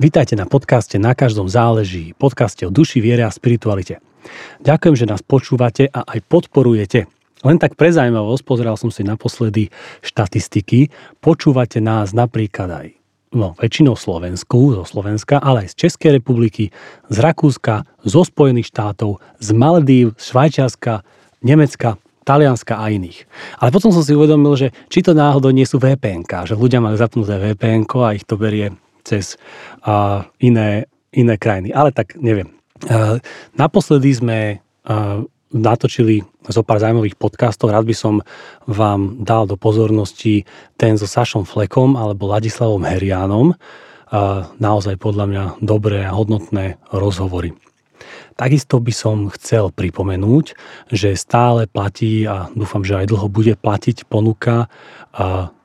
Vítajte na podcaste Na každom záleží, podcaste o duši, viere a spiritualite. Ďakujem, že nás počúvate a aj podporujete. Len tak pre zaujímavosť, pozeral som si naposledy štatistiky, počúvate nás napríklad aj no, väčšinou Slovensku, zo Slovenska, ale aj z Českej republiky, z Rakúska, zo Spojených štátov, z Maldív, Švajčiarska, Nemecka, Talianska a iných. Ale potom som si uvedomil, že či to náhodou nie sú VPN, že ľudia majú zapnuté VPN a ich to berie cez uh, iné, iné krajiny. Ale tak neviem. Uh, naposledy sme uh, natočili zo pár zaujímavých podcastov. Rád by som vám dal do pozornosti ten so Sašom Flekom alebo Ladislavom Heriánom. Uh, naozaj podľa mňa dobré a hodnotné rozhovory. Takisto by som chcel pripomenúť, že stále platí a dúfam, že aj dlho bude platiť ponuka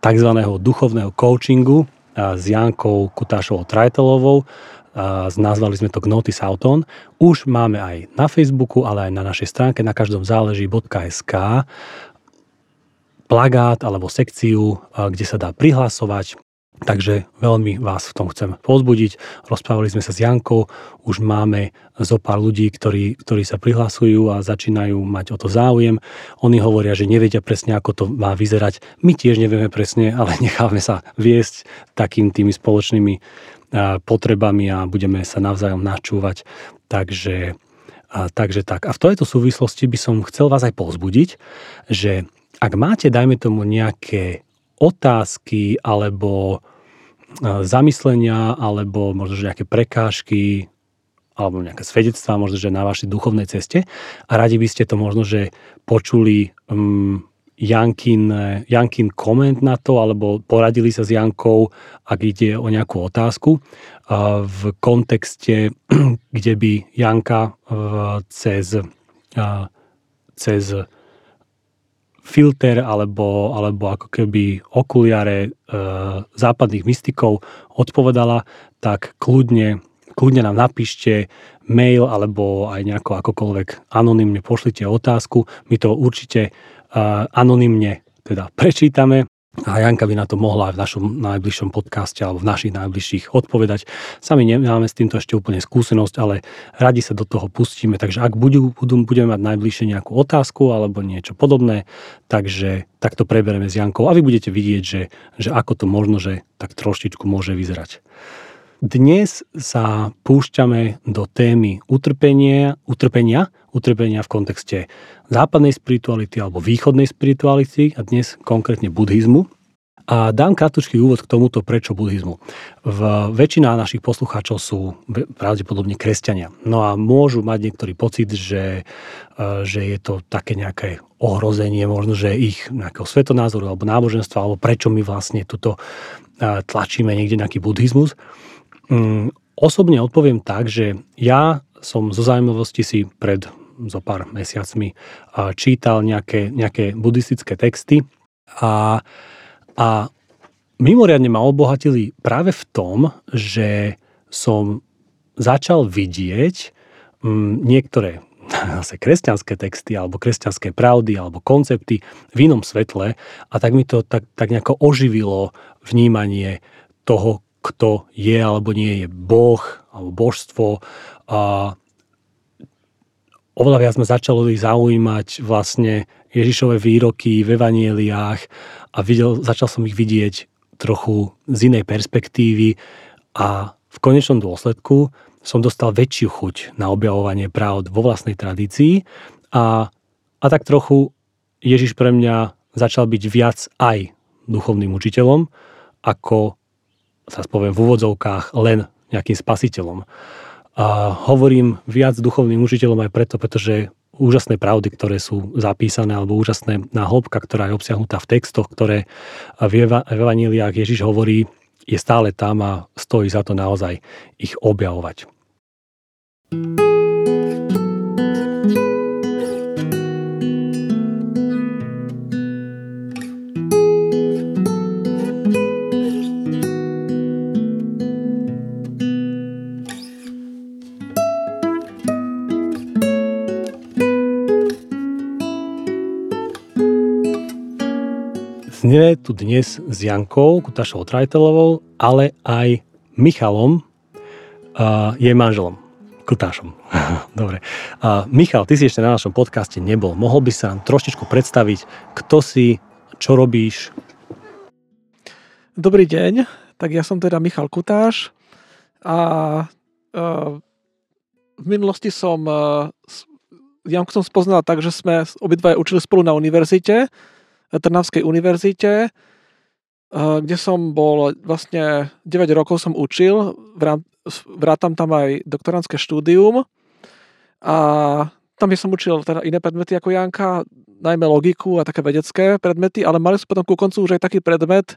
tzv. duchovného coachingu, s Jankou Kutášovou Trajtelovou. Nazvali sme to Gnotis Auton. Už máme aj na Facebooku, ale aj na našej stránke na každom záleží.sk plagát alebo sekciu, kde sa dá prihlasovať Takže veľmi vás v tom chcem pozbudiť. Rozprávali sme sa s Jankou, už máme zo pár ľudí, ktorí, ktorí sa prihlasujú a začínajú mať o to záujem. Oni hovoria, že nevedia presne, ako to má vyzerať. My tiež nevieme presne, ale necháme sa viesť takým tými spoločnými potrebami a budeme sa navzájom načúvať. Takže, a, takže tak. A v tejto súvislosti by som chcel vás aj pozbudiť, že ak máte, dajme tomu, nejaké otázky alebo e, zamyslenia alebo možno nejaké prekážky alebo nejaké svedectvá možno, že na vašej duchovnej ceste. A radi by ste to možno, že počuli um, Jankin, Jankin koment na to, alebo poradili sa s Jankou, ak ide o nejakú otázku, uh, v kontexte, kde by Janka uh, cez, cez filter alebo, alebo ako keby okuliare e, západných mystikov odpovedala, tak kľudne, kľudne nám napíšte mail alebo aj nejako akokoľvek anonymne pošlite otázku. My to určite e, anonymne teda prečítame a Janka by na to mohla aj v našom najbližšom podcaste alebo v našich najbližších odpovedať. Sami nemáme s týmto ešte úplne skúsenosť, ale radi sa do toho pustíme. Takže ak budú, budú, budeme mať najbližšie nejakú otázku alebo niečo podobné, takže tak to preberieme s Jankou a vy budete vidieť, že, že ako to možno, že tak trošičku môže vyzerať. Dnes sa púšťame do témy utrpenia, utrpenia, utrpenia v kontexte západnej spirituality alebo východnej spirituality a dnes konkrétne buddhizmu. A dám krátky úvod k tomuto, prečo buddhizmu. V, väčšina našich poslucháčov sú pravdepodobne kresťania. No a môžu mať niektorý pocit, že, e, že je to také nejaké ohrozenie, možno, že ich nejakého svetonázoru alebo náboženstva, alebo prečo my vlastne tuto e, tlačíme niekde nejaký buddhizmus. Mm, osobne odpoviem tak, že ja som zo zaujímavosti si pred zo pár mesiacmi čítal nejaké, nejaké buddhistické texty a a mimoriadne ma obohatili práve v tom, že som začal vidieť mm, niektoré zase kresťanské texty alebo kresťanské pravdy alebo koncepty v inom svetle a tak mi to tak, tak nejako oživilo vnímanie toho, kto je alebo nie je Boh alebo božstvo. A oveľa viac ma začalo zaujímať vlastne Ježišové výroky v evanieliách a videl, začal som ich vidieť trochu z inej perspektívy a v konečnom dôsledku som dostal väčšiu chuť na objavovanie pravd vo vlastnej tradícii a, a tak trochu Ježiš pre mňa začal byť viac aj duchovným učiteľom, ako sa spoviem v úvodzovkách len nejakým spasiteľom. A hovorím viac duchovným učiteľom aj preto, pretože úžasné pravdy, ktoré sú zapísané, alebo úžasné hĺbka, ktorá je obsiahnutá v textoch, ktoré v Evaníliách Ježiš hovorí, je stále tam a stojí za to naozaj ich objavovať. thank you Sme tu dnes s Jankou Kutašovou Trajtelovou, ale aj Michalom, uh, je manželom. Kutášom. Dobre. Uh, Michal, ty si ešte na našom podcaste nebol. Mohol by sa nám trošičku predstaviť, kto si, čo robíš? Dobrý deň, tak ja som teda Michal Kutáš a uh, v minulosti som uh, Janku som spoznal tak, že sme obidva učili spolu na univerzite, Trnavskej univerzite, uh, kde som bol vlastne 9 rokov som učil, vrátam tam aj doktorantské štúdium a tam som učil teda iné predmety ako Janka, najmä logiku a také vedecké predmety, ale mali sme potom ku koncu už aj taký predmet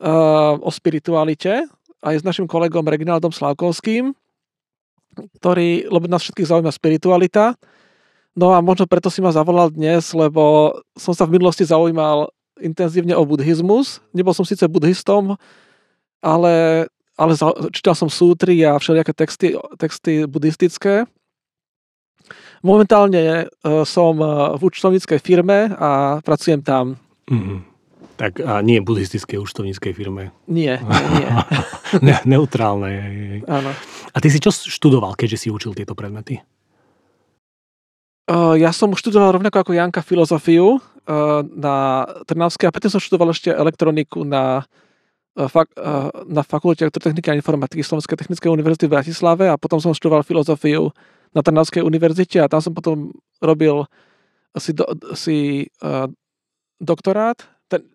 uh, o spiritualite, aj s našim kolegom Reginaldom Slavkovským, ktorý, lebo nás všetkých zaujíma spiritualita. No a možno preto si ma zavolal dnes, lebo som sa v minulosti zaujímal intenzívne o buddhizmus. Nebol som síce buddhistom, ale ale čítal som sútry a všelijaké texty, texty buddhistické. Momentálne uh, som uh, v účtovníckej firme a pracujem tam. Mm-hmm. Tak a nie buddhistickej účtovníckej firme? Nie, nie, nie. ne, neutrálne. Áno. A ty si čo študoval, keďže si učil tieto predmety? Ja som študoval rovnako ako Janka filozofiu na Trnavskej a predtým som študoval ešte elektroniku na fak, na fakulte elektrotechniky a informatiky Slovenskej technickej univerzity v Bratislave a potom som študoval filozofiu na Trnavskej univerzite a tam som potom robil si, do, si uh, doktorát ten,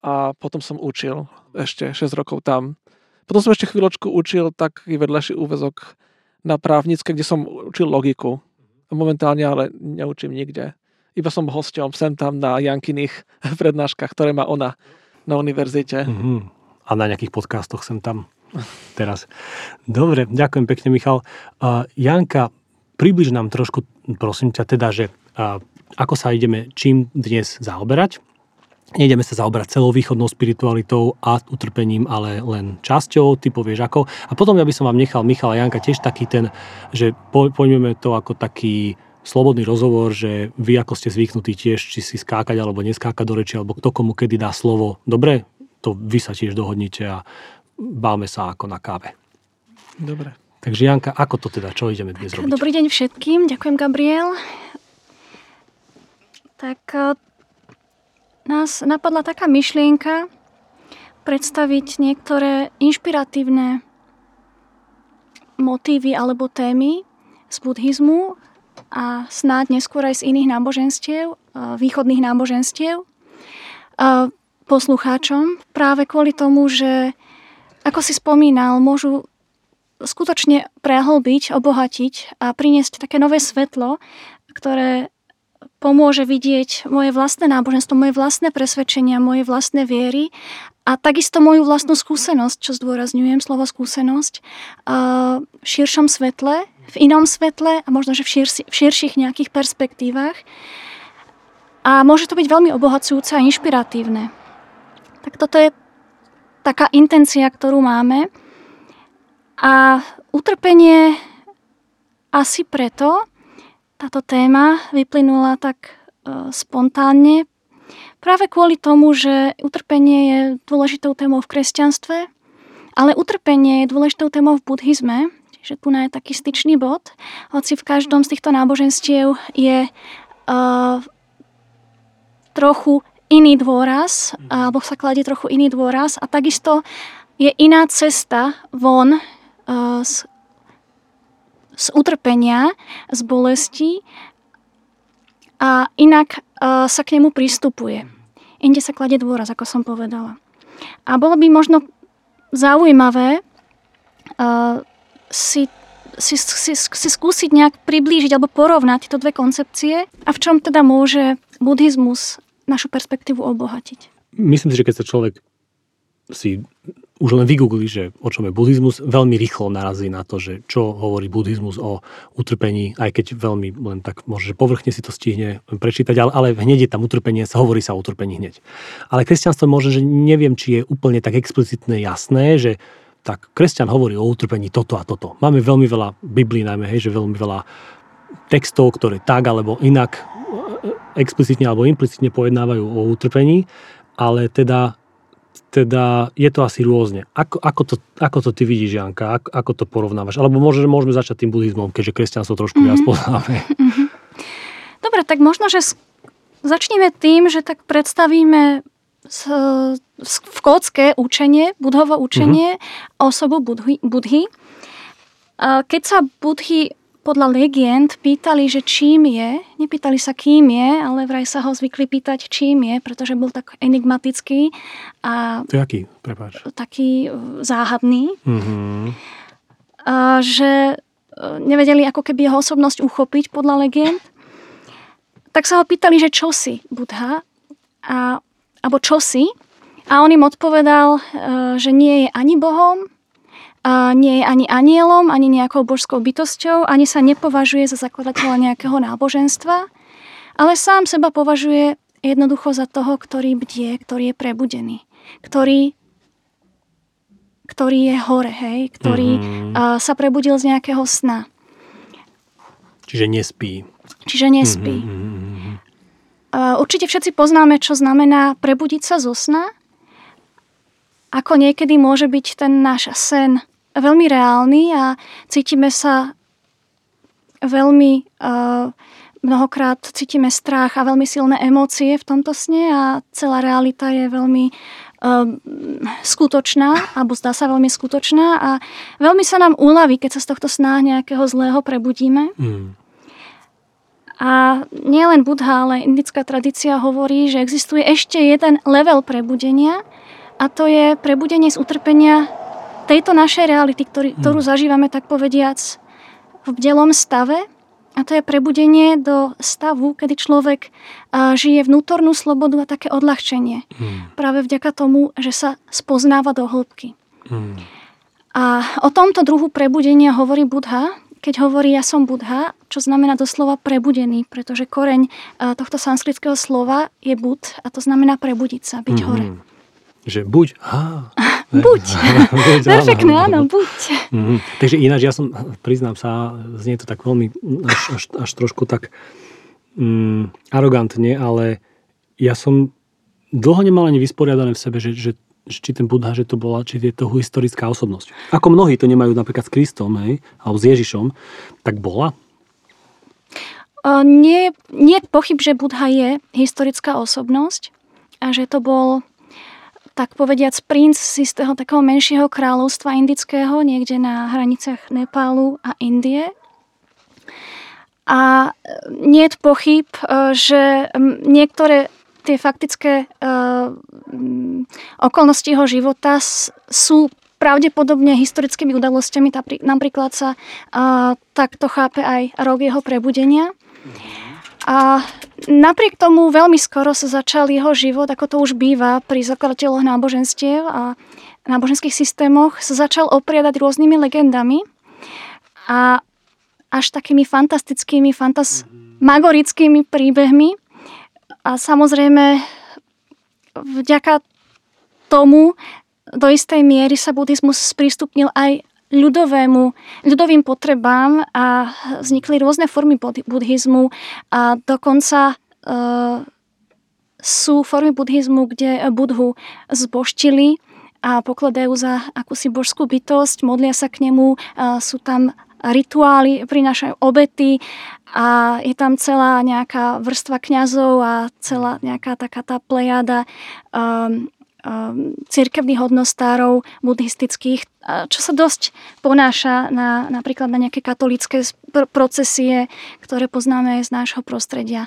a potom som učil ešte 6 rokov tam. Potom som ešte chvíľočku učil taký vedľajší úvezok na právnické, kde som učil logiku. Momentálne ale neučím nikde. Iba som hosťom sem tam na Jankiných prednáškach, ktoré má ona na univerzite. Mm-hmm a na nejakých podcastoch sem tam teraz. Dobre, ďakujem pekne, Michal. Uh, Janka, približ nám trošku, prosím ťa teda, že uh, ako sa ideme čím dnes zaoberať. Nejdeme sa zaoberať celou východnou spiritualitou a utrpením, ale len časťou, ty povieš ako. A potom ja by som vám nechal Michal a Janka tiež taký ten, že pojmeme to ako taký slobodný rozhovor, že vy ako ste zvyknutí tiež, či si skákať alebo neskákať do reči, alebo kto komu kedy dá slovo. Dobre? to vy sa tiež dohodnite a báme sa ako na káve. Dobre. Takže Janka, ako to teda, čo ideme dnes robiť? Dobrý deň všetkým, ďakujem Gabriel. Tak e, nás napadla taká myšlienka predstaviť niektoré inšpiratívne motívy alebo témy z buddhizmu a snáď neskôr aj z iných náboženstiev, východných náboženstiev. Poslucháčom práve kvôli tomu, že ako si spomínal, môžu skutočne prehlbiť, obohatiť a priniesť také nové svetlo, ktoré pomôže vidieť moje vlastné náboženstvo, moje vlastné presvedčenia, moje vlastné viery a takisto moju vlastnú skúsenosť, čo zdôrazňujem, slovo skúsenosť, v širšom svetle, v inom svetle a možno, že v, širši, v širších nejakých perspektívach. A môže to byť veľmi obohacujúce a inšpiratívne. Tak toto je taká intencia, ktorú máme. A utrpenie asi preto, táto téma vyplynula tak e, spontánne, práve kvôli tomu, že utrpenie je dôležitou témou v kresťanstve, ale utrpenie je dôležitou témou v buddhizme, čiže tu je taký styčný bod, hoci v každom z týchto náboženstiev je uh, trochu iný dôraz, alebo sa kladie trochu iný dôraz a takisto je iná cesta von uh, z, z utrpenia, z bolesti a inak uh, sa k nemu pristupuje. Inde sa kladie dôraz, ako som povedala. A bolo by možno zaujímavé uh, si, si, si, si skúsiť nejak priblížiť alebo porovnať tieto dve koncepcie a v čom teda môže buddhizmus našu perspektívu obohatiť. Myslím si, že keď sa človek si už len vygoogli, že o čom je buddhizmus, veľmi rýchlo narazí na to, že čo hovorí buddhizmus o utrpení, aj keď veľmi len tak môže, že povrchne si to stihne prečítať, ale, ale hneď je tam utrpenie, sa hovorí sa o utrpení hneď. Ale kresťanstvo môže, že neviem, či je úplne tak explicitné jasné, že tak kresťan hovorí o utrpení toto a toto. Máme veľmi veľa Biblii najmä, hej, že veľmi veľa textov, ktoré tak alebo inak explicitne alebo implicitne pojednávajú o utrpení, ale teda teda je to asi rôzne. Ako, ako, to, ako to ty vidíš, Janka? Ako, ako to porovnávaš? Alebo môže, môžeme začať tým buddhizmom, keďže kresťanstvo trošku mm-hmm. viac poznáme. Mm-hmm. Dobre, tak možno, že začneme tým, že tak predstavíme v kocke učenie, budhovo učenie, mm-hmm. osobu budhy, budhy. Keď sa budhy podľa legend pýtali, že čím je, nepýtali sa kým je, ale vraj sa ho zvykli pýtať čím je, pretože bol tak enigmatický a... To je aký, prepáč? Taký e, záhadný. Mm-hmm. A, že e, nevedeli ako keby jeho osobnosť uchopiť podľa legend. Tak sa ho pýtali, že čo si, Budha, a, alebo čo si. A on im odpovedal, e, že nie je ani Bohom, a nie je ani anielom, ani nejakou božskou bytosťou, ani sa nepovažuje za zakladateľa nejakého náboženstva, ale sám seba považuje jednoducho za toho, ktorý bdie, ktorý je prebudený, ktorý, ktorý je hore, hej, ktorý mm-hmm. sa prebudil z nejakého sna. Čiže nespí. Čiže nespí. Mm-hmm. Určite všetci poznáme, čo znamená prebudiť sa zo sna, ako niekedy môže byť ten náš sen veľmi reálny a cítime sa veľmi uh, mnohokrát cítime strach a veľmi silné emócie v tomto sne a celá realita je veľmi uh, skutočná, alebo zdá sa veľmi skutočná a veľmi sa nám uľaví, keď sa z tohto sna nejakého zlého prebudíme. Mm. A nielen Budha, ale indická tradícia hovorí, že existuje ešte jeden level prebudenia a to je prebudenie z utrpenia tejto našej reality, ktorý, ktorú hmm. zažívame, tak povediac, v bdelom stave, a to je prebudenie do stavu, kedy človek žije vnútornú slobodu a také odľahčenie. Hmm. Práve vďaka tomu, že sa spoznáva do hĺbky. Hmm. A o tomto druhu prebudenia hovorí Budha, keď hovorí ja som Budha, čo znamená doslova prebudený, pretože koreň tohto sanskritského slova je bud a to znamená prebudiť sa, byť hmm. hore. Že buď, ha, buď. buď Perfektné, áno, buď. Mm-hmm. Takže ináč, ja som, priznám sa, znie to tak veľmi, až, až, až trošku tak mm, arogantne, ale ja som dlho nemal ani vysporiadané v sebe, že, že či ten Budha, že to bola, či je to historická osobnosť. Ako mnohí to nemajú napríklad s Kristom, hej, alebo s Ježišom, tak bola? Uh, nie, nie pochyb, že Budha je historická osobnosť a že to bol tak povediac princ z istého takého menšieho kráľovstva indického, niekde na hraniciach Nepálu a Indie. A nie je pochyb, e, že niektoré tie faktické uh, okolnosti jeho života sú pravdepodobne historickými udalosťami. Napríklad sa takto chápe aj rok jeho prebudenia. A napriek tomu veľmi skoro sa začal jeho život, ako to už býva pri zakladateľoch náboženstiev a náboženských systémoch, sa začal opriadať rôznymi legendami a až takými fantastickými, fantasmagorickými príbehmi. A samozrejme, vďaka tomu do istej miery sa buddhizmus sprístupnil aj ľudovému, ľudovým potrebám a vznikli rôzne formy buddhizmu a dokonca e, sú formy buddhizmu, kde budhu zboštili a pokladajú za akúsi božskú bytosť, modlia sa k nemu, sú tam rituály, prinášajú obety a je tam celá nejaká vrstva kňazov a celá nejaká taká tá plejada Um, cirkevných hodnostárov buddhistických, čo sa dosť ponáša na, napríklad na nejaké katolické procesie, ktoré poznáme z nášho prostredia.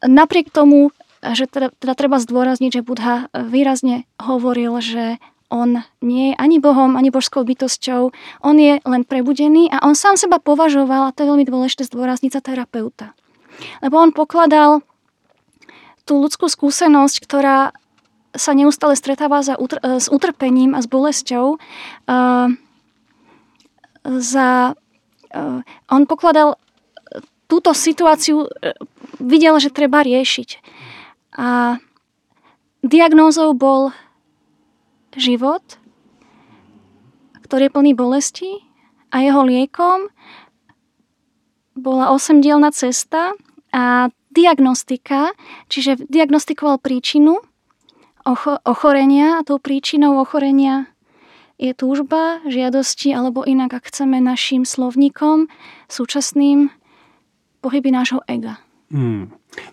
Napriek tomu, že teda, teda treba zdôrazniť, že Budha výrazne hovoril, že on nie je ani Bohom, ani božskou bytosťou, on je len prebudený a on sám seba považoval, a to je veľmi dôležité zdôrazniť, za terapeuta. Lebo on pokladal tú ľudskú skúsenosť, ktorá sa neustále stretáva za utr- e, s utrpením a s bolesťou. Uh, za, uh, on pokladal túto situáciu, uh, videl, že treba riešiť. A diagnózou bol život, ktorý je plný bolesti a jeho liekom bola osemdielna cesta a diagnostika, čiže diagnostikoval príčinu ocho- ochorenia a tou príčinou ochorenia je túžba, žiadosti alebo inak, ak chceme našim slovníkom súčasným pohyby nášho ega. Hmm.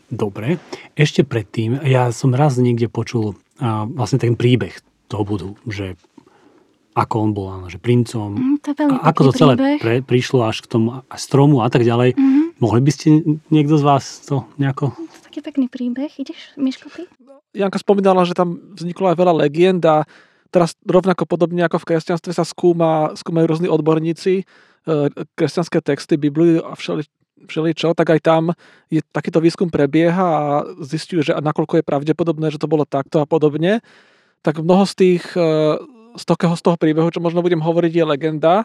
Dobre. Ešte predtým, ja som raz niekde počul a, vlastne ten príbeh toho budu, že ako on bol áno, že princom, Mm, to a ako to celé príbeh. pre, prišlo až k tomu stromu a tak ďalej. Mhm. Mohli by ste niekto z vás to nejako... To je taký pekný príbeh. Ideš, Miško, ty? Janka spomínala, že tam vzniklo aj veľa legend a teraz rovnako podobne ako v kresťanstve sa skúma, skúmajú rôzni odborníci e, kresťanské texty, Bibliu a všeli, všeličo, tak aj tam je takýto výskum prebieha a zistujú, že nakoľko je pravdepodobné, že to bolo takto a podobne. Tak mnoho z tých, e, z toho, z toho príbehu, čo možno budem hovoriť, je legenda,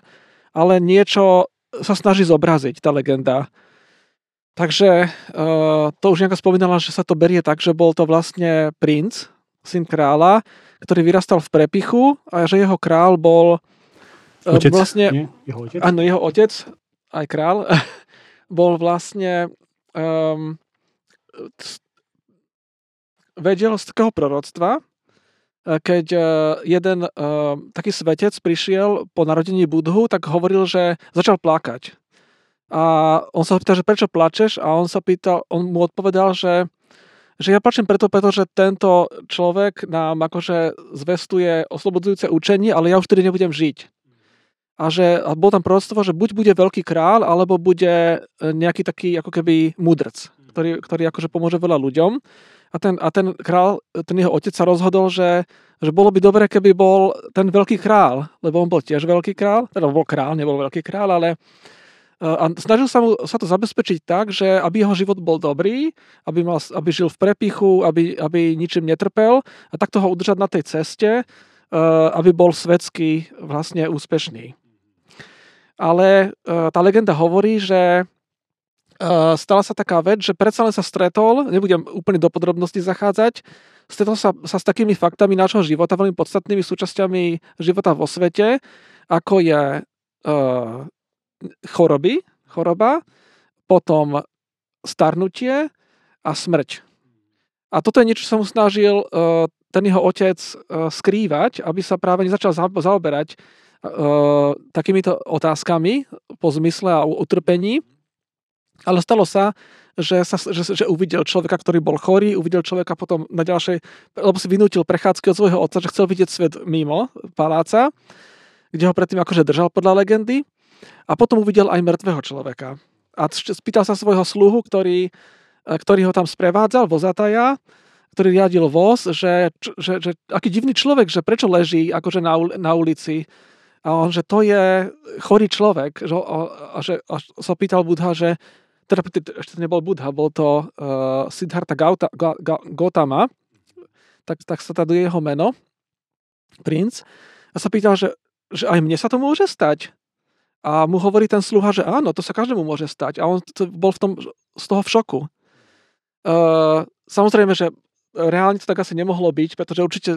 ale niečo sa snaží zobraziť, tá legenda. Takže uh, to už nejako spomínala, že sa to berie tak, že bol to vlastne princ, syn kráľa, ktorý vyrastal v prepichu a že jeho král bol uh, Otec? vlastne, Nie? Jeho otec? áno, jeho otec, aj král, bol vlastne um, vedel z takého proroctva, eh, keď jeden eh, taký svetec prišiel po narodení Budhu, tak hovoril, že začal plakať. A on sa ho pýtal, že prečo plačeš? A on sa pýtal, on mu odpovedal, že, že ja plačem preto, pretože tento človek nám akože zvestuje oslobodzujúce učenie, ale ja už tedy nebudem žiť. A že a bol tam proroctvo, že buď bude veľký král, alebo bude e, nejaký taký ako keby mudrc, ktorý, ktorý akože pomôže veľa ľuďom. A ten, a ten král, ten jeho otec sa rozhodol, že, že bolo by dobre, keby bol ten veľký král, lebo on bol tiež veľký král, teda bol král, nebol veľký král, ale a snažil sa mu sa to zabezpečiť tak, že aby jeho život bol dobrý, aby, mal, aby žil v prepichu, aby, aby ničím netrpel a takto ho udržať na tej ceste, eh, aby bol svetsky vlastne úspešný. Ale eh, tá legenda hovorí, že eh, stala sa taká vec, že predsa len sa stretol, nebudem úplne do podrobností zachádzať, stretol sa, sa s takými faktami nášho života, veľmi podstatnými súčasťami života vo svete, ako je choroby, choroba, potom starnutie a smrť. A toto je niečo, čo sa mu snažil uh, ten jeho otec uh, skrývať, aby sa práve nezačal za- zaoberať uh, takýmito otázkami po zmysle a utrpení. Ale stalo sa, že, sa, že, že uvidel človeka, ktorý bol chorý, uvidel človeka potom na ďalšej, lebo si vynútil prechádzky od svojho otca, že chcel vidieť svet mimo paláca, kde ho predtým akože držal podľa legendy. A potom uvidel aj mŕtvého človeka. A spýtal sa svojho sluhu, ktorý, ktorý ho tam sprevádzal, vozataja, ktorý riadil voz, že, že, že aký divný človek, že prečo leží akože na, na ulici. A on, že to je chorý človek. Že, a, a, že, a sa pýtal Budha, že teda ešte to nebol Budha, bol to uh, Siddhartha Gauta, Ga, Ga, Gautama, tak, tak sa tady jeho meno, princ. A sa pýtal, že, že aj mne sa to môže stať. A mu hovorí ten sluha, že áno, to sa každému môže stať. A on to bol v tom, z toho v šoku. Uh, samozrejme, že reálne to tak asi nemohlo byť, pretože určite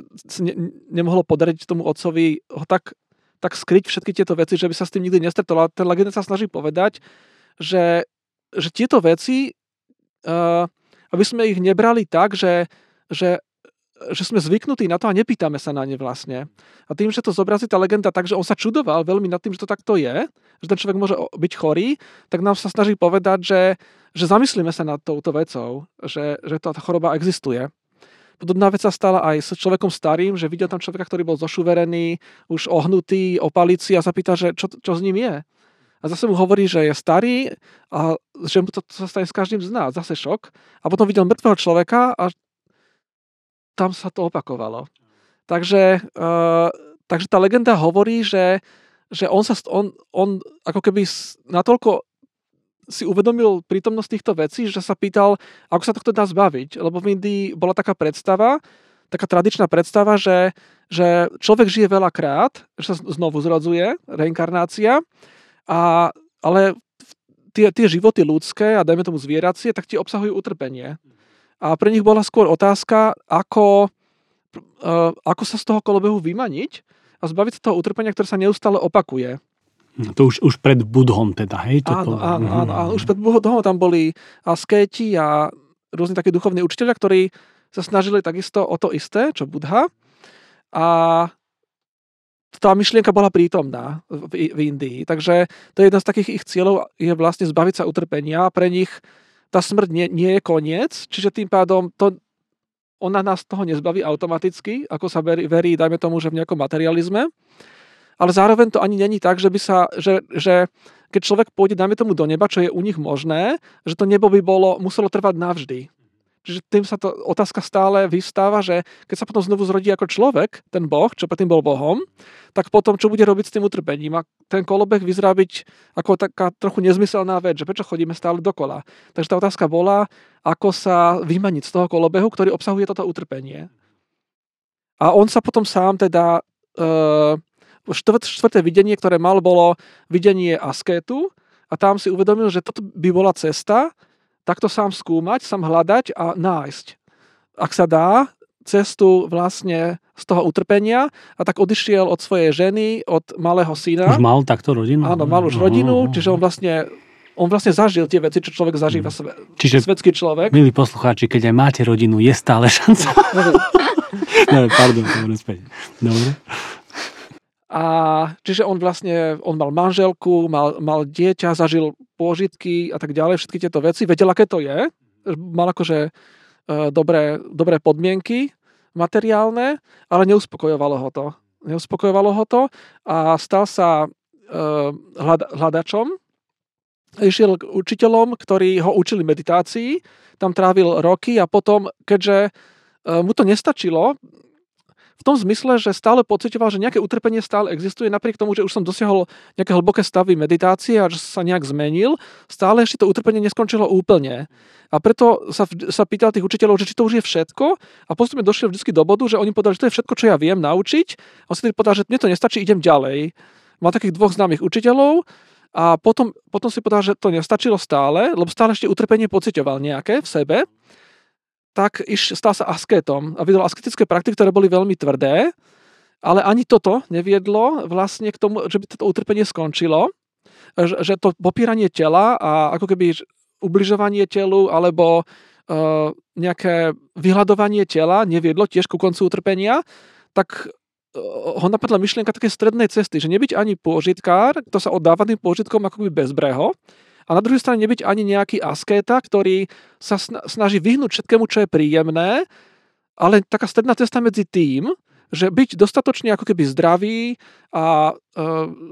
ne, nemohlo podariť tomu otcovi ho tak, tak skryť všetky tieto veci, že by sa s tým nikdy nestretol. A ten legenda sa snaží povedať, že, že tieto veci, uh, aby sme ich nebrali tak, že, že že sme zvyknutí na to a nepýtame sa na ne vlastne. A tým, že to zobrazí tá legenda tak, že on sa čudoval veľmi nad tým, že to takto je, že ten človek môže byť chorý, tak nám sa snaží povedať, že, že zamyslíme sa nad touto vecou, že, že tá choroba existuje. Podobná vec sa stala aj s človekom starým, že videl tam človeka, ktorý bol zošuverený, už ohnutý, o palici a zapýta, že čo, čo s ním je. A zase mu hovorí, že je starý a že mu to, to sa stane s každým z nás. Zase šok. A potom videl mŕtvého človeka a tam sa to opakovalo. Takže, uh, takže tá legenda hovorí, že, že on, sa, on, on ako keby natoľko si uvedomil prítomnosť týchto vecí, že sa pýtal, ako sa tohto dá zbaviť. Lebo v Indii bola taká predstava, taká tradičná predstava, že, že človek žije veľakrát, že sa znovu zrodzuje, reinkarnácia, a, ale tie, tie životy ľudské a dajme tomu zvieracie, tak tie obsahujú utrpenie. A pre nich bola skôr otázka, ako, uh, ako sa z toho kolobehu vymaniť a zbaviť sa toho utrpenia, ktoré sa neustále opakuje. No, to už, už pred Budhom teda, hej? Toto. Áno, áno, áno, áno. Už pred Budhom tam boli askéti a rôzni takí duchovní učiteľia, ktorí sa snažili takisto o to isté, čo Budha. A tá myšlienka bola prítomná v, v Indii. Takže to je jeden z takých ich cieľov, je vlastne zbaviť sa utrpenia. Pre nich tá smrť nie, nie je koniec, čiže tým pádom to, ona nás toho nezbaví automaticky, ako sa verí, verí, dajme tomu, že v nejakom materializme. Ale zároveň to ani není tak, že by sa, že, že keď človek pôjde, dajme tomu, do neba, čo je u nich možné, že to nebo by bolo, muselo trvať navždy. Čiže tým sa to otázka stále vystáva, že keď sa potom znovu zrodí ako človek, ten boh, čo predtým bol bohom, tak potom čo bude robiť s tým utrpením? A ten kolobeh vyzerá byť ako taká trochu nezmyselná vec, že prečo chodíme stále dokola. Takže tá otázka bola, ako sa vymaniť z toho kolobehu, ktorý obsahuje toto utrpenie. A on sa potom sám teda uh, štvrté videnie, ktoré mal, bolo videnie askétu a tam si uvedomil, že toto by bola cesta, takto sám skúmať, sám hľadať a nájsť. Ak sa dá, cestu vlastne z toho utrpenia a tak odišiel od svojej ženy, od malého syna. Už mal takto rodinu? Áno, mal už rodinu, čiže on vlastne on vlastne zažil tie veci, čo človek zažíva, mm. Čiže, svetský človek. Milí poslucháči, keď aj máte rodinu, je stále šanca. no, pardon, dobre, späť. Dobre. A čiže on vlastne, on mal manželku, mal, mal dieťa, zažil pôžitky a tak ďalej, všetky tieto veci, vedel, aké to je, mal akože e, dobré, dobré podmienky materiálne, ale neuspokojovalo ho to. Neuspokojovalo ho to a stal sa e, hľadačom, išiel k učiteľom, ktorí ho učili meditácii, tam trávil roky a potom, keďže e, mu to nestačilo, v tom zmysle, že stále pocitoval, že nejaké utrpenie stále existuje, napriek tomu, že už som dosiahol nejaké hlboké stavy meditácie a že sa nejak zmenil, stále ešte to utrpenie neskončilo úplne. A preto sa, sa pýtal tých učiteľov, že či to už je všetko a postupne došiel vždy do bodu, že oni povedali, že to je všetko, čo ja viem naučiť. A on si povedal, že mne to nestačí, idem ďalej. Mal takých dvoch známych učiteľov a potom, potom si povedal, že to nestačilo stále, lebo stále ešte utrpenie pocitoval nejaké v sebe tak iš, stal sa asketom a videl asketické praktiky, ktoré boli veľmi tvrdé, ale ani toto neviedlo vlastne k tomu, že by toto utrpenie skončilo, že, že to popíranie tela a ako keby ubližovanie telu alebo uh, nejaké vyhľadovanie tela neviedlo tiež ku koncu utrpenia, tak uh, ho napadla myšlienka také strednej cesty, že nebyť ani pôžitkár, to sa oddáva tým pôžitkom ako by bezbreho, a na druhej strane nebyť ani nejaký askéta, ktorý sa snaží vyhnúť všetkému, čo je príjemné, ale taká stredná cesta medzi tým, že byť dostatočne ako keby zdravý a e,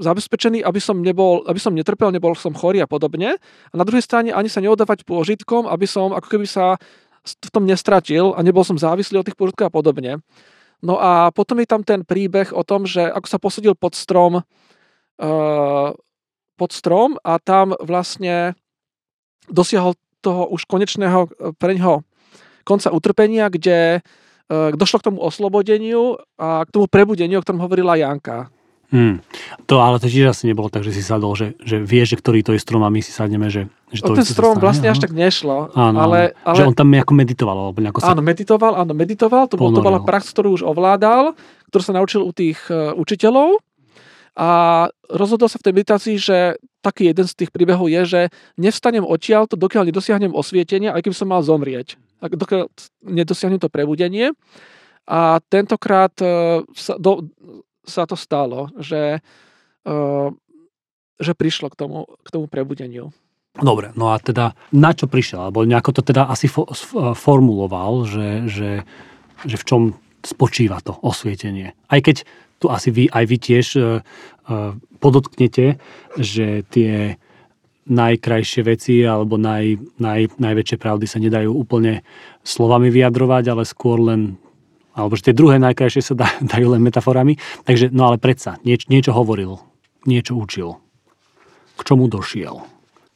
zabezpečený, aby som, nebol, aby som netrpel, nebol som chorý a podobne. A na druhej strane ani sa neodávať pôžitkom, aby som ako keby sa v tom nestratil a nebol som závislý od tých pôžitkov a podobne. No a potom je tam ten príbeh o tom, že ako sa posadil pod strom e, pod strom a tam vlastne dosiahol toho už konečného e, pre ňoho konca utrpenia, kde e, došlo k tomu oslobodeniu a k tomu prebudeniu, o ktorom hovorila Janka. Hmm. To ale to tiež asi nebolo tak, že si sadol, že, že vieš, že ktorý to je strom a my si sadneme, že, že to ten strom stane, vlastne až tak nešlo. Áno, ale, ale, že on tam nejako meditoval. Alebo nejako sa áno, meditoval, áno, meditoval. To, bol, to bola prax, ktorú už ovládal, ktorú sa naučil u tých uh, učiteľov a rozhodol sa v tej meditácii, že taký jeden z tých príbehov je, že nevstanem odtiaľ, to dokiaľ nedosiahnem osvietenie, aj keby som mal zomrieť. Dokiaľ nedosiahnem to prebudenie. A tentokrát e, sa, do, sa to stalo, že, e, že prišlo k tomu, k tomu prebudeniu. Dobre, no a teda na čo prišiel? Alebo nejako to teda asi fo, formuloval, že, že, že v čom spočíva to osvietenie. Aj keď tu asi vy, aj vy tiež uh, uh, podotknete, že tie najkrajšie veci alebo naj, naj, najväčšie pravdy sa nedajú úplne slovami vyjadrovať, ale skôr len alebo že tie druhé najkrajšie sa dajú len metaforami. Takže, no ale predsa, nieč, niečo hovoril, niečo učil. K čomu došiel?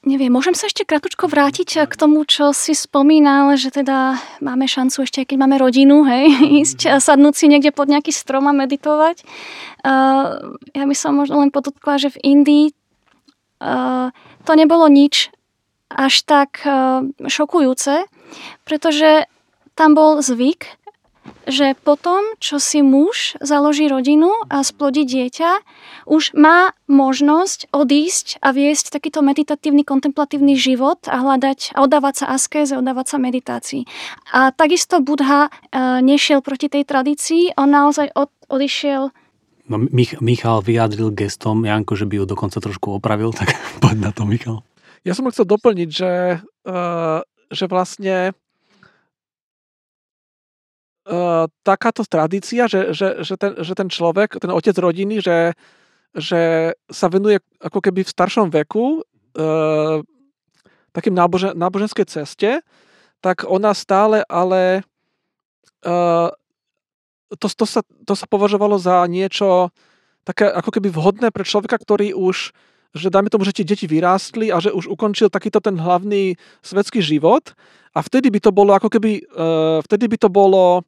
Neviem, môžem sa ešte kratučko vrátiť k tomu, čo si spomínal, že teda máme šancu ešte, keď máme rodinu, hej, ísť a sadnúť si niekde pod nejaký strom a meditovať. Uh, ja by som možno len podotkla, že v Indii uh, to nebolo nič až tak uh, šokujúce, pretože tam bol zvyk, že potom, čo si muž založí rodinu a splodí dieťa, už má možnosť odísť a viesť takýto meditatívny, kontemplatívny život a hľadať a oddávať sa askéze, oddávať sa meditácii. A takisto Budha uh, nešiel proti tej tradícii, on naozaj od, odišiel No, Mich- Michal vyjadril gestom, Janko, že by ju dokonca trošku opravil, tak poď na to, Michal. Ja som chcel doplniť, že, uh, že vlastne takáto tradícia, že, že, že, ten, že ten človek, ten otec rodiny, že, že sa venuje ako keby v staršom veku uh, takým nábožen, náboženskej ceste, tak ona stále ale uh, to, to, sa, to sa považovalo za niečo také ako keby vhodné pre človeka, ktorý už, že dajme tomu, že tie deti vyrástli a že už ukončil takýto ten hlavný svetský život. A vtedy by to bolo ako keby, uh, vtedy by to bolo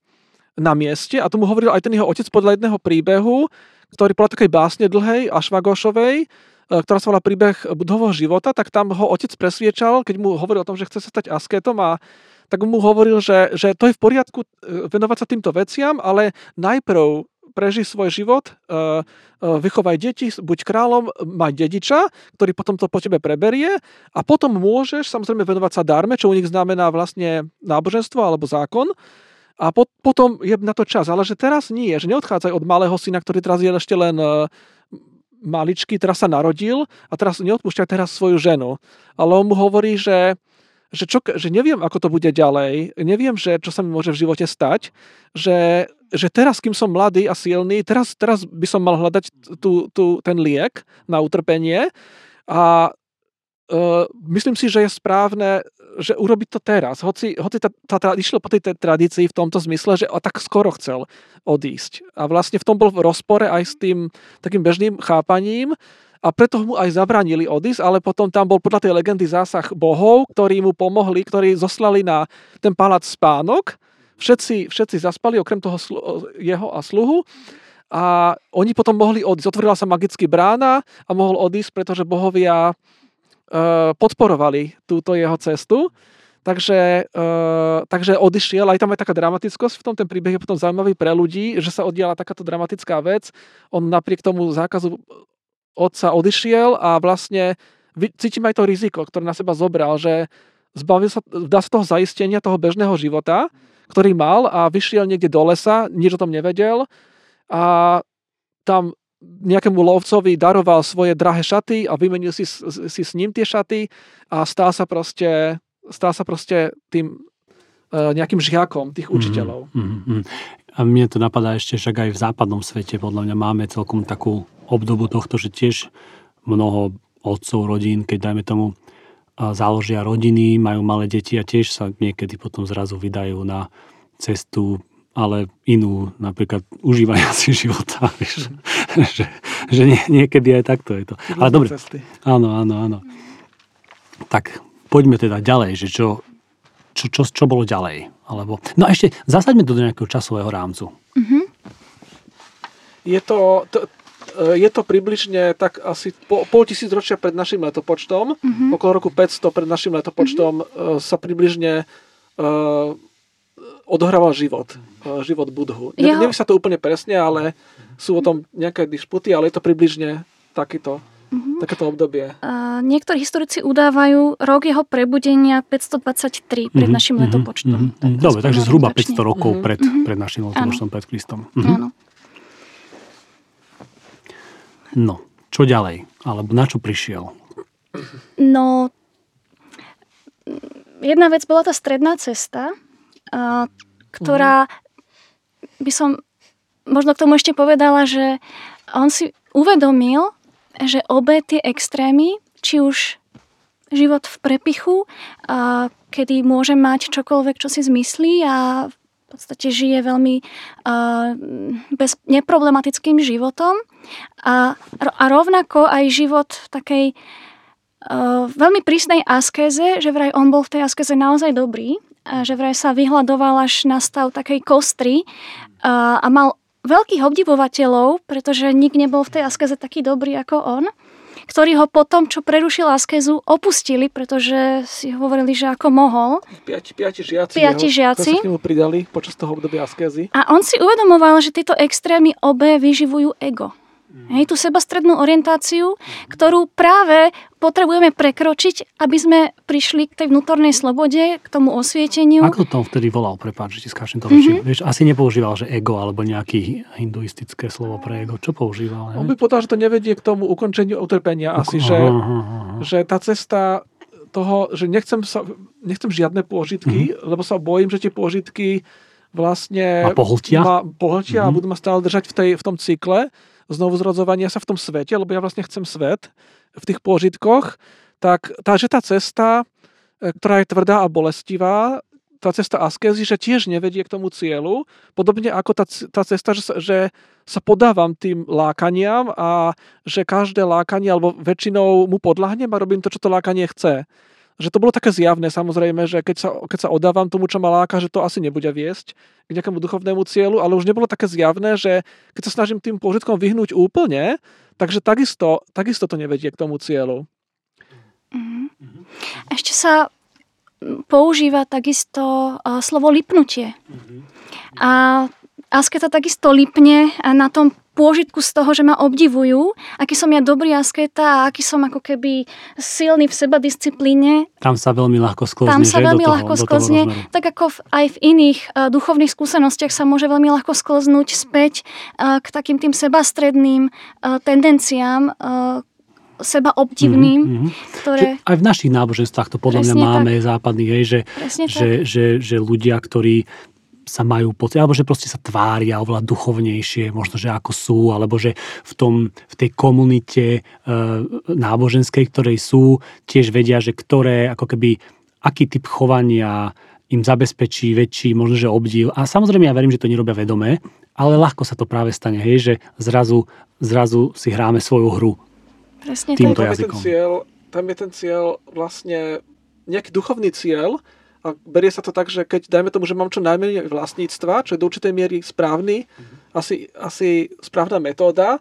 na mieste a tomu hovoril aj ten jeho otec podľa jedného príbehu, ktorý podľa takej básne dlhej a švagošovej, uh, ktorá sa volá príbeh budového života, tak tam ho otec presviečal, keď mu hovoril o tom, že chce sa stať asketom a tak mu hovoril, že, že to je v poriadku e, venovať sa týmto veciam, ale najprv preži svoj život, e, e, vychovaj deti, buď kráľom, mať dediča, ktorý potom to po tebe preberie a potom môžeš samozrejme venovať sa darme, čo u nich znamená vlastne náboženstvo alebo zákon a po, potom je na to čas. Ale že teraz nie, že neodchádzaj od malého syna, ktorý teraz je ešte len maličký, teraz sa narodil a teraz neodpúšťaj teraz svoju ženu. Ale on mu hovorí, že že, čo, že neviem, ako to bude ďalej, neviem, že čo sa mi môže v živote stať, že, že teraz, kým som mladý a silný, teraz, teraz by som mal hľadať tú, tú, ten liek na utrpenie a uh, myslím si, že je správne, že urobiť to teraz. Hoci, hoci tá, tá, išlo po tej tradícii v tomto zmysle, že tak skoro chcel odísť. A vlastne v tom bol v rozpore aj s tým takým bežným chápaním, a preto mu aj zabranili odísť, ale potom tam bol podľa tej legendy zásah bohov, ktorí mu pomohli, ktorí zoslali na ten palác spánok. Všetci, všetci zaspali, okrem toho jeho a sluhu. A oni potom mohli odísť. Otvorila sa magicky brána a mohol odísť, pretože bohovia podporovali túto jeho cestu. Takže, uh, takže odišiel, aj tam je taká dramatickosť v tom, ten príbeh je potom zaujímavý pre ľudí, že sa oddiala takáto dramatická vec. On napriek tomu zákazu otca odišiel a vlastne cítim aj to riziko, ktoré na seba zobral, že zbavil sa, dá sa toho zaistenia toho bežného života, ktorý mal a vyšiel niekde do lesa, nič o tom nevedel a tam nejakému lovcovi daroval svoje drahé šaty a vymenil si, si s ním tie šaty a stal sa proste, stal sa proste tým e, nejakým žiakom tých mhm, učiteľov. Mm-hmm, mm-hmm. A mne to napadá ešte, že aj v západnom svete podľa mňa máme celkom takú obdobu tohto, že tiež mnoho otcov rodín, keď dajme tomu založia rodiny, majú malé deti a tiež sa niekedy potom zrazu vydajú na cestu, ale inú, napríklad užívania si života. Vieš, že, že nie, niekedy aj takto je to. Ale dobre. Áno, áno, áno. Tak poďme teda ďalej, že čo, čo, čo, čo bolo ďalej. Alebo... No a ešte zasaďme to do nejakého časového rámcu. Mm-hmm. Je to, to, e, je to približne tak asi po, pol tisíc ročia pred našim letopočtom. Mm-hmm. Okolo roku 500 pred našim letopočtom mm-hmm. sa približne uh, odohrával život. Uh, život Budhu. Ne, Jeho... Neviem sa to úplne presne, ale sú o tom nejaké dišputy, ale je to približne takýto Mm-hmm. Takéto obdobie. Uh, niektorí historici udávajú rok jeho prebudenia 523 pred mm-hmm. našim mm-hmm. letopočtom. Mm-hmm. Tak Dobre, takže zhruba 500 rokov mm-hmm. pred, mm-hmm. pred našim letopočtom, pred Kristom. Mm-hmm. Áno. No, čo ďalej? Alebo na čo prišiel? No, jedna vec bola tá stredná cesta, ktorá mm-hmm. by som možno k tomu ešte povedala, že on si uvedomil, že obe tie extrémy, či už život v prepichu, a kedy môže mať čokoľvek, čo si zmyslí a v podstate žije veľmi uh, bez, neproblematickým životom a, a rovnako aj život takej uh, veľmi prísnej askéze, že vraj on bol v tej askéze naozaj dobrý že vraj sa vyhľadoval až na stav takej kostry a mal veľkých obdivovateľov, pretože nik nebol v tej askeze taký dobrý ako on, ktorí ho potom, čo prerušil askezu, opustili, pretože si hovorili, že ako mohol. Piati, piati žiaci, Piati žiaci. sa k nemu pridali počas toho obdobia askézy. A on si uvedomoval, že tieto extrémy obe vyživujú ego. Hej, tú sebastrednú orientáciu, ktorú práve potrebujeme prekročiť, aby sme prišli k tej vnútornej slobode, k tomu osvieteniu. Ako to vtedy volal, prepáč, že ti skáčem to Mhm. mm-hmm. Vieš, asi nepoužíval, že ego alebo nejaký hinduistické slovo pre ego. Čo používal? On Ne? by povedal, že to nevedie k tomu ukončeniu utrpenia. Asi, že, Aha, aha, aha. že tá cesta toho, že nechcem, sa, nechcem žiadne pôžitky, mm-hmm. lebo sa bojím, že tie pôžitky vlastne Ma pohltia? ma pohltia mm-hmm. a Mhm. budú ma stále držať v, tej, v tom cykle znovu zrodzovania sa v tom svete, lebo ja vlastne chcem svet v tých pôžitkoch, tak tá, že tá cesta, e, ktorá je tvrdá a bolestivá, tá cesta askézy, že tiež nevedie k tomu cieľu, podobne ako tá, tá cesta, že sa, že sa podávam tým lákaniam a že každé lákanie, alebo väčšinou mu podľahnem a robím to, čo to lákanie chce. Že to bolo také zjavné, samozrejme, že keď sa, keď sa odávam tomu, čo ma láka, že to asi nebude viesť k nejakému duchovnému cieľu, ale už nebolo také zjavné, že keď sa snažím tým pôžitkom vyhnúť úplne, takže takisto, takisto to nevedie k tomu cieľu. Mhm. Ešte sa používa takisto a, slovo lipnutie. A asketa takisto lipne a na tom pôžitku z toho, že ma obdivujú, aký som ja dobrý asketa a aký som ako keby silný v seba disciplíne. Tam sa veľmi ľahko sklzne, Tam sa veľmi toho, ľahko sklzne, tak ako v, aj v iných uh, duchovných skúsenostiach sa môže veľmi ľahko sklznúť späť uh, k takým tým sebastredným uh, tendenciám, uh, seba obdivným, Mhm, mhm. ktoré... Že aj v našich náboženstvách to podľa mňa Presne máme západných, hej, že, Presne tak. že, že, že ľudia, ktorí sa majú pocit, alebo že proste sa tvária oveľa duchovnejšie, možno, že ako sú, alebo že v, tom, v tej komunite e, náboženskej, ktorej sú, tiež vedia, že ktoré, ako keby, aký typ chovania im zabezpečí väčší, možno, že obdiv. A samozrejme, ja verím, že to nerobia vedomé, ale ľahko sa to práve stane, hej, že zrazu, zrazu si hráme svoju hru. Presne týmto tak. tam je ten jazykom. cieľ, tam je ten cieľ vlastne nejaký duchovný cieľ a berie sa to tak, že keď dajme tomu, že mám čo najmenej vlastníctva, čo je do určitej miery správny, asi, asi správna metóda,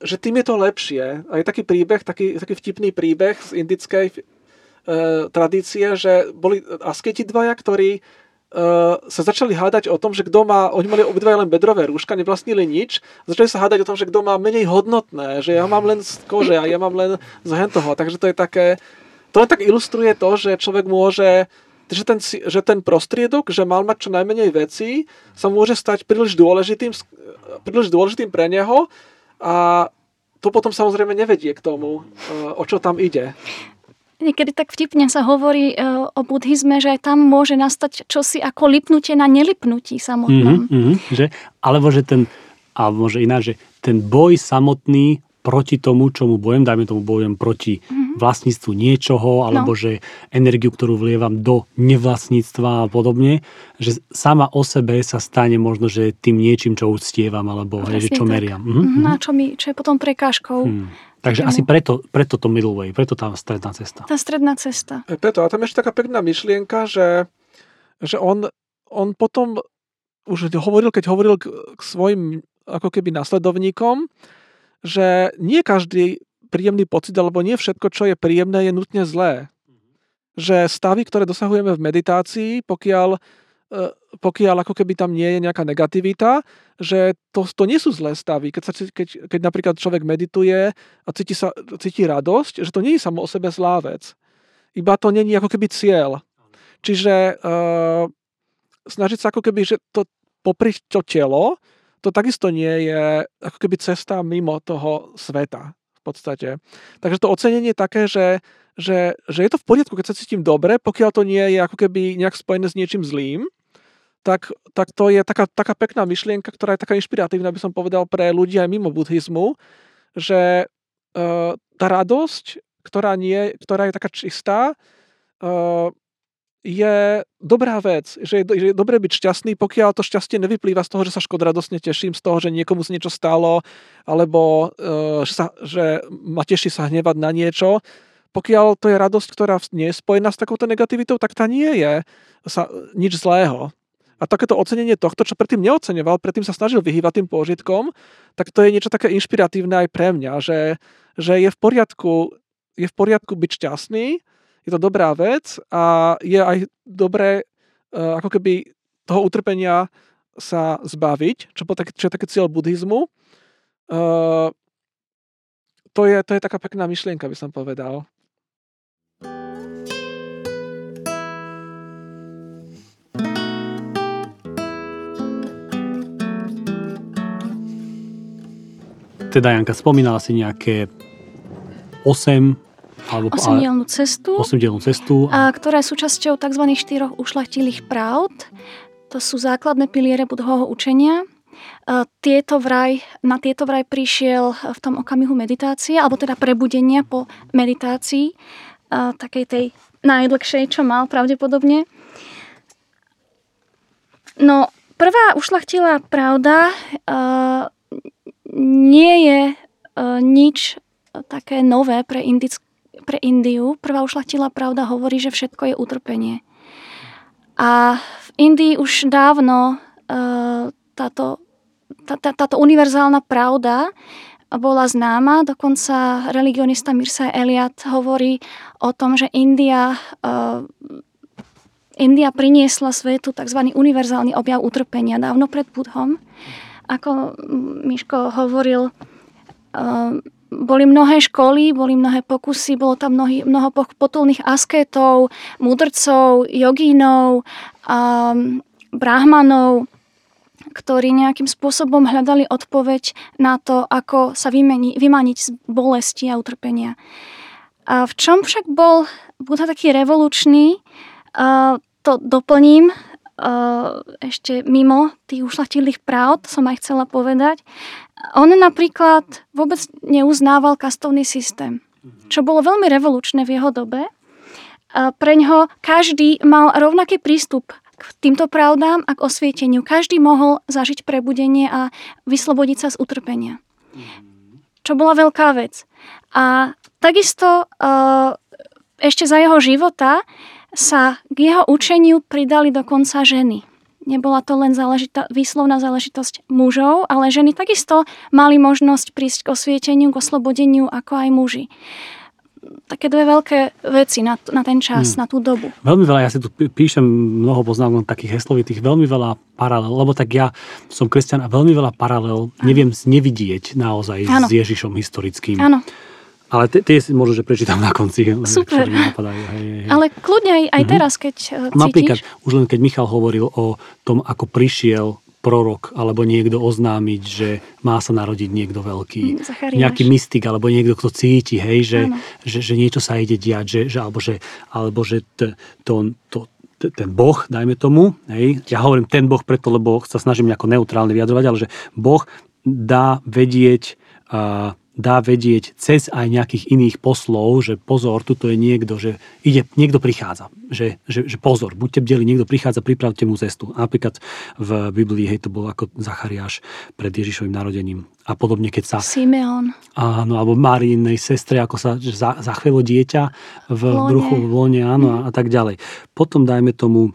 že tým je to lepšie. A je taký príbeh, taký, taký vtipný príbeh z indickej e, tradície, že boli asketi dvaja, ktorí e, sa začali hádať o tom, že kto má, oni mali obidvaja len bedrové rúška, nevlastnili nič, začali sa hádať o tom, že kto má menej hodnotné, že ja mám len z kože a ja mám len z hentoho. Takže to je také, to len tak ilustruje to, že človek môže že ten, že ten prostriedok, že mal mať čo najmenej vecí, sa môže stať príliš dôležitým, príliš dôležitým pre neho a to potom samozrejme nevedie k tomu, e, o čo tam ide. Niekedy tak vtipne sa hovorí e, o buddhizme, že aj tam môže nastať čosi ako lipnutie na nelipnutí samotnom. Mhm, mhm, že, alebo že ten, alebo že ináč, že ten boj samotný proti tomu, čomu bojem, dajme tomu bojujem proti Mhm. Vlastníctvu niečoho, alebo No. že energiu, ktorú vlievam do nevlastníctva a podobne, že sama o sebe sa stane možno, že tým niečím, čo uctievam, alebo hej, že čo tak. meriam. Mhm, Mhm, mhm. A čo, mi, čo je potom prekážkou. Hmm. Takže asi preto, preto to middle way, preto tá stredná cesta. Tá stredná cesta. E, Preto, a tam je ešte taká pekná myšlienka, že, že on, on potom už hovoril, keď hovoril k, k svojim ako keby nasledovníkom, že nie každý príjemný pocit, alebo nie všetko, čo je príjemné, je nutne zlé. Že stavy, ktoré dosahujeme v meditácii, pokiaľ, e, pokiaľ ako keby tam nie je nejaká negativita, že to, to nie sú zlé stavy. Keď, sa, keď, keď napríklad človek medituje a cíti, sa, cíti radosť, že to nie je samo o sebe zlá vec. Iba to není ako keby cieľ. Čiže uh, snažiť sa ako keby, že to popriť to telo, to takisto nie je ako keby cesta mimo toho sveta podstate. Takže to ocenenie je také, že, že, že je to v poriadku, keď sa cítim dobre, pokiaľ to nie je ako keby nejak spojené s niečím zlým, tak, tak to je taká, taká pekná myšlienka, ktorá je taká inšpiratívna, by som povedal, pre ľudí aj mimo buddhizmu, že uh, tá radosť, ktorá, nie, ktorá je taká čistá, uh, je dobrá vec, že je, že je dobré byť šťastný, pokiaľ to šťastie nevyplýva z toho, že sa škodradosne teším, z toho, že niekomu sa niečo stalo, alebo uh, že, sa, že ma teší sa hnevať na niečo. Pokiaľ to je radosť, ktorá nie je spojená s takouto negativitou, tak tá nie je sa, nič zlého. A takéto ocenenie tohto, čo predtým neoceňoval, predtým sa snažil vyhývať tým pôžitkom, tak to je niečo také inšpiratívne aj pre mňa, že, že je v poriadku je v poriadku byť šťastný, je to dobrá vec a je aj dobré uh, ako keby toho utrpenia sa zbaviť, čo, tak, čo je taký cieľ buddhizmu. Uh, to, je, to je taká pekná myšlienka, by som povedal. Teda Janka, spomínala si nejaké 8 alebo, osemdielnú cestu, osemdielnú cestu a... a ktorá je súčasťou tzv. štyroch ušlachtilých pravd. To sú základné piliere budhového učenia. Tieto vraj, na tieto vraj prišiel v tom okamihu meditácie, alebo teda prebudenia po meditácii, takej tej najdlhšej, čo mal pravdepodobne. No, prvá ušlachtilá pravda nie je e, nič také nové pre, Indic- pre Indiu. Prvá ušlachtila pravda hovorí, že všetko je utrpenie. A v Indii už dávno e, táto, tá, tá, táto univerzálna pravda bola známa. Dokonca religionista Mirsa Eliat hovorí o tom, že India, uh, India priniesla svetu tzv. univerzálny objav utrpenia dávno pred Budhom. Ako Miško hovoril, uh, boli mnohé školy, boli mnohé pokusy, bolo tam mnohý, mnoho potulných asketov, mudrcov, jogínov, um, brahmanov, ktorí nejakým spôsobom hľadali odpoveď na to, ako sa vymeni, vymaniť z bolesti a utrpenia. A v čom však bol Buddha taký revolučný, uh, to doplním, uh, ešte mimo tých ušlatilých práv, som aj chcela povedať. On napríklad vôbec neuznával kastovný systém, čo bolo veľmi revolučné v jeho dobe. Pre ňoho každý mal rovnaký prístup k týmto pravdám a k osvieteniu. Každý mohol zažiť prebudenie a vyslobodiť sa z utrpenia. Čo bola veľká vec. A takisto uh, ešte za jeho života sa k jeho učeniu pridali dokonca ženy. Nebola to len záležita, výslovná záležitosť mužov, ale ženy takisto mali možnosť prísť k osvieteniu, k oslobodeniu ako aj muži také dve veľké veci na, na ten čas, hmm. na tú dobu. Veľmi veľa, ja si tu píšem mnoho poznámok takých heslovitých, veľmi veľa paralel, lebo tak ja som kresťan a veľmi veľa paralel neviem nevidieť naozaj ano. s Ježišom historickým. Áno. Ale tie si možno, že prečítam na konci. Super. Napadajú, hej, hej. Ale kľudne aj, aj mhm. teraz, keď uh, cítiš. Napríklad, už len keď Michal hovoril o tom, ako prišiel prorok alebo niekto oznámiť, že má sa narodiť niekto veľký. Mm, Zachariáš. Nejaký mystik alebo niekto, kto cíti, hej, že, že, že niečo sa ide diať, že, že, alebo že, alebo že t, to, to, ten Boh, dajme tomu, hej, ja hovorím ten Boh preto, lebo sa snažím nejako neutrálne vyjadrovať, ale že Boh dá vedieť uh, dá vedieť cez aj nejakých iných poslov, že pozor, tuto je niekto, že ide, niekto prichádza. Že, že, že pozor, buďte bdeli, niekto prichádza, pripravte mu cestu. Napríklad v Biblii, hej, to bolo ako Zachariáš pred Ježišovým narodením. A podobne, keď sa... Simeon. Áno, alebo Marínej sestre, ako sa za, zachvelo dieťa v, v bruchu, v lone, áno, mm. a, a tak ďalej. Potom dajme tomu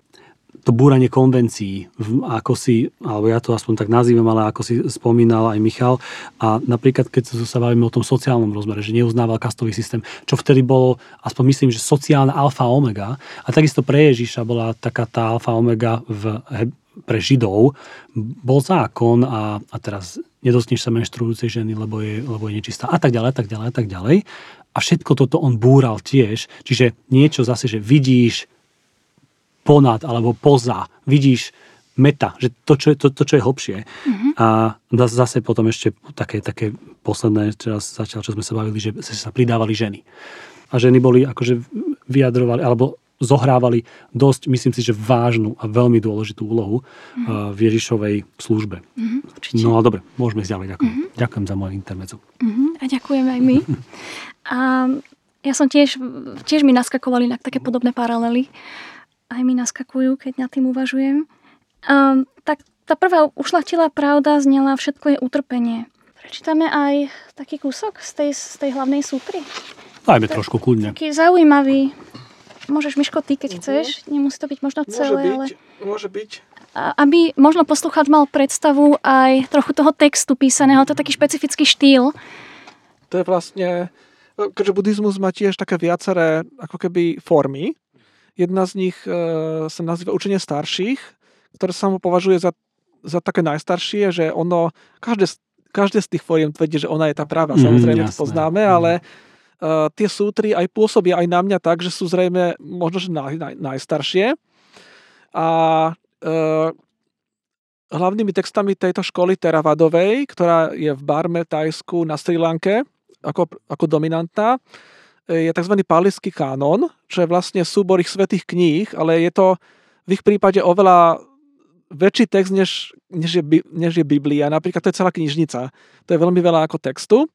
to búranie konvencií, ako si, alebo ja to aspoň tak nazývam, ale ako si spomínal aj Michal. A napríklad, keď sa bavíme o tom sociálnom rozmere, že neuznával kastový systém, čo vtedy bolo, aspoň myslím, že sociálna alfa omega. A takisto pre Ježiša bola taká tá alfa omega v, pre Židov, bol zákon a, a teraz nedostneš sa menštruujúcej ženy, lebo je, lebo je nečistá a tak ďalej, a tak ďalej, a tak ďalej. A všetko toto on búral tiež. Čiže niečo zase, že vidíš, ponad alebo poza. Vidíš meta, že to, čo je, to, to, čo je hlbšie. Mm-hmm. A zase potom ešte také, také posledné, teraz začal, čo sme sa bavili, že sa pridávali ženy. A ženy boli akože vyjadrovali, alebo zohrávali dosť, myslím si, že vážnu a veľmi dôležitú úlohu mm-hmm. v Ježišovej službe. Mm-hmm, no a dobre, môžeme ísť ďalej. Ďakujem. Mm-hmm. Ďakujem za moje intermecu. Mm-hmm, a ďakujem aj my. a ja som tiež, tiež mi naskakovali na také podobné paralely aj mi naskakujú, keď nad tým uvažujem. Um, tak tá prvá ušlachtilá pravda znela všetko je utrpenie. Prečítame aj taký kúsok z tej, z tej hlavnej sútry. Dajme tak, trošku kľudne. Taký zaujímavý. Môžeš, Miško, ty, keď uh-huh. chceš. Nemusí to byť možno celé, môže byť, ale... Môže byť. aby možno poslucháč mal predstavu aj trochu toho textu písaného, to je taký špecifický štýl. To je vlastne, keďže buddhizmus má tiež také viaceré ako keby formy. Jedna z nich e, sa nazýva učenie starších, ktoré sa mu považuje za, za také najstaršie, že ono, každé, každé z tých fóriem tvrdí, že ona je tá práva. Mm, Samozrejme, jasné. to poznáme, mm. ale uh, tie sútry aj pôsobia aj na mňa tak, že sú zrejme možno, že naj, naj, najstaršie. A uh, hlavnými textami tejto školy Teravadovej, ktorá je v Barme, Tajsku, na Sri Lanke, ako, ako dominantná, je tzv. palický kánon, čo je vlastne súbor ich svetých kníh, ale je to v ich prípade oveľa väčší text, než, než, je, než je Biblia. Napríklad to je celá knižnica. To je veľmi veľa ako textu.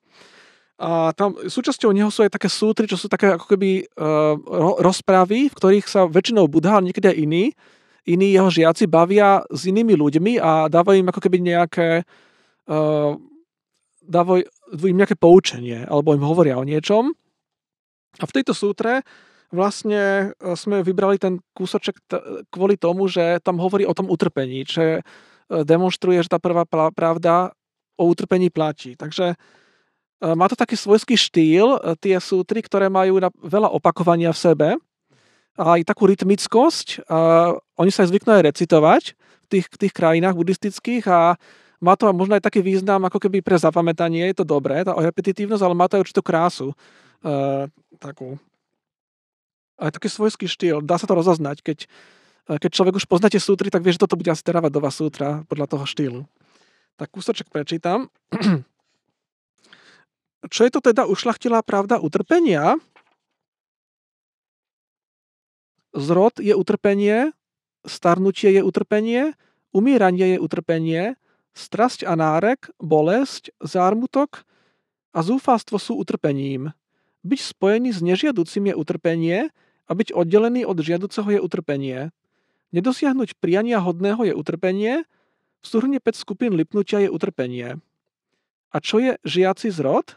A tam súčasťou neho sú aj také sútry, čo sú také ako keby uh, rozprávy, v ktorých sa väčšinou Buddha, ale niekedy aj iní, iní jeho žiaci bavia s inými ľuďmi a dávajú im ako keby nejaké uh, dávajú im nejaké poučenie alebo im hovoria o niečom. A v tejto sútre vlastne e, sme vybrali ten kúsoček t- kvôli tomu, že tam hovorí o tom utrpení, čo demonstruje, že tá prvá pravda o utrpení platí. Takže E, má to taký svojský štýl, e, tie sútry, ktoré majú veľa opakovania v sebe a aj takú rytmickosť. A oni sa aj zvyknú aj recitovať v tých, tých krajinách buddhistických a má to možno aj taký význam ako keby pre zapamätanie, je to dobré, tá repetitívnosť, ale má to aj určitú krásu. Takú. Aj taký svojský štýl, dá sa to rozoznať, keď, keď človek už poznáte sútry, tak vie, že toto bude asi Teravadová sútra podľa toho štýlu. Tak kúsoček prečítam. Čo je to teda ušlachtilá pravda utrpenia? Zrod je utrpenie, starnutie je utrpenie, umíranie je utrpenie, strasť a nárek, bolesť, zármutok a zúfalstvo sú utrpením. Byť spojený s nežiaducim je utrpenie a byť oddelený od žiaduceho je utrpenie. Nedosiahnuť priania hodného je utrpenie, v súhrne 5 skupín lipnutia je utrpenie. A čo je žiaci zrod?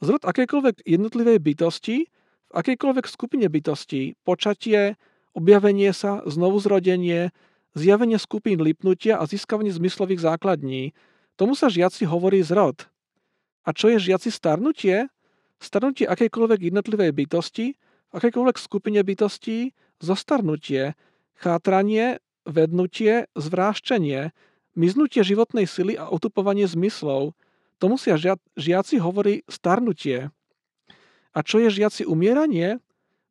Zrod akejkoľvek jednotlivej bytosti, v akejkoľvek skupine bytostí, počatie, objavenie sa, znovuzrodenie, zjavenie skupín lipnutia a získavanie zmyslových základní. Tomu sa žiaci hovorí zrod. A čo je žiaci starnutie? Starnutie akejkoľvek jednotlivej bytosti, v akejkoľvek skupine bytostí, zostarnutie, chátranie, vednutie, zvráščenie, miznutie životnej sily a otupovanie zmyslov – Tomu sa žiaci hovorí starnutie. A čo je žiaci umieranie?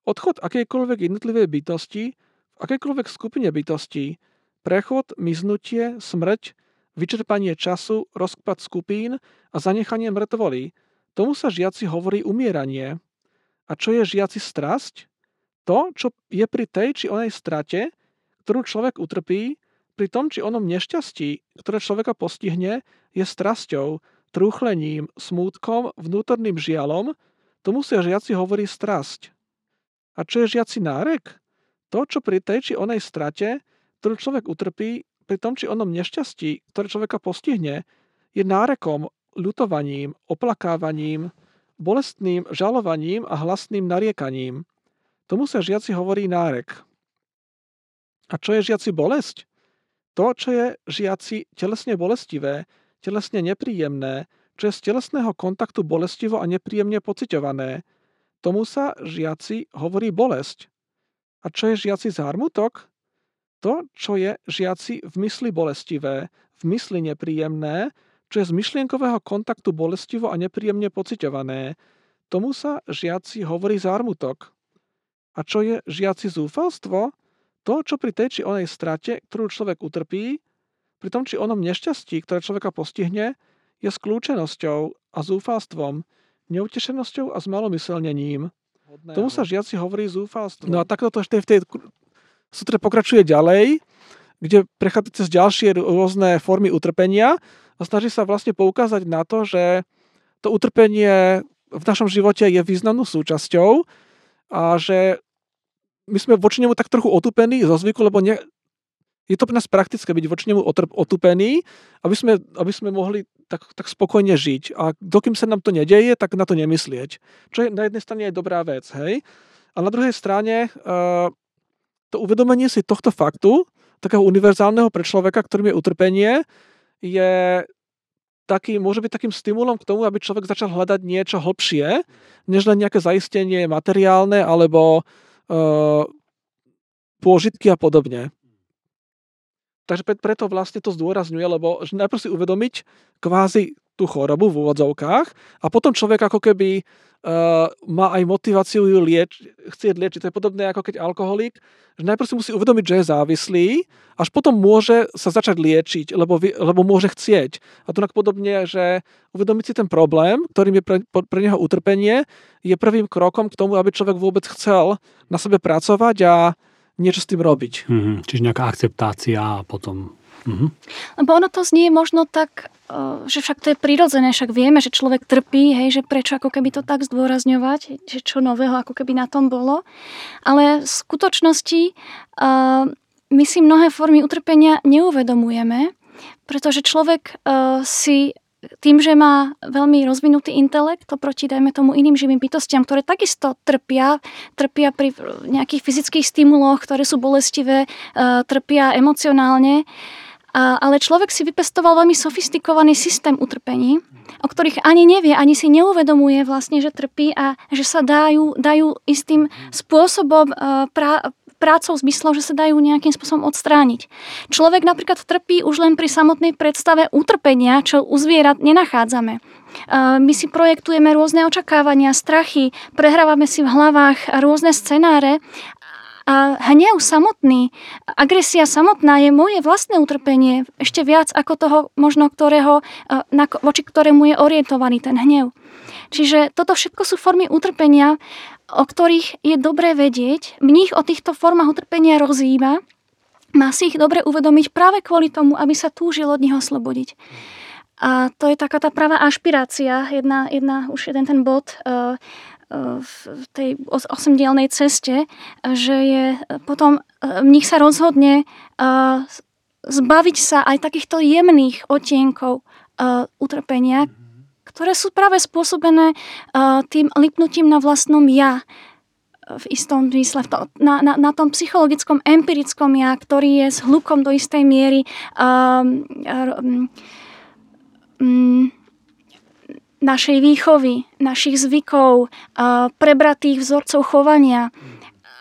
Odchod akejkoľvek jednotlivej bytosti, v akejkoľvek skupine bytostí, prechod, miznutie, smrť, vyčerpanie času, rozpad skupín a zanechanie mŕtvoly. Tomu sa žiaci hovorí umieranie. A čo je žiaci strasť? To, čo je pri tej či onej strate, ktorú človek utrpí, pri tom či onom nešťastí, ktoré človeka postihne, je strasťou, trúchlením, smútkom, vnútorným žialom, tomu sa žiaci hovorí strasť. A čo je žiaci nárek? To, čo pri tej či onej strate, ktorú človek utrpí, pri tom či onom nešťastí, ktoré človeka postihne, je nárekom, ľutovaním, oplakávaním, bolestným žalovaním a hlasným nariekaním. Tomu sa žiaci hovorí nárek. A čo je žiaci bolesť? To, čo je žiaci telesne bolestivé, telesne nepríjemné, čo je z telesného kontaktu bolestivo a nepríjemne pociťované. Tomu sa žiaci hovorí bolesť. A čo je žiaci zármutok? To, čo je žiaci v mysli bolestivé, v mysli nepríjemné, čo je z myšlienkového kontaktu bolestivo a nepríjemne pociťované. Tomu sa žiaci hovorí zármutok. A čo je žiaci zúfalstvo? To, čo pri tej či onej strate, ktorú človek utrpí, pri tom či onom nešťastí, ktoré človeka postihne, je skľúčenosťou a zúfalstvom, neutešenosťou a zmalomyselnením. Tomu sa žiaci hovorí zúfalstvo. No a takto to ešte v tej sutre pokračuje ďalej, kde prechádza cez ďalšie rôzne formy utrpenia a snaží sa vlastne poukázať na to, že to utrpenie v našom živote je významnou súčasťou a že my sme voči nemu tak trochu otupení zo zvyku, lebo ne, je to pre nás praktické byť voči nemu otupení, aby sme, aby sme mohli tak, tak spokojne žiť. A dokým sa nám to nedeje, tak na to nemyslieť. Čo je na jednej strane je dobrá vec, hej? A na druhej strane uh, to uvedomenie si tohto faktu, takého univerzálneho pre človeka, ktorým je utrpenie, je taký, môže byť takým stimulom k tomu, aby človek začal hľadať niečo hlbšie, než len nejaké zaistenie materiálne alebo uh, pôžitky a podobne. Takže preto vlastne to zdôrazňuje, lebo najprv si uvedomiť kvázi tú chorobu v úvodzovkách a potom človek ako keby uh, má aj motiváciu ju lieč, chcieť liečiť. To je podobné ako keď alkoholík, že najprv si musí uvedomiť, že je závislý, až potom môže sa začať liečiť, lebo, lebo môže chcieť. A to podobne, že uvedomiť si ten problém, ktorým je pre, pre neho utrpenie, je prvým krokom k tomu, aby človek vôbec chcel na sebe pracovať a niečo s tým robiť. Mm-hmm. Čiže nejaká akceptácia a potom Mm-hmm. Lebo ono to znie možno tak, eh, že však to je prirodzené, však vieme, že človek trpí, hej, že prečo ako keby to tak zdôrazňovať, že čo nového ako keby na tom bolo. Ale v skutočnosti uh, my si mnohé formy utrpenia neuvedomujeme, pretože človek uh, si tým, že má veľmi rozvinutý intelekt oproti, dajme tomu, iným živým bytostiam, ktoré takisto trpia, trpia pri nejakých fyzických stimuloch, ktoré sú bolestivé, trpia emocionálne, a, ale človek si vypestoval veľmi sofistikovaný systém utrpení, o ktorých ani nevie, ani si neuvedomuje vlastne, že trpí a že sa dajú, dajú istým spôsobom pra, prácou zmyslov, že sa dajú nejakým spôsobom odstrániť. Človek napríklad trpí už len pri samotnej predstave utrpenia, čo u zvierat nenachádzame. My si projektujeme rôzne očakávania, strachy, prehrávame si v hlavách rôzne scenáre a hnev samotný, agresia samotná je moje vlastné utrpenie, ešte viac ako toho možno, ktorého, na, voči ktorému je orientovaný ten hnev. Čiže toto všetko sú formy utrpenia, o ktorých je dobré vedieť. Mních o týchto formách utrpenia rozvíma, má si ich dobre uvedomiť práve kvôli tomu, aby sa túžil od nich oslobodiť. A to je taká tá pravá ašpirácia, jedna, jedna už jeden ten bod, v tej osemdielnej ceste, že je potom mních sa rozhodne zbaviť sa aj takýchto jemných odtienkov utrpenia, ktoré sú práve spôsobené tým lipnutím na vlastnom ja v istom zmysle, na, na, na tom psychologickom, empirickom ja, ktorý je s hlukom do istej miery um, um, našej výchovy, našich zvykov, prebratých vzorcov chovania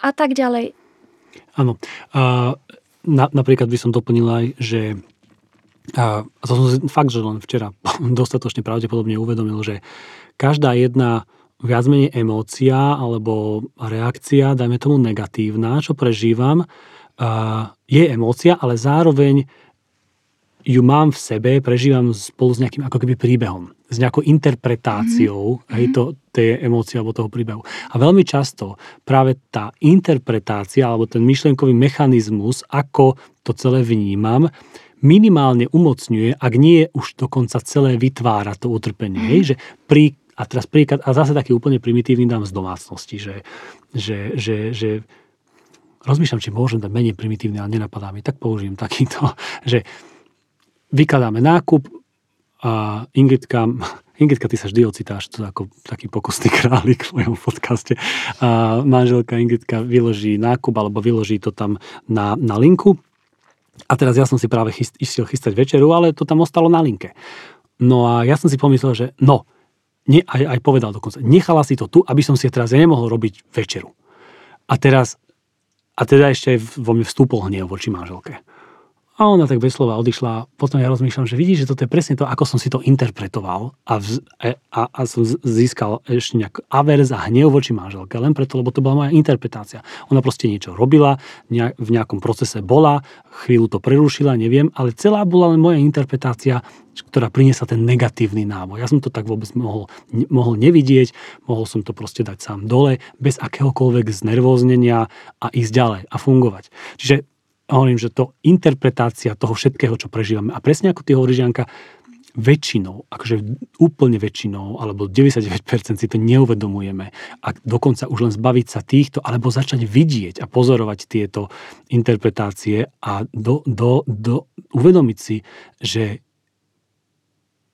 a tak ďalej. Áno. A na, napríklad by som doplnil aj, že a to som fakt, že len včera dostatočne pravdepodobne uvedomil, že každá jedna viac menej emócia alebo reakcia, dajme tomu negatívna, čo prežívam, je emócia, ale zároveň ju mám v sebe, prežívam spolu s nejakým ako keby príbehom, s nejakou interpretáciou mm-hmm. hej, to, tej emócie alebo toho príbehu. A veľmi často práve tá interpretácia alebo ten myšlenkový mechanizmus, ako to celé vnímam, minimálne umocňuje, ak nie už dokonca celé vytvára to utrpenie. Mm-hmm. Hej, že pri, a teraz príklad, a zase taký úplne primitívny dám z domácnosti, že, že, že, že rozmýšľam, či môžem dať menej primitívny, ale nenapadá mi, tak použijem takýto, že vykladáme nákup a Ingridka, Ingridka, ty sa vždy ocitáš, to ako taký pokusný králik v mojom podcaste. A manželka Ingridka vyloží nákup alebo vyloží to tam na, na linku. A teraz ja som si práve chyst, išiel chystať večeru, ale to tam ostalo na linke. No a ja som si pomyslel, že no, ne, aj, aj povedal dokonca, nechala si to tu, aby som si teraz ja nemohol robiť večeru. A teraz, a teda ešte vo mne vstúpol hnev voči manželke. A ona tak bez slova odišla. Potom ja rozmýšľam, že vidíš, že toto je presne to, ako som si to interpretoval a, vz, e, a, a som získal ešte nejak averz a hnev voči manželke, len preto, lebo to bola moja interpretácia. Ona proste niečo robila, v nejakom procese bola, chvíľu to prerušila, neviem, ale celá bola len moja interpretácia, ktorá priniesla ten negatívny náboj. Ja som to tak vôbec mohol, mohol nevidieť, mohol som to proste dať sám dole, bez akéhokoľvek znervóznenia a ísť ďalej a fungovať. Čiže hovorím, že to interpretácia toho všetkého, čo prežívame. A presne ako ty hovoríš, Janka, väčšinou, akože úplne väčšinou, alebo 99% si to neuvedomujeme. A dokonca už len zbaviť sa týchto, alebo začať vidieť a pozorovať tieto interpretácie a do, do, do, uvedomiť si, že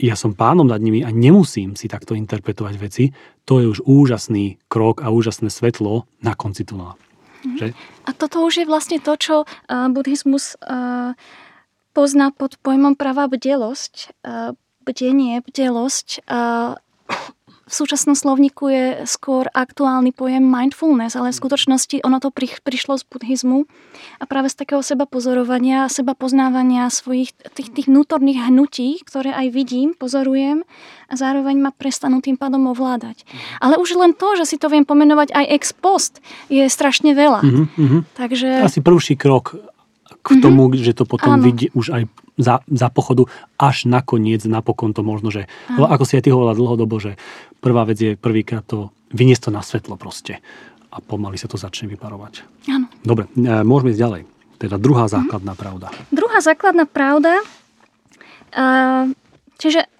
ja som pánom nad nimi a nemusím si takto interpretovať veci, to je už úžasný krok a úžasné svetlo na konci tunela. Mhm. Že? A toto už je vlastne to, čo uh, buddhizmus uh, pozná pod pojmom pravá bdelosť. Uh, bdenie, bdelosť. Uh, v súčasnom slovníku je skôr aktuálny pojem mindfulness, ale v skutočnosti ono to pri, prišlo z buddhizmu a práve z takého seba pozorovania, seba poznávania svojich tých, tých vnútorných hnutí, ktoré aj vidím, pozorujem a zároveň ma prestanú tým pádom ovládať. Ale už len to, že si to viem pomenovať aj ex post, je strašne veľa. Uh-huh. Takže... Asi prvší krok k tomu, mm-hmm. že to potom Áno. vidie už aj za, za pochodu, až nakoniec napokon to možno, že, lebo ako si aj ty hovorila dlhodobo, že prvá vec je prvýkrát to vyniesť to na svetlo proste a pomaly sa to začne vyparovať. Áno. Dobre, e, môžeme ísť ďalej. Teda druhá základná pravda. Druhá základná pravda, uh, čiže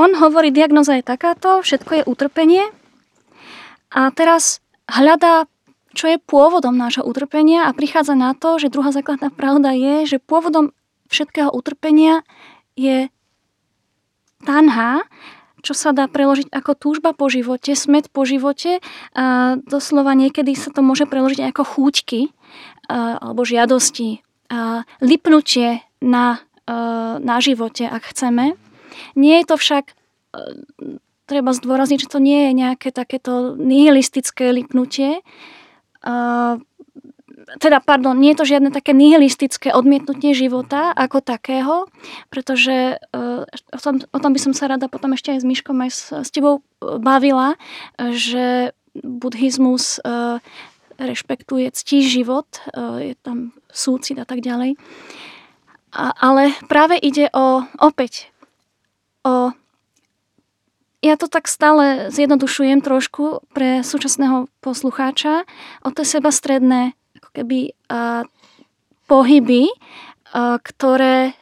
on hovorí, diagnoza je takáto, všetko je utrpenie a teraz hľadá, čo je pôvodom nášho utrpenia a prichádza na to, že druhá základná pravda je, že pôvodom všetkého utrpenia je tanha, čo sa dá preložiť ako túžba po živote, smet po živote. A doslova niekedy sa to môže preložiť ako chúťky alebo žiadosti. A lipnutie na, na živote, ak chceme. Nie je to však, a, treba zdôrazniť, že to nie je nejaké takéto nihilistické lipnutie. Teda, pardon, nie je to žiadne také nihilistické odmietnutie života ako takého, pretože o, tom, o tom by som sa rada potom ešte aj s Myškom, aj s, s tebou bavila, že buddhizmus rešpektuje ctí život, je tam súcit a tak ďalej. A, ale práve ide o, opäť, o ja to tak stále zjednodušujem trošku pre súčasného poslucháča o tie sebastredné ako keby uh, pohyby, uh, ktoré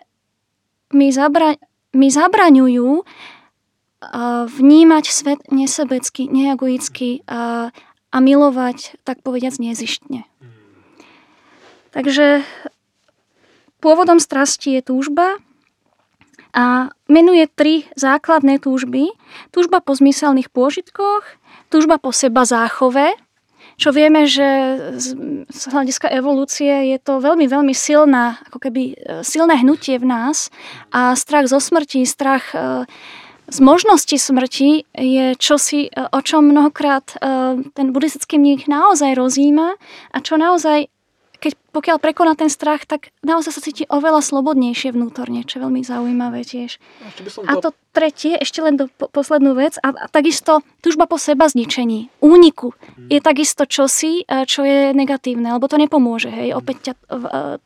mi, zabra- mi zabraňujú uh, vnímať svet nesebecky, neegoicky uh, a milovať, tak povediac, nezištne. Takže pôvodom strasti je túžba a menuje tri základné túžby. Túžba po zmyselných pôžitkoch, túžba po seba záchove, čo vieme, že z, hľadiska evolúcie je to veľmi, veľmi silná, ako keby silné hnutie v nás a strach zo smrti, strach e, z možnosti smrti je čosi, o čom mnohokrát e, ten buddhistický mních naozaj rozíma a čo naozaj keď pokiaľ prekoná ten strach, tak naozaj sa cíti oveľa slobodnejšie vnútorne, čo je veľmi zaujímavé tiež. To... A to tretie, ešte len do po, poslednú vec, a, a takisto túžba po seba zničení, úniku, hmm. je takisto čosi, čo je negatívne, lebo to nepomôže, hej, opäť ťa,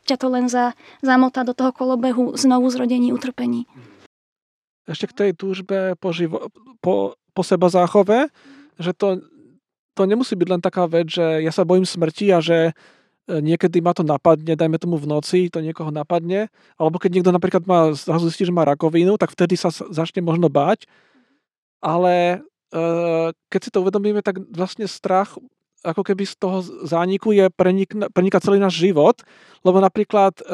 ťa to len za, zamotá do toho kolobehu znovu zrodení, utrpení. Ešte k tej túžbe po, živo, po, po seba záchove, že to, to nemusí byť len taká vec, že ja sa bojím smrti a že niekedy ma to napadne, dajme tomu v noci, to niekoho napadne, alebo keď niekto napríklad má, zistí, že má rakovinu, tak vtedy sa začne možno báť, ale e, keď si to uvedomíme, tak vlastne strach ako keby z toho zániku je prenik, prenika celý náš život, lebo napríklad e,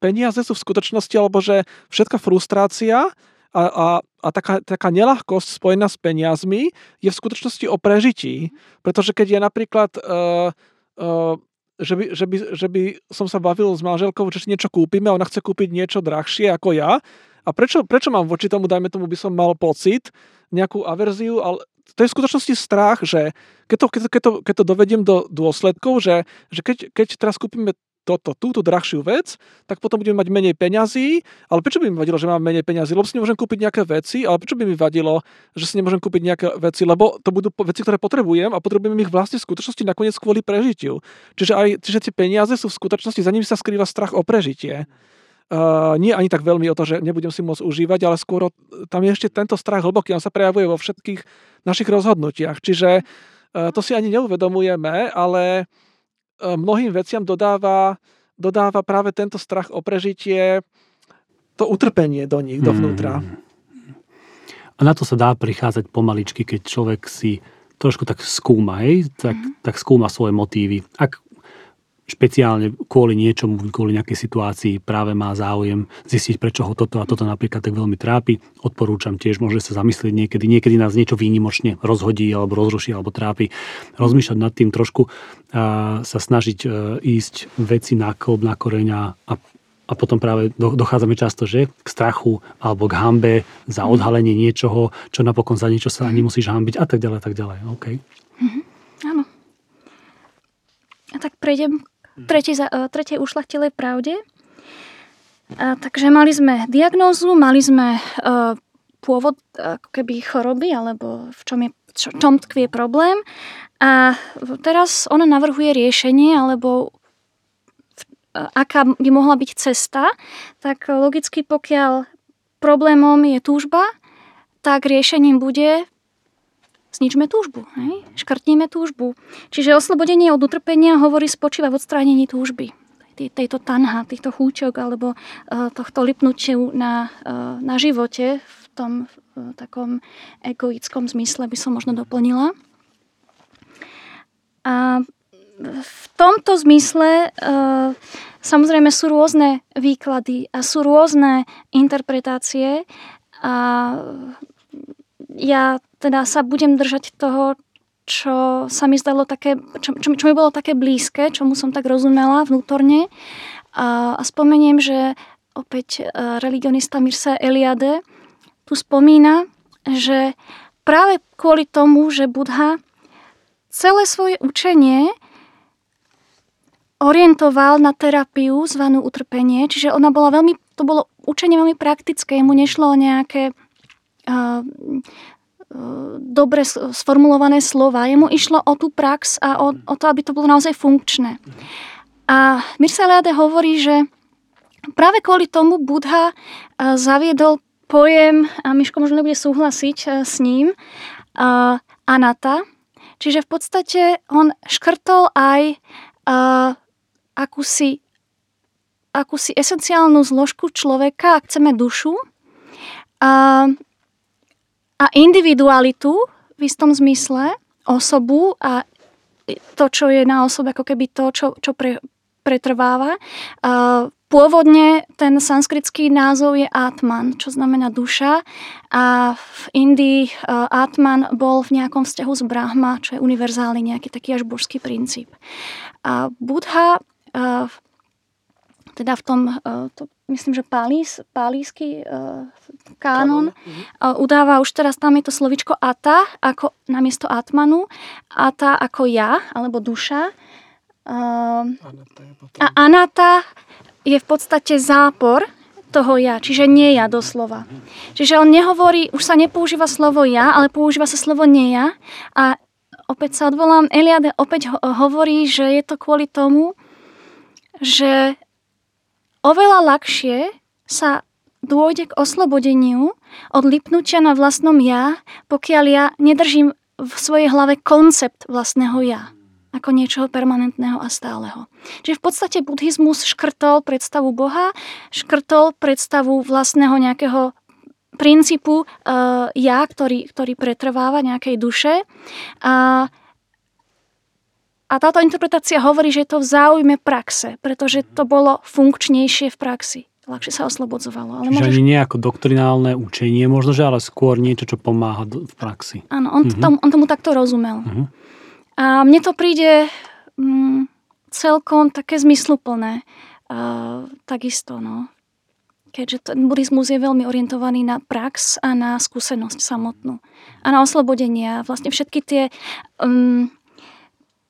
peniaze sú v skutočnosti, alebo že všetká frustrácia a, a, a taká, taká nelahkosť spojená s peniazmi je v skutočnosti o prežití. Pretože keď je napríklad uh, uh, že by, že, by, že by som sa bavil s manželkou, že si niečo kúpime a ona chce kúpiť niečo drahšie ako ja. A prečo, prečo mám voči tomu, dajme tomu, by som mal pocit, nejakú averziu, ale to je v skutočnosti strach, že keď to, keď to, keď to, dovediem do dôsledkov, že, že keď, keď teraz kúpime toto, túto drahšiu vec, tak potom budeme mať menej peňazí, ale prečo by mi vadilo, že mám menej peňazí? Lebo si nemôžem kúpiť nejaké veci, ale prečo by mi vadilo, že si nemôžem kúpiť nejaké veci? Lebo to budú veci, ktoré potrebujem a potrebujem ich vlastne v skutočnosti nakoniec kvôli prežitiu. Čiže aj čiže tie peniaze sú v skutočnosti, za nimi sa skrýva strach o prežitie. Uh, nie ani tak veľmi o to, že nebudem si môcť užívať, ale skôr tam je ešte tento strach hlboký, on sa prejavuje vo všetkých našich rozhodnutiach. Čiže uh, to si ani neuvedomujeme, ale mnohým veciam dodáva, dodáva práve tento strach o prežitie, to utrpenie do nich, dovnútra. Hmm. A na to sa dá prichádzať pomaličky, keď človek si trošku tak skúma, hej? Tak, mm. tak skúma svoje motívy. Ak špeciálne kvôli niečomu, kvôli nejakej situácii práve má záujem zistiť, prečo ho toto a toto napríklad tak veľmi trápi. Odporúčam tiež, môže sa zamyslieť niekedy, niekedy nás niečo výnimočne rozhodí alebo rozruší alebo trápi. Rozmýšľať nad tým trošku a sa snažiť e, ísť veci na klb, na koreňa a a potom práve dochádzame často, že k strachu alebo k hambe za odhalenie niečoho, čo napokon za niečo sa ani musíš hambiť a tak ďalej, a tak ďalej. Okay. Mm-hmm. Áno. A tak prejdem tretej, e, tretej ušlachtilej pravde. A, takže mali sme diagnózu, mali sme uh, pôvod ako keby choroby, alebo v čom, je, čo, čom tkvie problém. A teraz ona navrhuje riešenie, alebo aká by mohla byť cesta, tak logicky pokiaľ problémom je túžba, tak riešením bude zničme túžbu, hej? škrtníme túžbu. Čiže oslobodenie od utrpenia hovorí spočíva v odstránení túžby tejto tanha, týchto chúčok alebo uh, tohto lipnutiu na, uh, na živote v tom uh, takom egoickom zmysle by som možno doplnila. A v tomto zmysle samozrejme sú rôzne výklady a sú rôzne interpretácie a ja teda sa budem držať toho, čo sa mi zdalo také, čo, čo, čo mi bolo také blízke, čomu som tak rozumela vnútorne. A, a spomeniem, že opäť uh, religionista Mirsa Eliade tu spomína, že práve kvôli tomu, že Budha celé svoje učenie orientoval na terapiu zvanú utrpenie, čiže ona bola veľmi, to bolo učenie veľmi praktické, mu nešlo o nejaké dobre sformulované slova. Jemu išlo o tú prax a o, o to, aby to bolo naozaj funkčné. A Mircea Eliade hovorí, že práve kvôli tomu Budha zaviedol pojem, a Miško možno nebude súhlasiť s ním, anata. Čiže v podstate on škrtol aj akúsi, akúsi esenciálnu zložku človeka, ak chceme dušu, a, individualitu v istom zmysle, osobu a to, čo je na osobe, ako keby to, čo, čo pre, pretrváva. Pôvodne ten sanskritský názov je Atman, čo znamená duša a v Indii Atman bol v nejakom vzťahu s Brahma, čo je univerzálny nejaký taký až božský princíp. A Buddha teda v tom, to, myslím, že pálís, pálísky kánon uh, udáva už teraz, tam je to slovičko ata, ako namiesto atmanu, ata ako ja, alebo duša. a anata je v podstate zápor toho ja, čiže nie ja doslova. Čiže on nehovorí, už sa nepoužíva slovo ja, ale používa sa slovo nie ja. A opäť sa odvolám, Eliade opäť hovorí, že je to kvôli tomu, že oveľa ľahšie sa dôjde k oslobodeniu od lipnutia na vlastnom ja, pokiaľ ja nedržím v svojej hlave koncept vlastného ja ako niečoho permanentného a stáleho. Čiže v podstate buddhizmus škrtol predstavu Boha, škrtol predstavu vlastného nejakého princípu uh, ja, ktorý, ktorý pretrváva nejakej duše. A uh, a táto interpretácia hovorí, že je to v záujme praxe, pretože to bolo funkčnejšie v praxi. Ľahšie sa oslobodzovalo. Ale Čiže môžeš... ani nie ako doktrinálne učenie, možno, že ale skôr niečo, čo pomáha v praxi. Áno, on, uh-huh. tom, on tomu takto rozumel. Uh-huh. A mne to príde mm, celkom také zmysluplné. Uh, takisto, no. Keďže ten buddhizmus je veľmi orientovaný na prax a na skúsenosť samotnú. A na oslobodenie. Vlastne všetky tie... Um,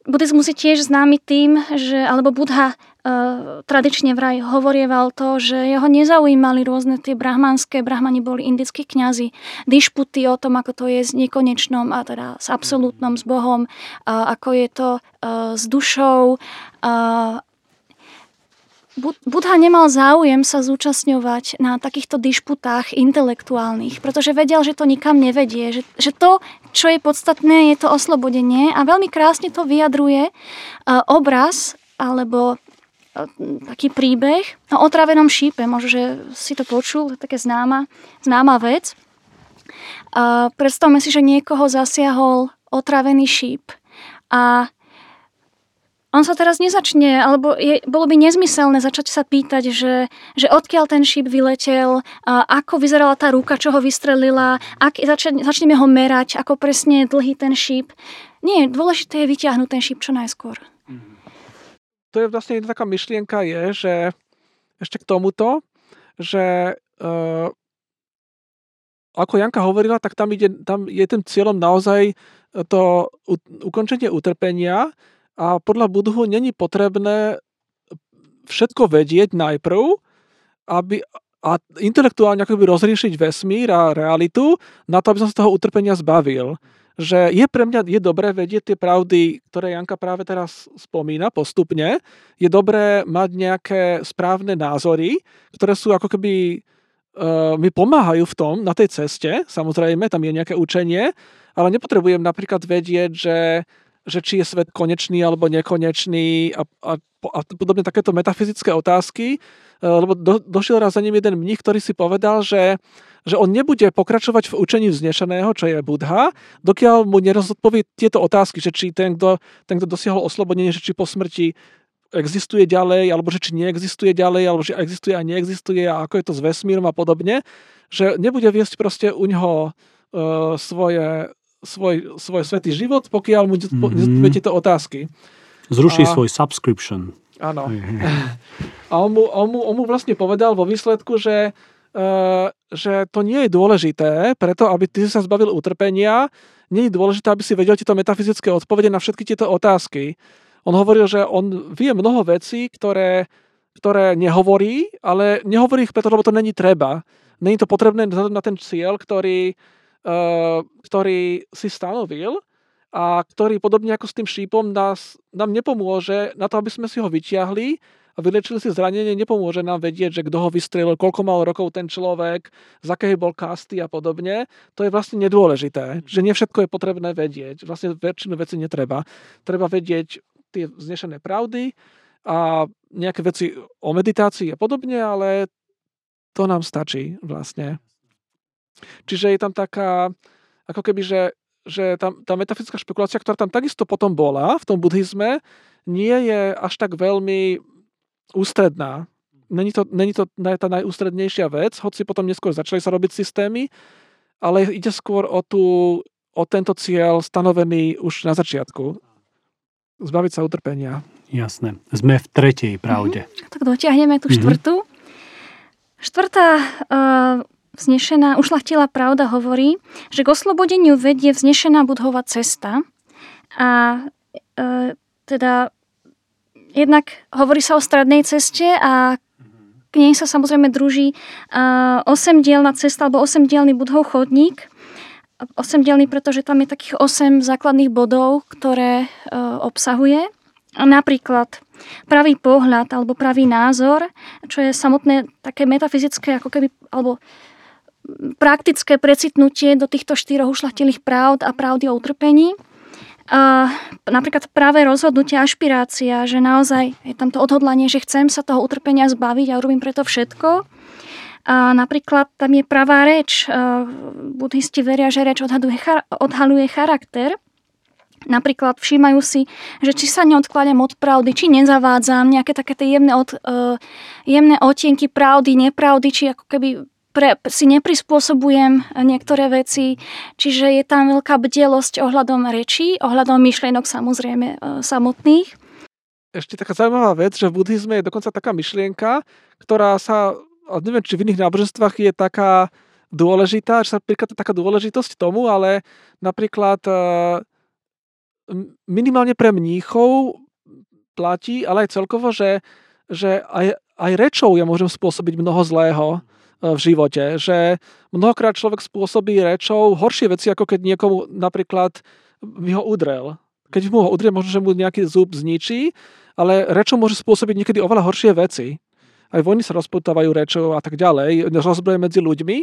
Buddhizmus je tiež známy tým, že, alebo Buddha uh, tradične vraj hovorieval to, že jeho nezaujímali rôzne tie brahmanské, brahmani boli indickí kňazi, dišputy o tom, ako to je s nekonečnom a teda s absolútnom, s Bohom, uh, ako je to uh, s dušou, uh, Budha nemal záujem sa zúčastňovať na takýchto dišputách intelektuálnych, pretože vedel, že to nikam nevedie, že, že to, čo je podstatné, je to oslobodenie a veľmi krásne to vyjadruje uh, obraz alebo uh, taký príbeh o otravenom šípe. Možno, že si to počul, také známa, známa vec. Uh, predstavme si, že niekoho zasiahol otravený šíp a on sa teraz nezačne, alebo je, bolo by nezmyselné začať sa pýtať, že, že odkiaľ ten šíp vyletel, a ako vyzerala tá ruka, čo ho vystrelila, ak, zač, začneme ho merať, ako presne dlhý ten šíp. Nie, dôležité je vyťahnuť ten šíp čo najskôr. To je vlastne jedna taká myšlienka je, že ešte k tomuto, že uh, ako Janka hovorila, tak tam, ide, tam je tým cieľom naozaj to ukončenie utrpenia, a podľa Budhu není potrebné všetko vedieť najprv, aby, a intelektuálne akoby rozriešiť vesmír a realitu na to, aby som sa toho utrpenia zbavil. Že je pre mňa je dobré vedieť tie pravdy, ktoré Janka práve teraz spomína postupne. Je dobré mať nejaké správne názory, ktoré sú ako keby uh, mi pomáhajú v tom, na tej ceste, samozrejme, tam je nejaké učenie, ale nepotrebujem napríklad vedieť, že že či je svet konečný alebo nekonečný a, a, a podobne takéto metafyzické otázky, e, lebo do, došiel raz za ním jeden mních, ktorý si povedal, že, že on nebude pokračovať v učení vznešeného, čo je Budha, dokiaľ mu nerozodpovie tieto otázky, že či ten, kto, ten, kto dosiahol oslobodenie, že či po smrti existuje ďalej, alebo že či neexistuje ďalej, alebo že existuje a neexistuje a ako je to s vesmírom a podobne, že nebude viesť proste u neho uh, svoje svoj, svoj svetý život, pokiaľ mu mm-hmm. tieto otázky. Zruší a, svoj subscription. Áno. A on mu, on, mu, on mu vlastne povedal vo výsledku, že, uh, že to nie je dôležité, preto aby ty sa zbavil utrpenia, nie je dôležité, aby si vedel tieto metafyzické odpovede na všetky tieto otázky. On hovoril, že on vie mnoho vecí, ktoré, ktoré nehovorí, ale nehovorí ich preto, lebo to není treba. Není to potrebné na ten cieľ, ktorý, ktorý si stanovil a ktorý podobne ako s tým šípom nás, nám nepomôže na to, aby sme si ho vyťahli a vylečili si zranenie, nepomôže nám vedieť, že kto ho vystrelil, koľko mal rokov ten človek, z akej bol kasty a podobne. To je vlastne nedôležité, že nie všetko je potrebné vedieť. Vlastne väčšinu veci netreba. Treba vedieť tie vznešené pravdy a nejaké veci o meditácii a podobne, ale to nám stačí vlastne. Čiže je tam taká, ako keby, že, že tam, tá metafyzická špekulácia, ktorá tam takisto potom bola v tom buddhizme, nie je až tak veľmi ústredná. Není to, není to tá najústrednejšia vec, hoci potom neskôr začali sa robiť systémy, ale ide skôr o, tú, o tento cieľ stanovený už na začiatku. Zbaviť sa utrpenia. Jasné. Sme v tretej pravde. Mm-hmm. Tak dotiahneme tú mm-hmm. štvrtú. Štvrtá uh, Vznešená, ušlachtilá pravda hovorí, že k oslobodeniu vedie vznešená budhová cesta a e, teda jednak hovorí sa o strednej ceste a k nej sa samozrejme druží uh, osemdielna cesta alebo osemdielný budhov chodník. Osemdielný, pretože tam je takých osem základných bodov, ktoré uh, obsahuje. Napríklad pravý pohľad alebo pravý názor, čo je samotné také metafyzické ako keby, alebo praktické precitnutie do týchto štyroch ušlachtilých pravd a pravdy o utrpení. A napríklad práve rozhodnutie, ašpirácia, že naozaj je tam to odhodlanie, že chcem sa toho utrpenia zbaviť a urobím preto všetko. A napríklad tam je pravá reč. Budhisti veria, že reč odhaluje, odhaluje charakter. Napríklad všímajú si, že či sa neodkladám od pravdy, či nezavádzam nejaké také tie jemné, od, uh, jemné otienky pravdy, nepravdy, či ako keby pre, si neprispôsobujem niektoré veci, čiže je tam veľká bdelosť ohľadom rečí, ohľadom myšlienok samozrejme e, samotných. Ešte taká zaujímavá vec, že v buddhizme je dokonca taká myšlienka, ktorá sa, neviem, či v iných náboženstvách je taká dôležitá, že sa prikladá taká dôležitosť tomu, ale napríklad e, minimálne pre mníchov platí, ale aj celkovo, že, že aj, aj rečou ja môžem spôsobiť mnoho zlého v živote, že mnohokrát človek spôsobí rečou horšie veci, ako keď niekomu napríklad by ho udrel. Keď mu ho udrie, možno, že mu nejaký zub zničí, ale rečou môže spôsobiť niekedy oveľa horšie veci. Aj vojny sa rozputávajú rečou a tak ďalej, rozbroje medzi ľuďmi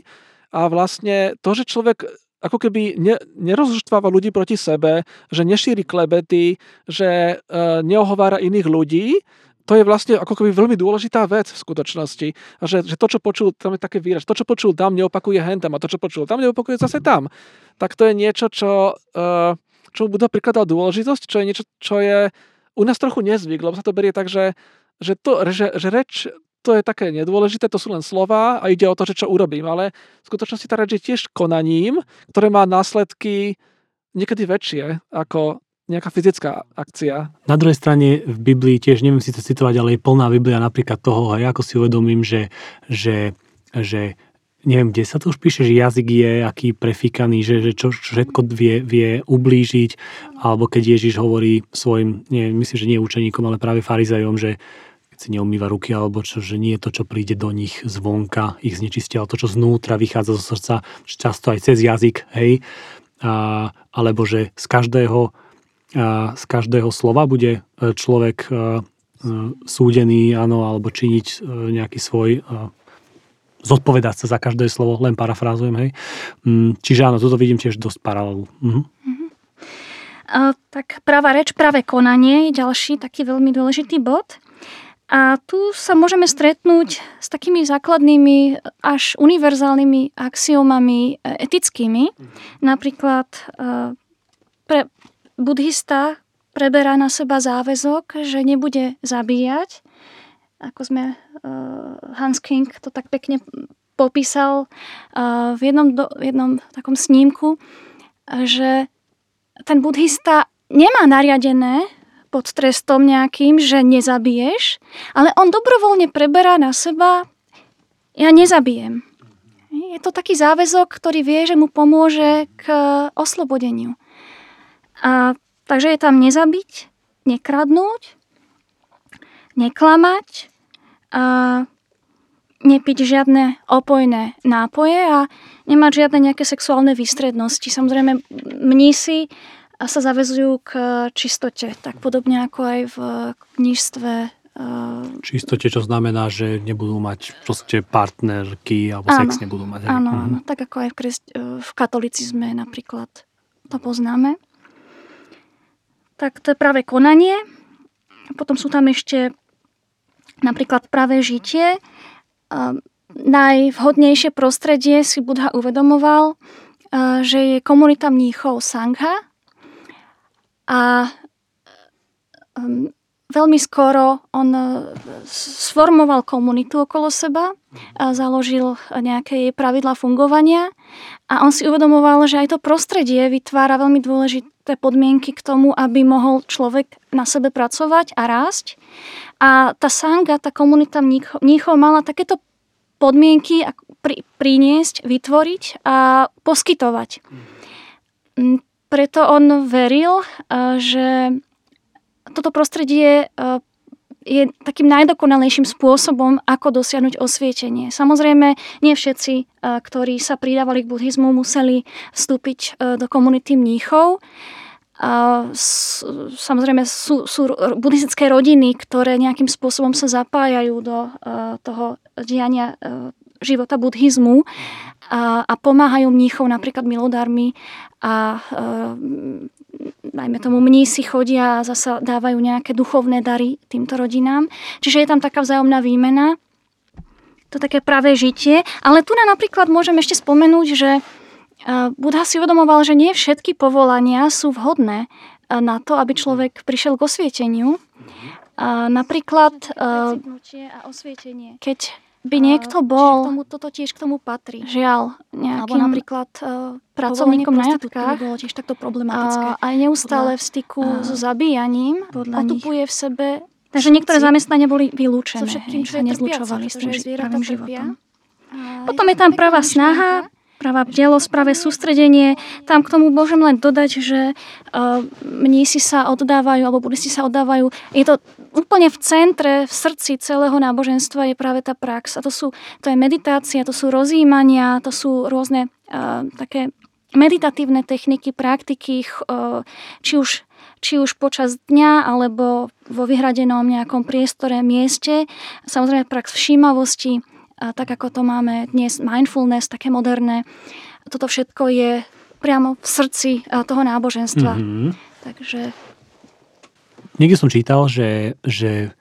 a vlastne to, že človek ako keby ne, nerozštváva ľudí proti sebe, že nešíri klebety, že e, neohovára iných ľudí, to je vlastne ako keby veľmi dôležitá vec v skutočnosti. A že, že to, čo počul, tam je také výraz, to, čo počul tam, neopakuje hentem a to, čo počul tam, neopakuje zase tam. Tak to je niečo, čo, uh, čo mu Buddha prikladal dôležitosť, čo je niečo, čo je u nás trochu nezvyk, lebo sa to berie tak, že, že, to, že, že reč to je také nedôležité, to sú len slova a ide o to, že čo urobím, ale v skutočnosti tá reč je tiež konaním, ktoré má následky niekedy väčšie ako nejaká fyzická akcia. Na druhej strane v Biblii tiež, neviem si to citovať, ale je plná Biblia napríklad toho, aj ako si uvedomím, že, že, že neviem, kde sa to už píše, že jazyk je aký prefíkaný, že, že čo, čo všetko vie, vie ublížiť, alebo keď Ježiš hovorí svojim, nie, myslím, že nie učeníkom, ale práve farizajom, že si neumýva ruky, alebo čo, že nie je to, čo príde do nich zvonka, ich znečistia, ale to, čo znútra vychádza zo srdca, často aj cez jazyk, hej, a, alebo že z každého, a, z každého slova bude e, človek a, e, súdený, áno, alebo činiť e, nejaký svoj zodpovedať sa za každé slovo, len parafrázujem, hej. Mm, čiže áno, toto vidím tiež dosť paralelu. Mhm. Uh-huh. Uh, tak práva reč, práve konanie je ďalší taký veľmi dôležitý bod. A tu sa môžeme stretnúť s takými základnými až univerzálnymi axiomami e, etickými. Uh-huh. Napríklad pre buddhista preberá na seba záväzok, že nebude zabíjať, ako sme uh, Hans King to tak pekne popísal uh, v, jednom, do, jednom takom snímku, že ten buddhista nemá nariadené pod trestom nejakým, že nezabiješ, ale on dobrovoľne preberá na seba ja nezabijem. Je to taký záväzok, ktorý vie, že mu pomôže k oslobodeniu. A, takže je tam nezabiť, nekradnúť, neklamať, a nepiť žiadne opojné nápoje a nemať žiadne nejaké sexuálne výstrednosti. Samozrejme, mnísi sa zavezujú k čistote, tak podobne ako aj v knižstve Čistote, čo znamená, že nebudú mať proste partnerky alebo áno, sex nebudú mať. Áno, áno, mhm. tak ako aj v, kresť, v katolicizme napríklad to poznáme. Tak to je práve konanie. Potom sú tam ešte napríklad pravé žitie. Najvhodnejšie prostredie si Budha uvedomoval, že je komunita mníchov Sangha a veľmi skoro on e, sformoval komunitu okolo seba, a založil nejaké pravidla fungovania a on si uvedomoval, že aj to prostredie vytvára veľmi dôležité podmienky k tomu, aby mohol človek na sebe pracovať a rásť. A tá sanga, tá komunita mníchov mala takéto podmienky pri, priniesť, vytvoriť a poskytovať. Mm, preto on veril, že toto prostredie je takým najdokonalejším spôsobom, ako dosiahnuť osvietenie. Samozrejme, nie všetci, ktorí sa pridávali k buddhizmu, museli vstúpiť do komunity mníchov. Samozrejme sú, sú buddhistické rodiny, ktoré nejakým spôsobom sa zapájajú do toho diania života buddhizmu a, a pomáhajú mníchov napríklad milodármi a najmä tomu mnísi chodia a zasa dávajú nejaké duchovné dary týmto rodinám. Čiže je tam taká vzájomná výmena, to také pravé žitie. Ale tu na napríklad môžem ešte spomenúť, že Budha si uvedomoval, že nie všetky povolania sú vhodné na to, aby človek prišiel k osvieteniu. A napríklad, keď by niekto bol... Tomu, toto tiež k tomu patrí. Žiaľ, nejakým... Alebo napríklad uh, pracovníkom na jatkách. bolo tiež takto problematické. A aj neustále v styku uh, so zabíjaním. Otupuje v sebe... Takže niektoré zamestnania boli vylúčené. So všetkým, čo je nezlučovali s tým pravým životom. Potom je tam pravá snaha práva bdelosť, práve sústredenie. Tam k tomu môžem len dodať, že uh, mnísi sa oddávajú, alebo budisti sa oddávajú. Je to úplne v centre, v srdci celého náboženstva je práve tá prax. A to, sú, to je meditácia, to sú rozjímania, to sú rôzne uh, také meditatívne techniky, praktiky, uh, či už či už počas dňa alebo vo vyhradenom nejakom priestore, mieste. Samozrejme prax všímavosti, tak ako to máme dnes mindfulness, také moderné. Toto všetko je priamo v srdci toho náboženstva. Mm-hmm. Takže... Niekde som čítal, že, že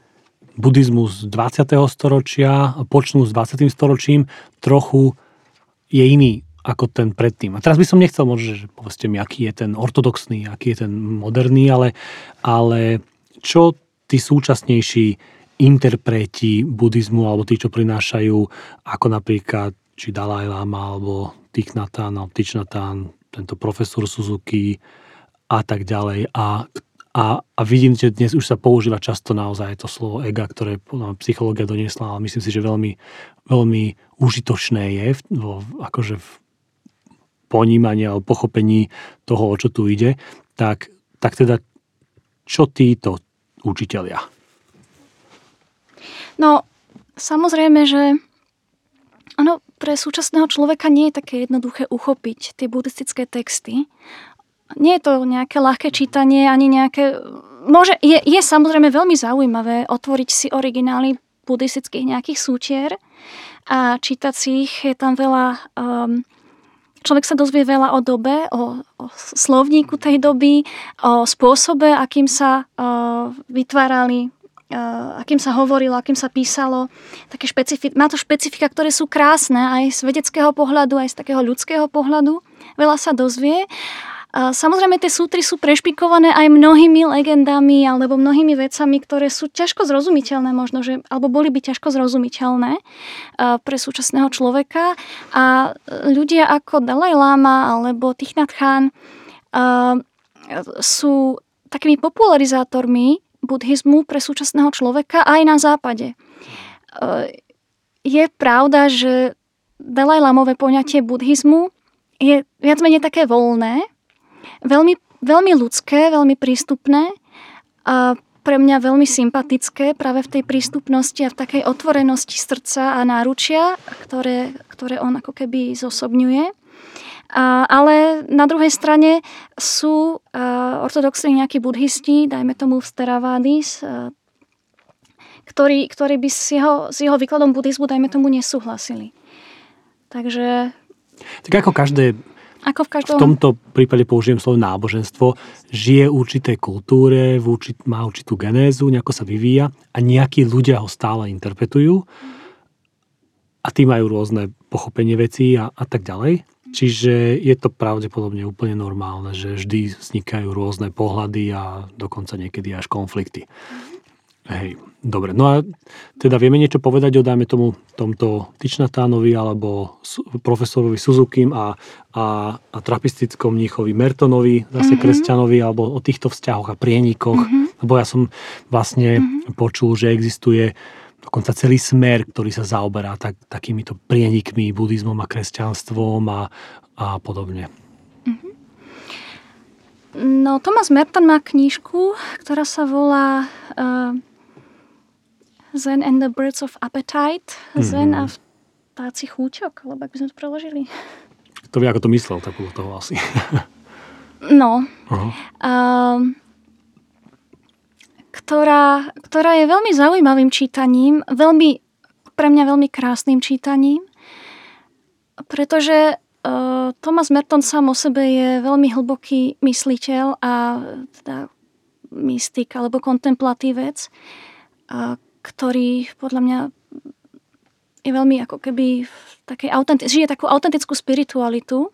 buddhizmus 20. storočia, počnú s 20. storočím, trochu je iný ako ten predtým. A teraz by som nechcel možno, že povedzte mi, aký je ten ortodoxný, aký je ten moderný, ale, ale čo tí súčasnejší interpreti buddhizmu alebo tí, čo prinášajú, ako napríklad či Dalai Lama alebo Thich Nhat Hanh, alebo Thich Nhat Hanh, tento profesor Suzuki a tak ďalej. A, a, a vidím, že dnes už sa používa často naozaj to slovo ega, ktoré psychológia doniesla, ale myslím si, že veľmi, veľmi užitočné je v, v, akože v ponímaní alebo pochopení toho, o čo tu ide. Tak, tak teda, čo títo učitelia? No, samozrejme, že ono pre súčasného človeka nie je také jednoduché uchopiť tie buddhistické texty. Nie je to nejaké ľahké čítanie, ani nejaké... Môže, je, je samozrejme veľmi zaujímavé otvoriť si originály buddhistických nejakých sútier a čítať si ich. Je tam veľa... Um, človek sa dozvie veľa o dobe, o, o slovníku tej doby, o spôsobe, akým sa uh, vytvárali akým sa hovorilo, akým sa písalo. Také špecifi- má to špecifika, ktoré sú krásne aj z vedeckého pohľadu, aj z takého ľudského pohľadu. Veľa sa dozvie. Samozrejme, tie sútry sú prešpikované aj mnohými legendami alebo mnohými vecami, ktoré sú ťažko zrozumiteľné možno, že, alebo boli by ťažko zrozumiteľné pre súčasného človeka. A ľudia ako Dalai Lama alebo Thich Nhat Hanh sú takými popularizátormi buddhizmu pre súčasného človeka aj na západe. E, je pravda, že Dalaj Lamové poňatie buddhizmu je viac menej také voľné, veľmi, veľmi ľudské, veľmi prístupné a pre mňa veľmi sympatické práve v tej prístupnosti a v takej otvorenosti srdca a náručia, ktoré, ktoré on ako keby zosobňuje. A, ale na druhej strane sú uh, ortodoxní nejakí buddhisti, dajme tomu v Theravadis, ktorí, ktorí by s jeho, s jeho výkladom buddhizmu, dajme tomu, nesúhlasili. Takže... Tak ako každé ako v, každom... v tomto prípade použijem slovo náboženstvo, žije určitej kultúre, v určit, má určitú genézu, nejako sa vyvíja a nejakí ľudia ho stále interpretujú a tí majú rôzne pochopenie vecí a, a tak ďalej. Čiže je to pravdepodobne úplne normálne, že vždy vznikajú rôzne pohľady a dokonca niekedy až konflikty. Hej, dobre. No a teda vieme niečo povedať o, dajme tomu, tomto Tyčnatánovi alebo profesorovi Suzukim a, a, a trapistickom mníchovi Mertonovi, zase mm-hmm. kresťanovi, alebo o týchto vzťahoch a prienikoch. Mm-hmm. Lebo ja som vlastne mm-hmm. počul, že existuje dokonca celý smer, ktorý sa zaoberá tak, takýmito prienikmi, buddhizmom a kresťanstvom a, a podobne. Mm-hmm. No, Thomas Merton má knížku, ktorá sa volá uh, Zen and the Birds of Appetite. Mm-hmm. Zen a vtáci chúčok, alebo ak by sme to preložili. To vie, ako to myslel, tak bolo toho asi. no. Uh-huh. Uh, ktorá, ktorá je veľmi zaujímavým čítaním, veľmi, pre mňa veľmi krásnym čítaním, pretože uh, Thomas Merton sám o sebe je veľmi hlboký mysliteľ a teda mystik alebo kontemplatívec, uh, ktorý podľa mňa je veľmi ako keby v takej autentic- žije takú autentickú spiritualitu,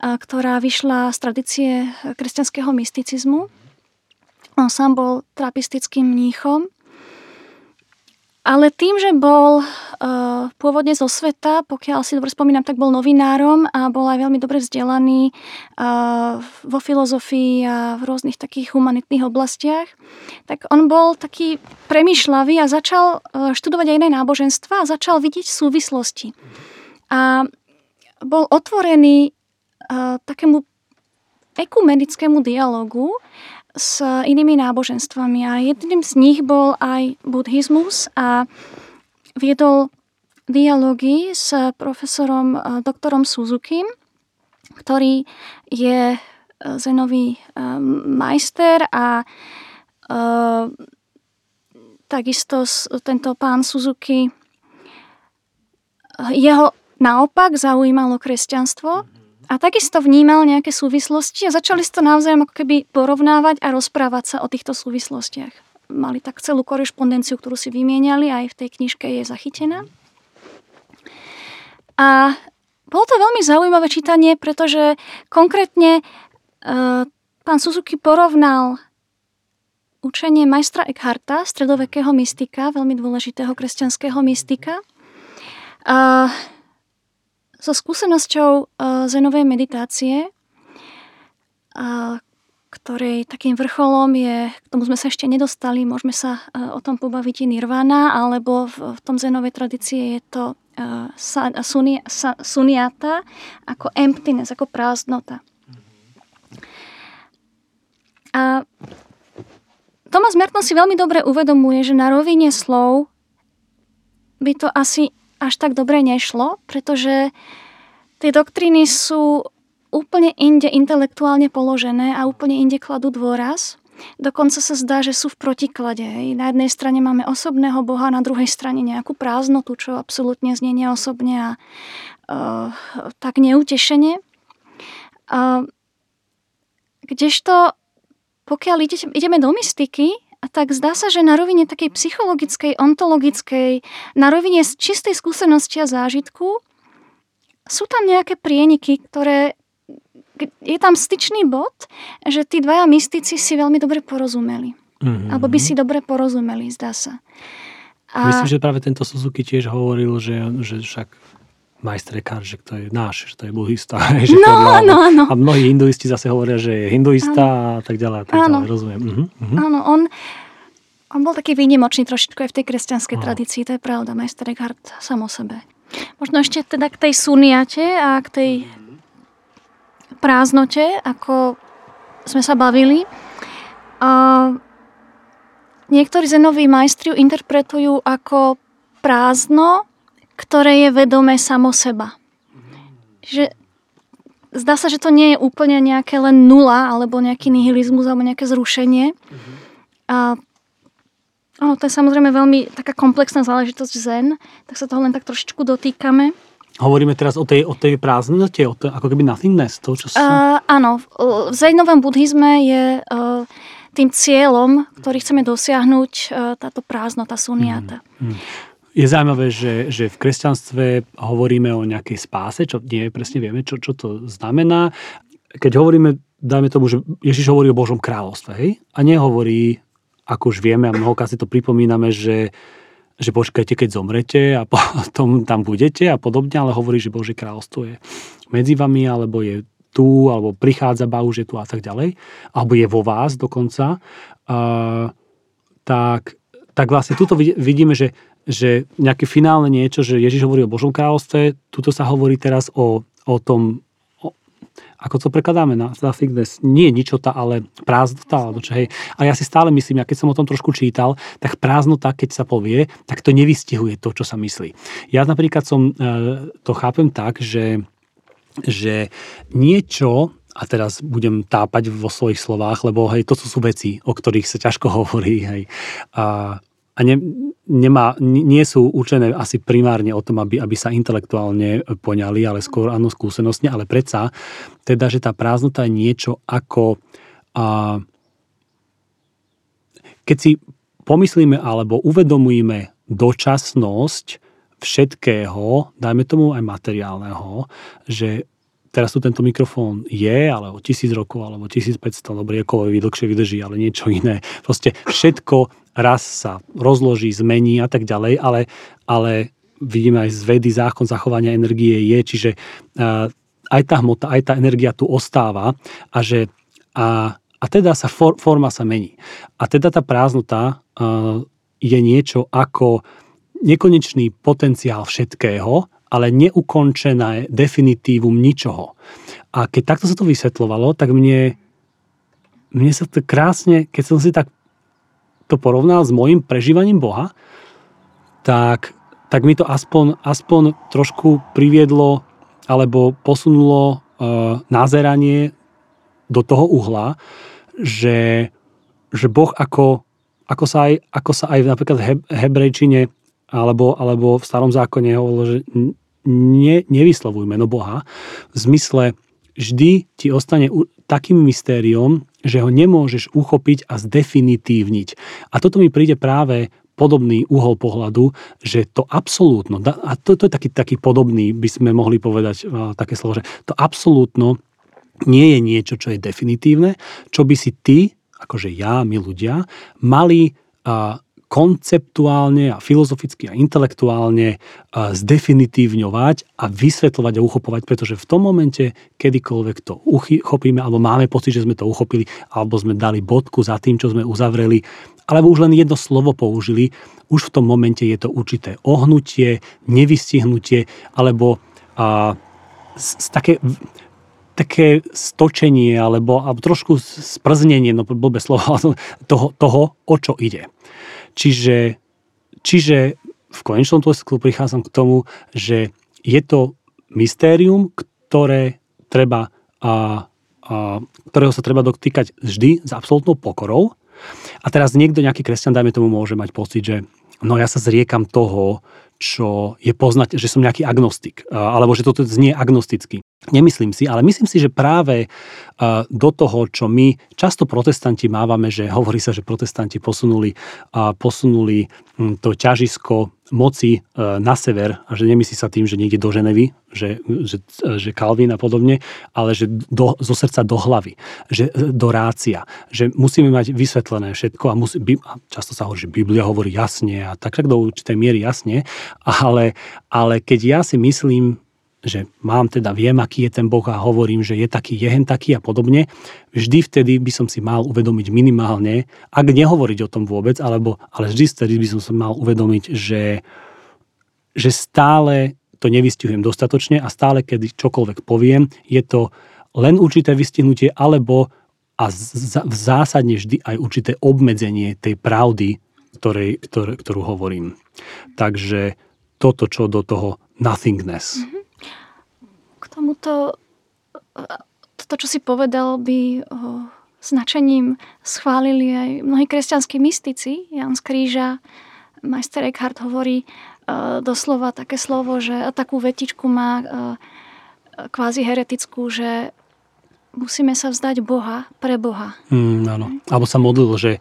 a, ktorá vyšla z tradície kresťanského mysticizmu on sám bol trapistickým mníchom. Ale tým, že bol uh, pôvodne zo sveta, pokiaľ si dobre spomínam, tak bol novinárom a bol aj veľmi dobre vzdelaný uh, vo filozofii a v rôznych takých humanitných oblastiach, tak on bol taký premýšľavý a začal uh, študovať aj iné náboženstva a začal vidieť súvislosti. A bol otvorený uh, takému ekumenickému dialogu s inými náboženstvami a jedným z nich bol aj buddhizmus a viedol dialógy s profesorom eh, doktorom Suzuki, ktorý je eh, zenový eh, majster a takisto tento pán Suzuki jeho naopak zaujímalo kresťanstvo a takisto vnímal nejaké súvislosti a začali si to navzájom ako keby porovnávať a rozprávať sa o týchto súvislostiach. Mali tak celú korešpondenciu, ktorú si vymieniali, aj v tej knižke je zachytená. A bolo to veľmi zaujímavé čítanie, pretože konkrétne e, pán Suzuki porovnal učenie majstra Eckharta, stredovekého mystika, veľmi dôležitého kresťanského mystika. A so skúsenosťou zenovej meditácie, a ktorej takým vrcholom je, k tomu sme sa ešte nedostali, môžeme sa o tom pobaviť i nirvana, alebo v, v tom zenovej tradície je to sunia, suniata ako emptiness, ako prázdnota. A Thomas Merton si veľmi dobre uvedomuje, že na rovine slov by to asi až tak dobre nešlo, pretože tie doktríny sú úplne inde intelektuálne položené a úplne inde kladú dôraz. Dokonca sa zdá, že sú v protiklade. Na jednej strane máme osobného Boha, na druhej strane nejakú prázdnotu, čo absolútne znie neosobne a uh, tak neutešenie. Uh, kdežto pokiaľ ide, ideme do mystiky, tak zdá sa, že na rovine takej psychologickej, ontologickej, na rovine čistej skúsenosti a zážitku sú tam nejaké prieniky, ktoré je tam styčný bod, že tí dvaja mystici si veľmi dobre porozumeli. Mm-hmm. Alebo by si dobre porozumeli, zdá sa. A... Myslím, že práve tento Suzuki tiež hovoril, že, že však majster Ekar, že to je náš, že to je buddhista. Že no, to no, no. A mnohí hinduisti zase hovoria, že je hinduista a tak ďalej. A tak ďalej. Rozumiem. Uh-huh, uh-huh. Áno, on, on bol taký výnimočný trošičku aj v tej kresťanskej no. tradícii, to je pravda, majster Eckhart sám o sebe. Možno ešte teda k tej suniate a k tej prázdnote, ako sme sa bavili. A niektorí zenoví majstri interpretujú ako prázdno, ktoré je vedomé samo seba. Že zdá sa, že to nie je úplne nejaké len nula, alebo nejaký nihilizmus, alebo nejaké zrušenie. A ono, to je samozrejme veľmi taká komplexná záležitosť zen, tak sa toho len tak trošičku dotýkame. Hovoríme teraz o tej, o tej prázdnote, o tej, ako keby nothingness, to, čo sa... Uh, áno, v zenovom buddhizme je uh, tým cieľom, ktorý chceme dosiahnuť, uh, táto prázdnota suniata. Mm, mm. Je zaujímavé, že, že v kresťanstve hovoríme o nejakej spáse, čo nie presne vieme, čo, čo to znamená. Keď hovoríme, dajme tomu, že Ježiš hovorí o Božom kráľovstve, hej? A nehovorí, ako už vieme, a mnohokrát si to pripomíname, že, že počkajte, keď zomrete a potom tam budete a podobne, ale hovorí, že Božie kráľovstvo je medzi vami, alebo je tu, alebo prichádza, ba už je tu a tak ďalej, alebo je vo vás dokonca, uh, tak, tak vlastne tuto vidíme, že že nejaké finálne niečo, že Ježiš hovorí o Božom kráľovstve, tuto sa hovorí teraz o, o tom, o, ako to prekladáme na nothingness, nie ničota, ale prázdnota, alebo čo hej. A ja si stále myslím, ja keď som o tom trošku čítal, tak prázdnota, keď sa povie, tak to nevystihuje to, čo sa myslí. Ja napríklad som, e, to chápem tak, že, že niečo, a teraz budem tápať vo svojich slovách, lebo hej, to sú veci, o ktorých sa ťažko hovorí, hej. A a ne, nemá, nie sú určené asi primárne o tom, aby, aby sa intelektuálne poňali, ale skôr áno skúsenostne, ale predsa, teda, že tá prázdnota je niečo ako a, keď si pomyslíme alebo uvedomujeme dočasnosť všetkého, dajme tomu aj materiálneho, že teraz tu tento mikrofón je, ale o tisíc rokov, alebo 1500, dobre, ako dlhšie vydrží, ale niečo iné. Proste všetko raz sa rozloží, zmení a tak ďalej, ale, ale vidíme aj z vedy zákon zachovania energie je, čiže uh, aj tá hmota, aj tá energia tu ostáva a že a, a teda sa for, forma sa mení. A teda tá prázdnota uh, je niečo ako nekonečný potenciál všetkého, ale neukončené definitívum ničoho. A keď takto sa to vysvetľovalo, tak mne, mne sa to krásne, keď som si tak to porovnal s môjim prežívaním Boha, tak, tak mi to aspoň, aspoň trošku priviedlo alebo posunulo uh, názeranie do toho uhla, že, že Boh ako, ako, sa aj, ako sa aj napríklad v hebrejčine alebo, alebo v starom zákone hovorilo, že ne, nevyslovuj meno Boha, v zmysle vždy ti ostane takým mystériom, že ho nemôžeš uchopiť a zdefinitívniť. A toto mi príde práve podobný uhol pohľadu, že to absolútno, a to, to je taký, taký podobný, by sme mohli povedať také slovo, že to absolútno nie je niečo, čo je definitívne, čo by si ty akože ja, my ľudia, mali a, konceptuálne a filozoficky a intelektuálne a zdefinitívňovať a vysvetľovať a uchopovať, pretože v tom momente, kedykoľvek to uchopíme, alebo máme pocit, že sme to uchopili, alebo sme dali bodku za tým, čo sme uzavreli, alebo už len jedno slovo použili, už v tom momente je to určité ohnutie, nevystihnutie, alebo a, z, z také také stočenie alebo, alebo trošku sprznenie, no blbé slovo, toho, toho, o čo ide. Čiže, čiže v konečnom dôsledku prichádzam k tomu, že je to mystérium, ktoré treba, a, a, ktorého sa treba dotýkať vždy s absolútnou pokorou. A teraz niekto, nejaký kresťan, dajme tomu, môže mať pocit, že no ja sa zriekam toho, čo je poznať, že som nejaký agnostik, alebo že toto znie agnosticky. Nemyslím si, ale myslím si, že práve do toho, čo my často protestanti mávame, že hovorí sa, že protestanti posunuli, posunuli hm, to ťažisko moci na sever a že nemyslí sa tým, že niekde do Ženevy, že, že, že Kalvín a podobne, ale že do, zo srdca do hlavy, že do rácia, že musíme mať vysvetlené všetko a, musí, a často sa hovorí, že Biblia hovorí jasne a tak, tak do určitej miery jasne, ale, ale keď ja si myslím, že mám teda, viem, aký je ten Boh a hovorím, že je taký, je hen taký a podobne, vždy vtedy by som si mal uvedomiť minimálne, ak nehovoriť o tom vôbec, alebo, ale vždy vtedy by som si mal uvedomiť, že, že stále to nevystihujem dostatočne a stále, keď čokoľvek poviem, je to len určité vystihnutie, alebo a v zásadne vždy aj určité obmedzenie tej pravdy, ktorej, ktoré, ktorú hovorím. Takže toto, čo do toho nothingness. Mm-hmm tomuto, to, čo si povedal, by značením schválili aj mnohí kresťanskí mystici. Jan z Kríža, majster Eckhart hovorí doslova také slovo, že takú vetičku má kvázi heretickú, že musíme sa vzdať Boha pre Boha. Mm, áno. Alebo sa modlil, že,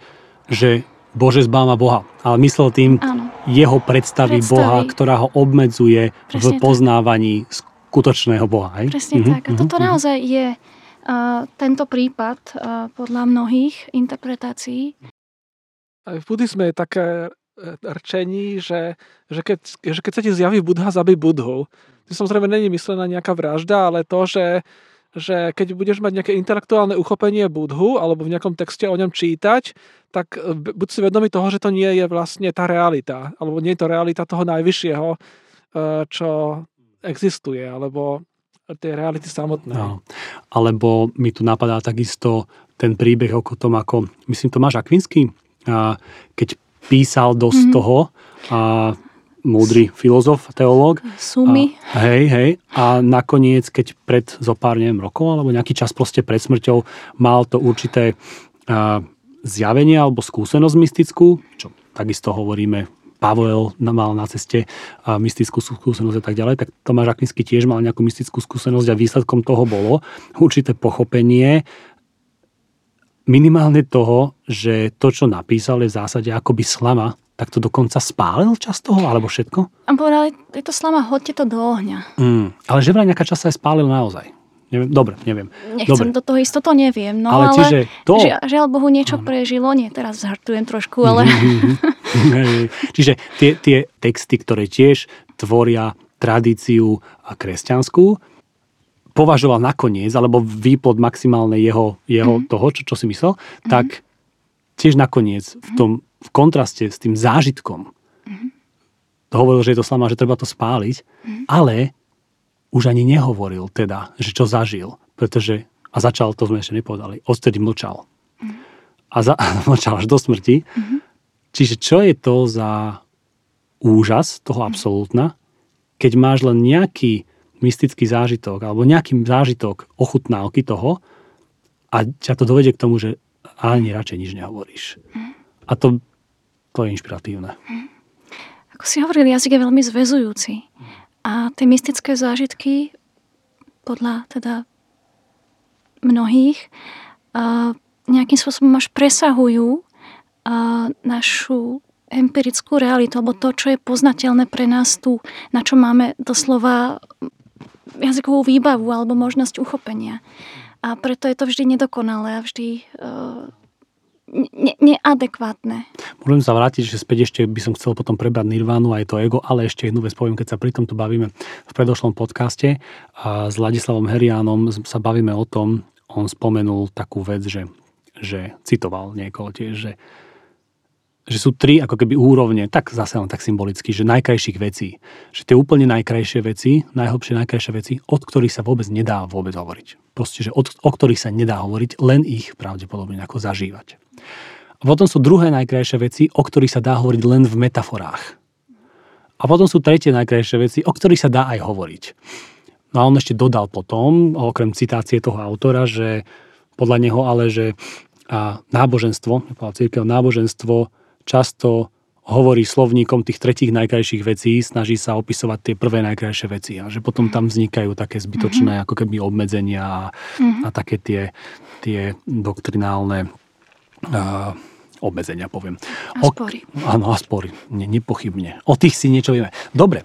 že Bože zbáma Boha. Ale myslel tým áno. jeho predstavy, predstavy Boha, ktorá ho obmedzuje Presne v poznávaní tak skutočného Boha. Hej? Presne mm-hmm, tak. A toto mm-hmm. naozaj je uh, tento prípad uh, podľa mnohých interpretácií. Aj v buddhizme je také e, rčení, že, že, keď, že keď sa ti zjaví Budha, zabij Budhu. To samozrejme není myslená nejaká vražda, ale to, že, že keď budeš mať nejaké intelektuálne uchopenie Budhu alebo v nejakom texte o ňom čítať, tak buď si vedomý toho, že to nie je vlastne tá realita, alebo nie je to realita toho najvyššieho, čo existuje, alebo tie reality samotné. No. Alebo mi tu napadá takisto ten príbeh o tom, ako, myslím, Tomáš Akvinsky, a keď písal dosť mm-hmm. toho, a múdry filozof, teológ. Sumy. A, hej, hej. A nakoniec, keď pred zo pár neviem, rokov, alebo nejaký čas proste pred smrťou, mal to určité a, zjavenie alebo skúsenosť mystickú, čo takisto hovoríme Pavel mal na ceste mystickú skúsenosť a tak ďalej, tak Tomáš Akvinsky tiež mal nejakú mystickú skúsenosť a výsledkom toho bolo určité pochopenie minimálne toho, že to, čo napísal, je v zásade akoby slama, tak to dokonca spálil čas toho, alebo všetko? A povedali, je to slama, hoďte to do ohňa. Mm, ale že vraj nejaká čas sa aj spálil naozaj. Neviem, dobre, neviem. Nechcem dobre. do toho isto, to neviem. No ale, ale čiže to... Žia, žiaľ Bohu niečo ano. prežilo. Nie, teraz zhartujem trošku, ale... čiže tie, tie texty, ktoré tiež tvoria tradíciu kresťanskú, považoval nakoniec, alebo výplod maximálne jeho, jeho mm. toho, čo, čo si myslel, mm. tak tiež nakoniec v tom v kontraste s tým zážitkom mm. hovoril, že je to slama, že treba to spáliť, mm. ale už ani nehovoril teda, že čo zažil, pretože, a začal, to sme ešte nepovedali, odtedy mlčal. A, za, a mlčal až do smrti. Mm-hmm. Čiže čo je to za úžas toho absolútna, keď máš len nejaký mystický zážitok alebo nejaký zážitok ochutnávky toho a ťa to dovedie k tomu, že ani radšej nič nehovoríš. Mm. A to, to je inšpiratívne. Mm. Ako si hovoril, jazyk je veľmi zväzujúci. A tie mystické zážitky podľa teda mnohých nejakým spôsobom až presahujú našu empirickú realitu, alebo to, čo je poznateľné pre nás tu, na čo máme doslova jazykovú výbavu alebo možnosť uchopenia. A preto je to vždy nedokonalé a vždy uh, ne, neadekvátne. Môžem sa vrátiť, že späť ešte by som chcel potom prebrať Nirvánu aj to ego, ale ešte jednu vec poviem, keď sa pri tomto bavíme v predošlom podcaste a s Ladislavom Heriánom sa bavíme o tom, on spomenul takú vec, že, že citoval niekoho tiež, že že sú tri ako keby úrovne, tak zase len tak symbolicky, že najkrajších vecí. Že tie úplne najkrajšie veci, najhlbšie najkrajšie veci, od ktorých sa vôbec nedá vôbec hovoriť. Proste, že od, o ktorých sa nedá hovoriť, len ich pravdepodobne ako zažívať. A potom sú druhé najkrajšie veci, o ktorých sa dá hovoriť len v metaforách. A potom sú tretie najkrajšie veci, o ktorých sa dá aj hovoriť. No a on ešte dodal potom, okrem citácie toho autora, že podľa neho ale, že a náboženstvo, církev náboženstvo často hovorí slovníkom tých tretích najkrajších vecí, snaží sa opisovať tie prvé najkrajšie veci a že potom tam vznikajú také zbytočné mm-hmm. ako keby obmedzenia a, mm-hmm. a také tie, tie doktrinálne uh, obmedzenia, poviem. A spory. O, áno, a spory. Ne, nepochybne. O tých si niečo vieme. Dobre.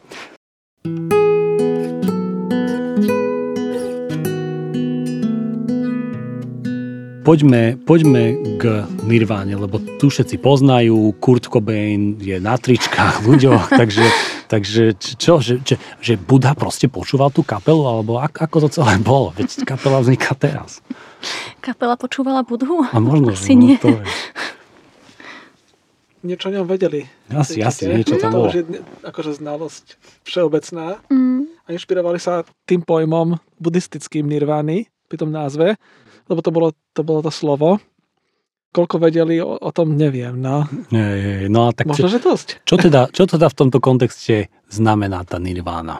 Poďme, poďme k Nirváne, lebo tu všetci poznajú, Kurt Cobain je na tričkách, ľuďoch, takže, takže čo, že, že, že Buddha proste počúval tú kapelu, alebo ako, ako to celé bolo? Veď kapela vzniká teraz. Kapela počúvala Budhu? A možno, Asi no, nie. To je. Niečo o ňom vedeli. Asi, asi, niečo tam bolo. Že, akože znalosť všeobecná. Mm. A inšpirovali sa tým pojmom buddhistickým nirvány pri tom názve lebo to bolo to, bolo to slovo. Koľko vedeli, o, o tom neviem. No. Nie, nie, no a tak Možno, čo, že dosť. Čo teda, čo teda v tomto kontexte znamená tá nirvána?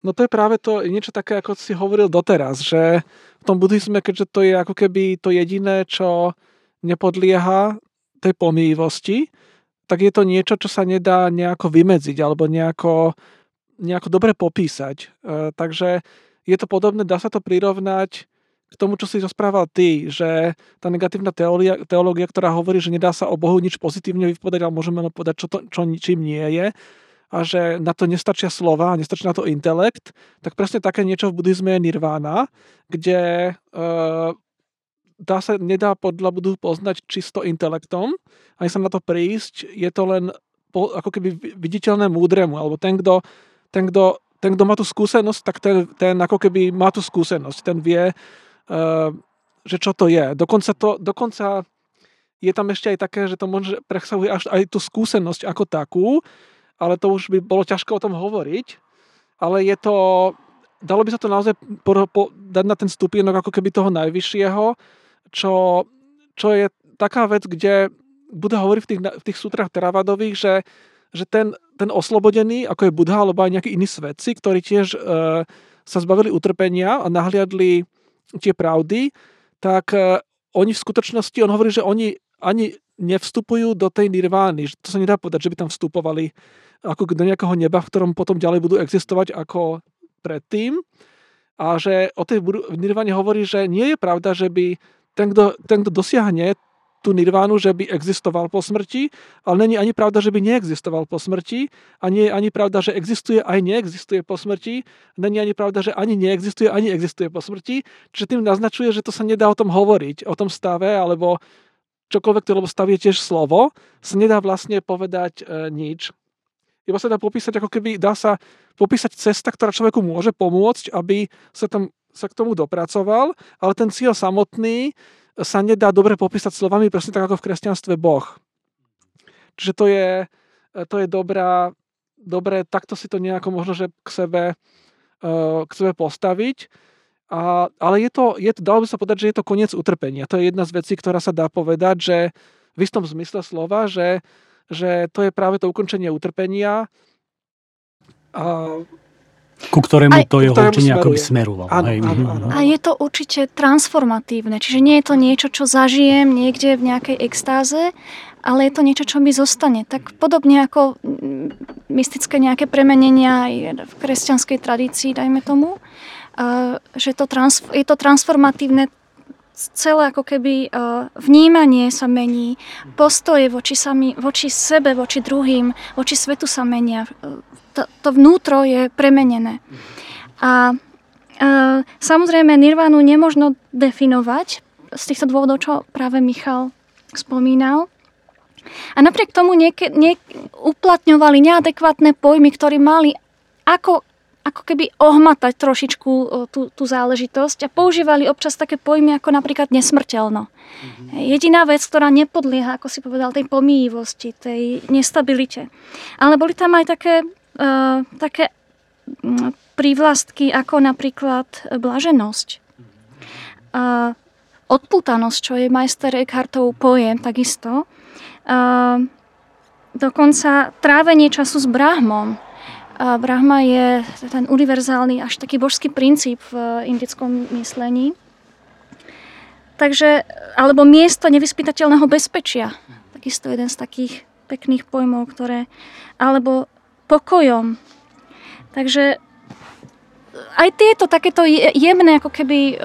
No to je práve to niečo také, ako si hovoril doteraz, že v tom buddhizme, keďže to je ako keby to jediné, čo nepodlieha tej pomývosti, tak je to niečo, čo sa nedá nejako vymedziť alebo nejako, nejako dobre popísať. E, takže je to podobné, dá sa to prirovnať k tomu, čo si rozprával ty, že tá negatívna teória, teológia, ktorá hovorí, že nedá sa o Bohu nič pozitívne vypovedať, ale môžeme len povedať, čo, to, čo ničím nie je, a že na to nestačia slova, nestačí na to intelekt, tak presne také niečo v buddhizme je nirvána, kde e, dá sa, nedá podľa budu poznať čisto intelektom, ani sa na to prísť, je to len po, ako keby viditeľné múdremu, alebo ten, kto ten, kto, ten, kto má tú skúsenosť, tak ten, ten ako keby má tú skúsenosť, ten vie, že čo to je. Dokonca, to, dokonca je tam ešte aj také, že to môže presahuje až aj tú skúsenosť ako takú, ale to už by bolo ťažko o tom hovoriť. Ale je to, dalo by sa to naozaj po, po, dať na ten stupienok ako keby toho najvyššieho, čo, čo je taká vec, kde bude hovoriť v tých, v tých sútrach teravadových, že, že ten, ten oslobodený, ako je Budha alebo aj nejakí iní svetci, ktorí tiež e, sa zbavili utrpenia a nahliadli tie pravdy, tak e, oni v skutočnosti, on hovorí, že oni ani nevstupujú do tej nirvány. To sa nedá povedať, že by tam vstupovali ako do nejakého neba, v ktorom potom ďalej budú existovať ako predtým. A že o tej nirváne hovorí, že nie je pravda, že by ten, kto, ten, kto dosiahne tú nirvánu, že by existoval po smrti, ale není ani pravda, že by neexistoval po smrti a nie je ani pravda, že existuje aj neexistuje po smrti, není ani pravda, že ani neexistuje, ani existuje po smrti, čiže tým naznačuje, že to sa nedá o tom hovoriť, o tom stave, alebo čokoľvek, lebo stav je tiež slovo, sa nedá vlastne povedať e, nič. Iba sa dá popísať, ako keby dá sa popísať cesta, ktorá človeku môže pomôcť, aby sa, tam, sa k tomu dopracoval, ale ten cieľ samotný sa nedá dobre popísať slovami, presne tak ako v kresťanstve Boh. Čiže to je, to je dobrá, dobré takto si to nejako možno, že k sebe, eh, k sebe postaviť. A, ale je to, je to, dalo by sa povedať, že je to koniec utrpenia. To je jedna z vecí, ktorá sa dá povedať, že v istom zmysle slova, že, že to je práve to ukončenie utrpenia. A ku ktorému aj, to jeho učenie akoby smerovalo. Áno, áno, áno. A je to určite transformatívne, čiže nie je to niečo, čo zažijem niekde v nejakej extáze, ale je to niečo, čo mi zostane. Tak podobne ako mm, mystické nejaké premenenia aj v kresťanskej tradícii, dajme tomu, že to trans, je to transformatívne celé ako keby vnímanie sa mení, postoje voči, sami, voči sebe, voči druhým, voči svetu sa menia to, to vnútro je premenené. A e, samozrejme nirvánu nemožno definovať z týchto dôvodov, čo práve Michal spomínal. A napriek tomu nieke, nie, uplatňovali neadekvátne pojmy, ktoré mali ako, ako keby ohmatať trošičku tú, tú záležitosť a používali občas také pojmy ako napríklad nesmrteľno. Mm-hmm. Jediná vec, ktorá nepodlieha, ako si povedal, tej pomíjivosti, tej nestabilite. Ale boli tam aj také, uh, také prívlastky ako napríklad blaženosť. Uh, odpútanosť, čo je majster Eckhartov pojem takisto. Uh, dokonca trávenie času s Brahmom. Uh, Brahma je ten univerzálny, až taký božský princíp v indickom myslení. Takže, alebo miesto nevyspytateľného bezpečia. Takisto jeden z takých pekných pojmov, ktoré, alebo pokojom. Takže aj tieto takéto jemné ako keby e,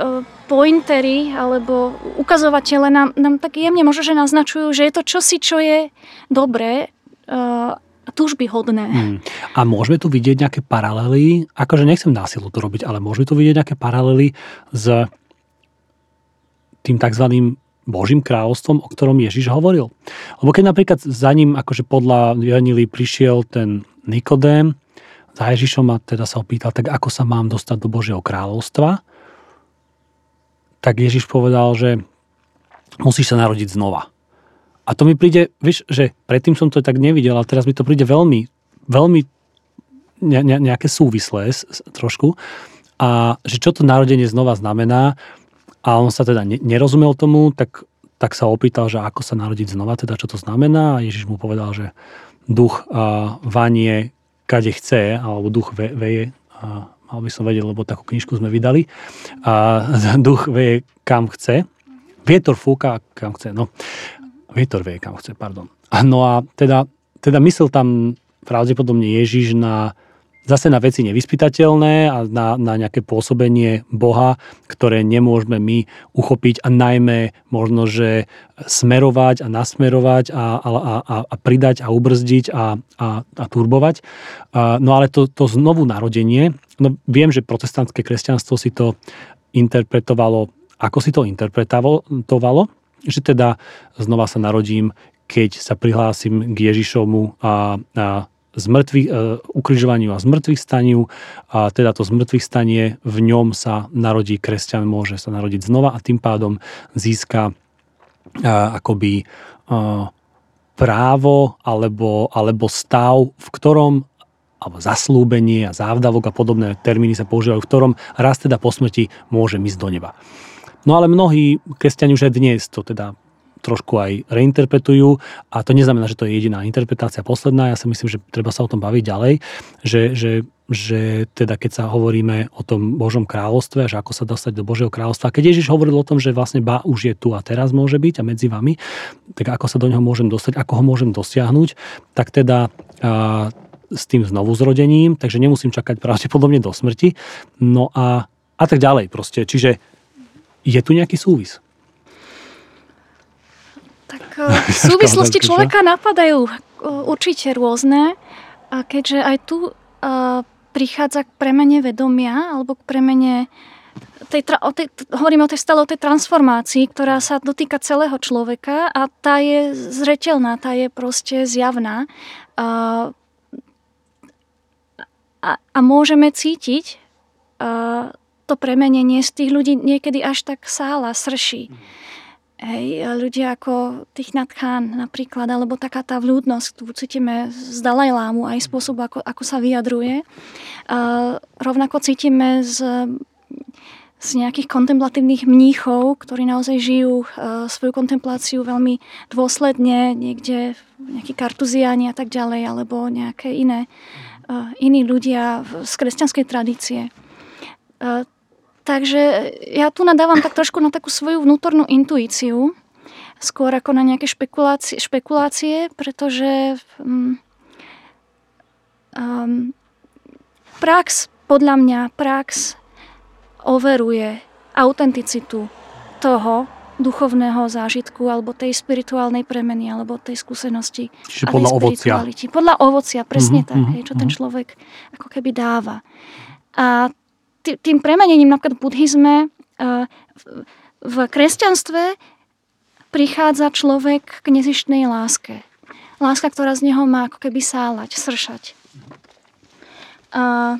pointery alebo ukazovatele nám, nám tak jemne možno, že naznačujú, že je to čosi, čo je dobré a túžby hodné. Hmm. A môžeme tu vidieť nejaké paralely, akože nechcem násilu to robiť, ale môžeme tu vidieť nejaké paralely s tým tzv. Božím kráľovstvom, o ktorom Ježiš hovoril. Lebo keď napríklad za ním, akože podľa Janily prišiel ten Nikodém, za Ježišom a teda sa opýtal, tak ako sa mám dostať do Božieho kráľovstva, tak Ježiš povedal, že musíš sa narodiť znova. A to mi príde, vieš, že predtým som to tak nevidel, ale teraz mi to príde veľmi, veľmi ne, ne, nejaké súvislé trošku. A že čo to narodenie znova znamená, a on sa teda ne, nerozumel tomu, tak, tak sa opýtal, že ako sa narodiť znova, teda čo to znamená. A Ježiš mu povedal, že duch a vanie kade chce, alebo duch ve, veje, a mal by som vedieť, lebo takú knižku sme vydali, a duch veje kam chce, vietor fúka kam chce, no, vietor veje kam chce, pardon. No a teda, teda myslel tam pravdepodobne Ježiš na zase na veci nevyspytateľné a na, na nejaké pôsobenie Boha, ktoré nemôžeme my uchopiť a najmä možno, že smerovať a nasmerovať a, a, a, a pridať a ubrzdiť a, a, a turbovať. No ale to, to znovu narodenie, no viem, že protestantské kresťanstvo si to interpretovalo, ako si to interpretovalo, že teda znova sa narodím, keď sa prihlásim k Ježišomu a, a zmrtvých, e, ukrižovaniu a zmrtvých staniu a teda to zmrtvých stanie v ňom sa narodí kresťan, môže sa narodiť znova a tým pádom získa e, akoby e, právo alebo, alebo stav, v ktorom alebo zaslúbenie a závdavok a podobné termíny sa používajú, v ktorom raz teda po smrti môže ísť do neba. No ale mnohí kresťani už aj dnes to teda trošku aj reinterpretujú a to neznamená, že to je jediná interpretácia posledná. Ja si myslím, že treba sa o tom baviť ďalej, že, že, že teda keď sa hovoríme o tom Božom kráľovstve, že ako sa dostať do Božieho kráľovstva. Keď Ježiš hovoril o tom, že vlastne ba už je tu a teraz môže byť a medzi vami, tak ako sa do neho môžem dostať, ako ho môžem dosiahnuť, tak teda a, s tým znovuzrodením, takže nemusím čakať pravdepodobne do smrti. No a, a tak ďalej proste. Čiže je tu nejaký súvis? Tak súvislosti človeka napadajú určite rôzne, a keďže aj tu prichádza k premene vedomia alebo k premene tej, o tej, hovoríme o tej stále o tej transformácii, ktorá sa dotýka celého človeka a tá je zretelná, tá je proste zjavná. A, a, a môžeme cítiť to premenenie z tých ľudí niekedy až tak sála, srší. Hej, ľudia ako Thich Khan napríklad, alebo taká tá vľúdnosť, ktorú cítime z Dalajlámu, aj spôsob, ako, ako sa vyjadruje. Uh, rovnako cítime z, z nejakých kontemplatívnych mníchov, ktorí naozaj žijú uh, svoju kontempláciu veľmi dôsledne, niekde nejakí kartuziáni a tak ďalej, alebo nejaké iné, uh, iní ľudia z kresťanskej tradície. Takže ja tu nadávam tak trošku na takú svoju vnútornú intuíciu, skôr ako na nejaké špekulácie, špekulácie pretože um, um, prax, podľa mňa, prax overuje autenticitu toho duchovného zážitku alebo tej spirituálnej premeny alebo tej skúsenosti. Čiže podľa ovocia. Podľa ovocia, presne mm-hmm, tak, mm-hmm. čo ten mhm. človek ako keby dáva. A tým premenením napríklad v buddhizme, v kresťanstve prichádza človek k nezištnej láske. Láska, ktorá z neho má ako keby sálať, sršať. A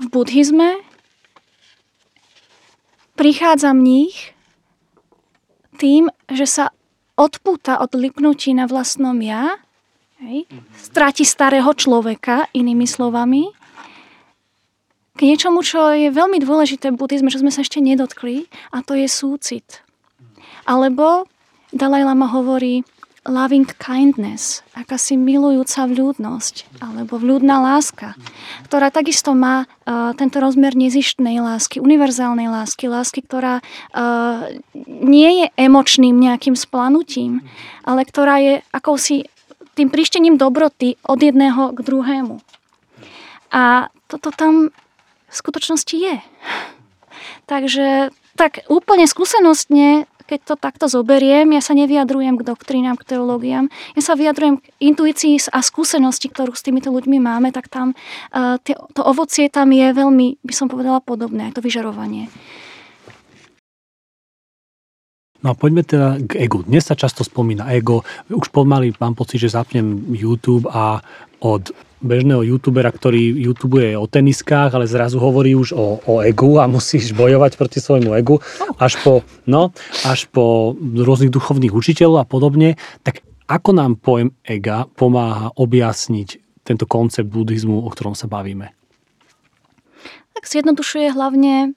v buddhizme prichádza mních tým, že sa odpúta od lipnutí na vlastnom ja, hej, stráti starého človeka, inými slovami, k niečomu, čo je veľmi dôležité v buddhizme, čo sme sa ešte nedotkli, a to je súcit. Alebo Dalaj Lama hovorí loving kindness, akási milujúca vľúdnosť, alebo vľúdna láska, ktorá takisto má uh, tento rozmer nezištnej lásky, univerzálnej lásky, lásky, ktorá uh, nie je emočným nejakým splanutím, ale ktorá je akousi tým prištením dobroty od jedného k druhému. A toto tam v skutočnosti je. Takže tak úplne skúsenostne, keď to takto zoberiem, ja sa nevyjadrujem k doktrínám, k teológiám, ja sa vyjadrujem k intuícii a skúsenosti, ktorú s týmito ľuďmi máme, tak tam uh, tie, to ovocie tam je veľmi, by som povedala, podobné, to vyžarovanie. No a poďme teda k egu. Dnes sa často spomína ego. Už pomaly mám pocit, že zapnem YouTube a od bežného youtubera, ktorý youtubuje o teniskách, ale zrazu hovorí už o, o egu a musíš bojovať proti svojmu egu, až po, no, až po rôznych duchovných učiteľov a podobne. Tak ako nám pojem ega pomáha objasniť tento koncept buddhizmu, o ktorom sa bavíme? Tak zjednodušuje hlavne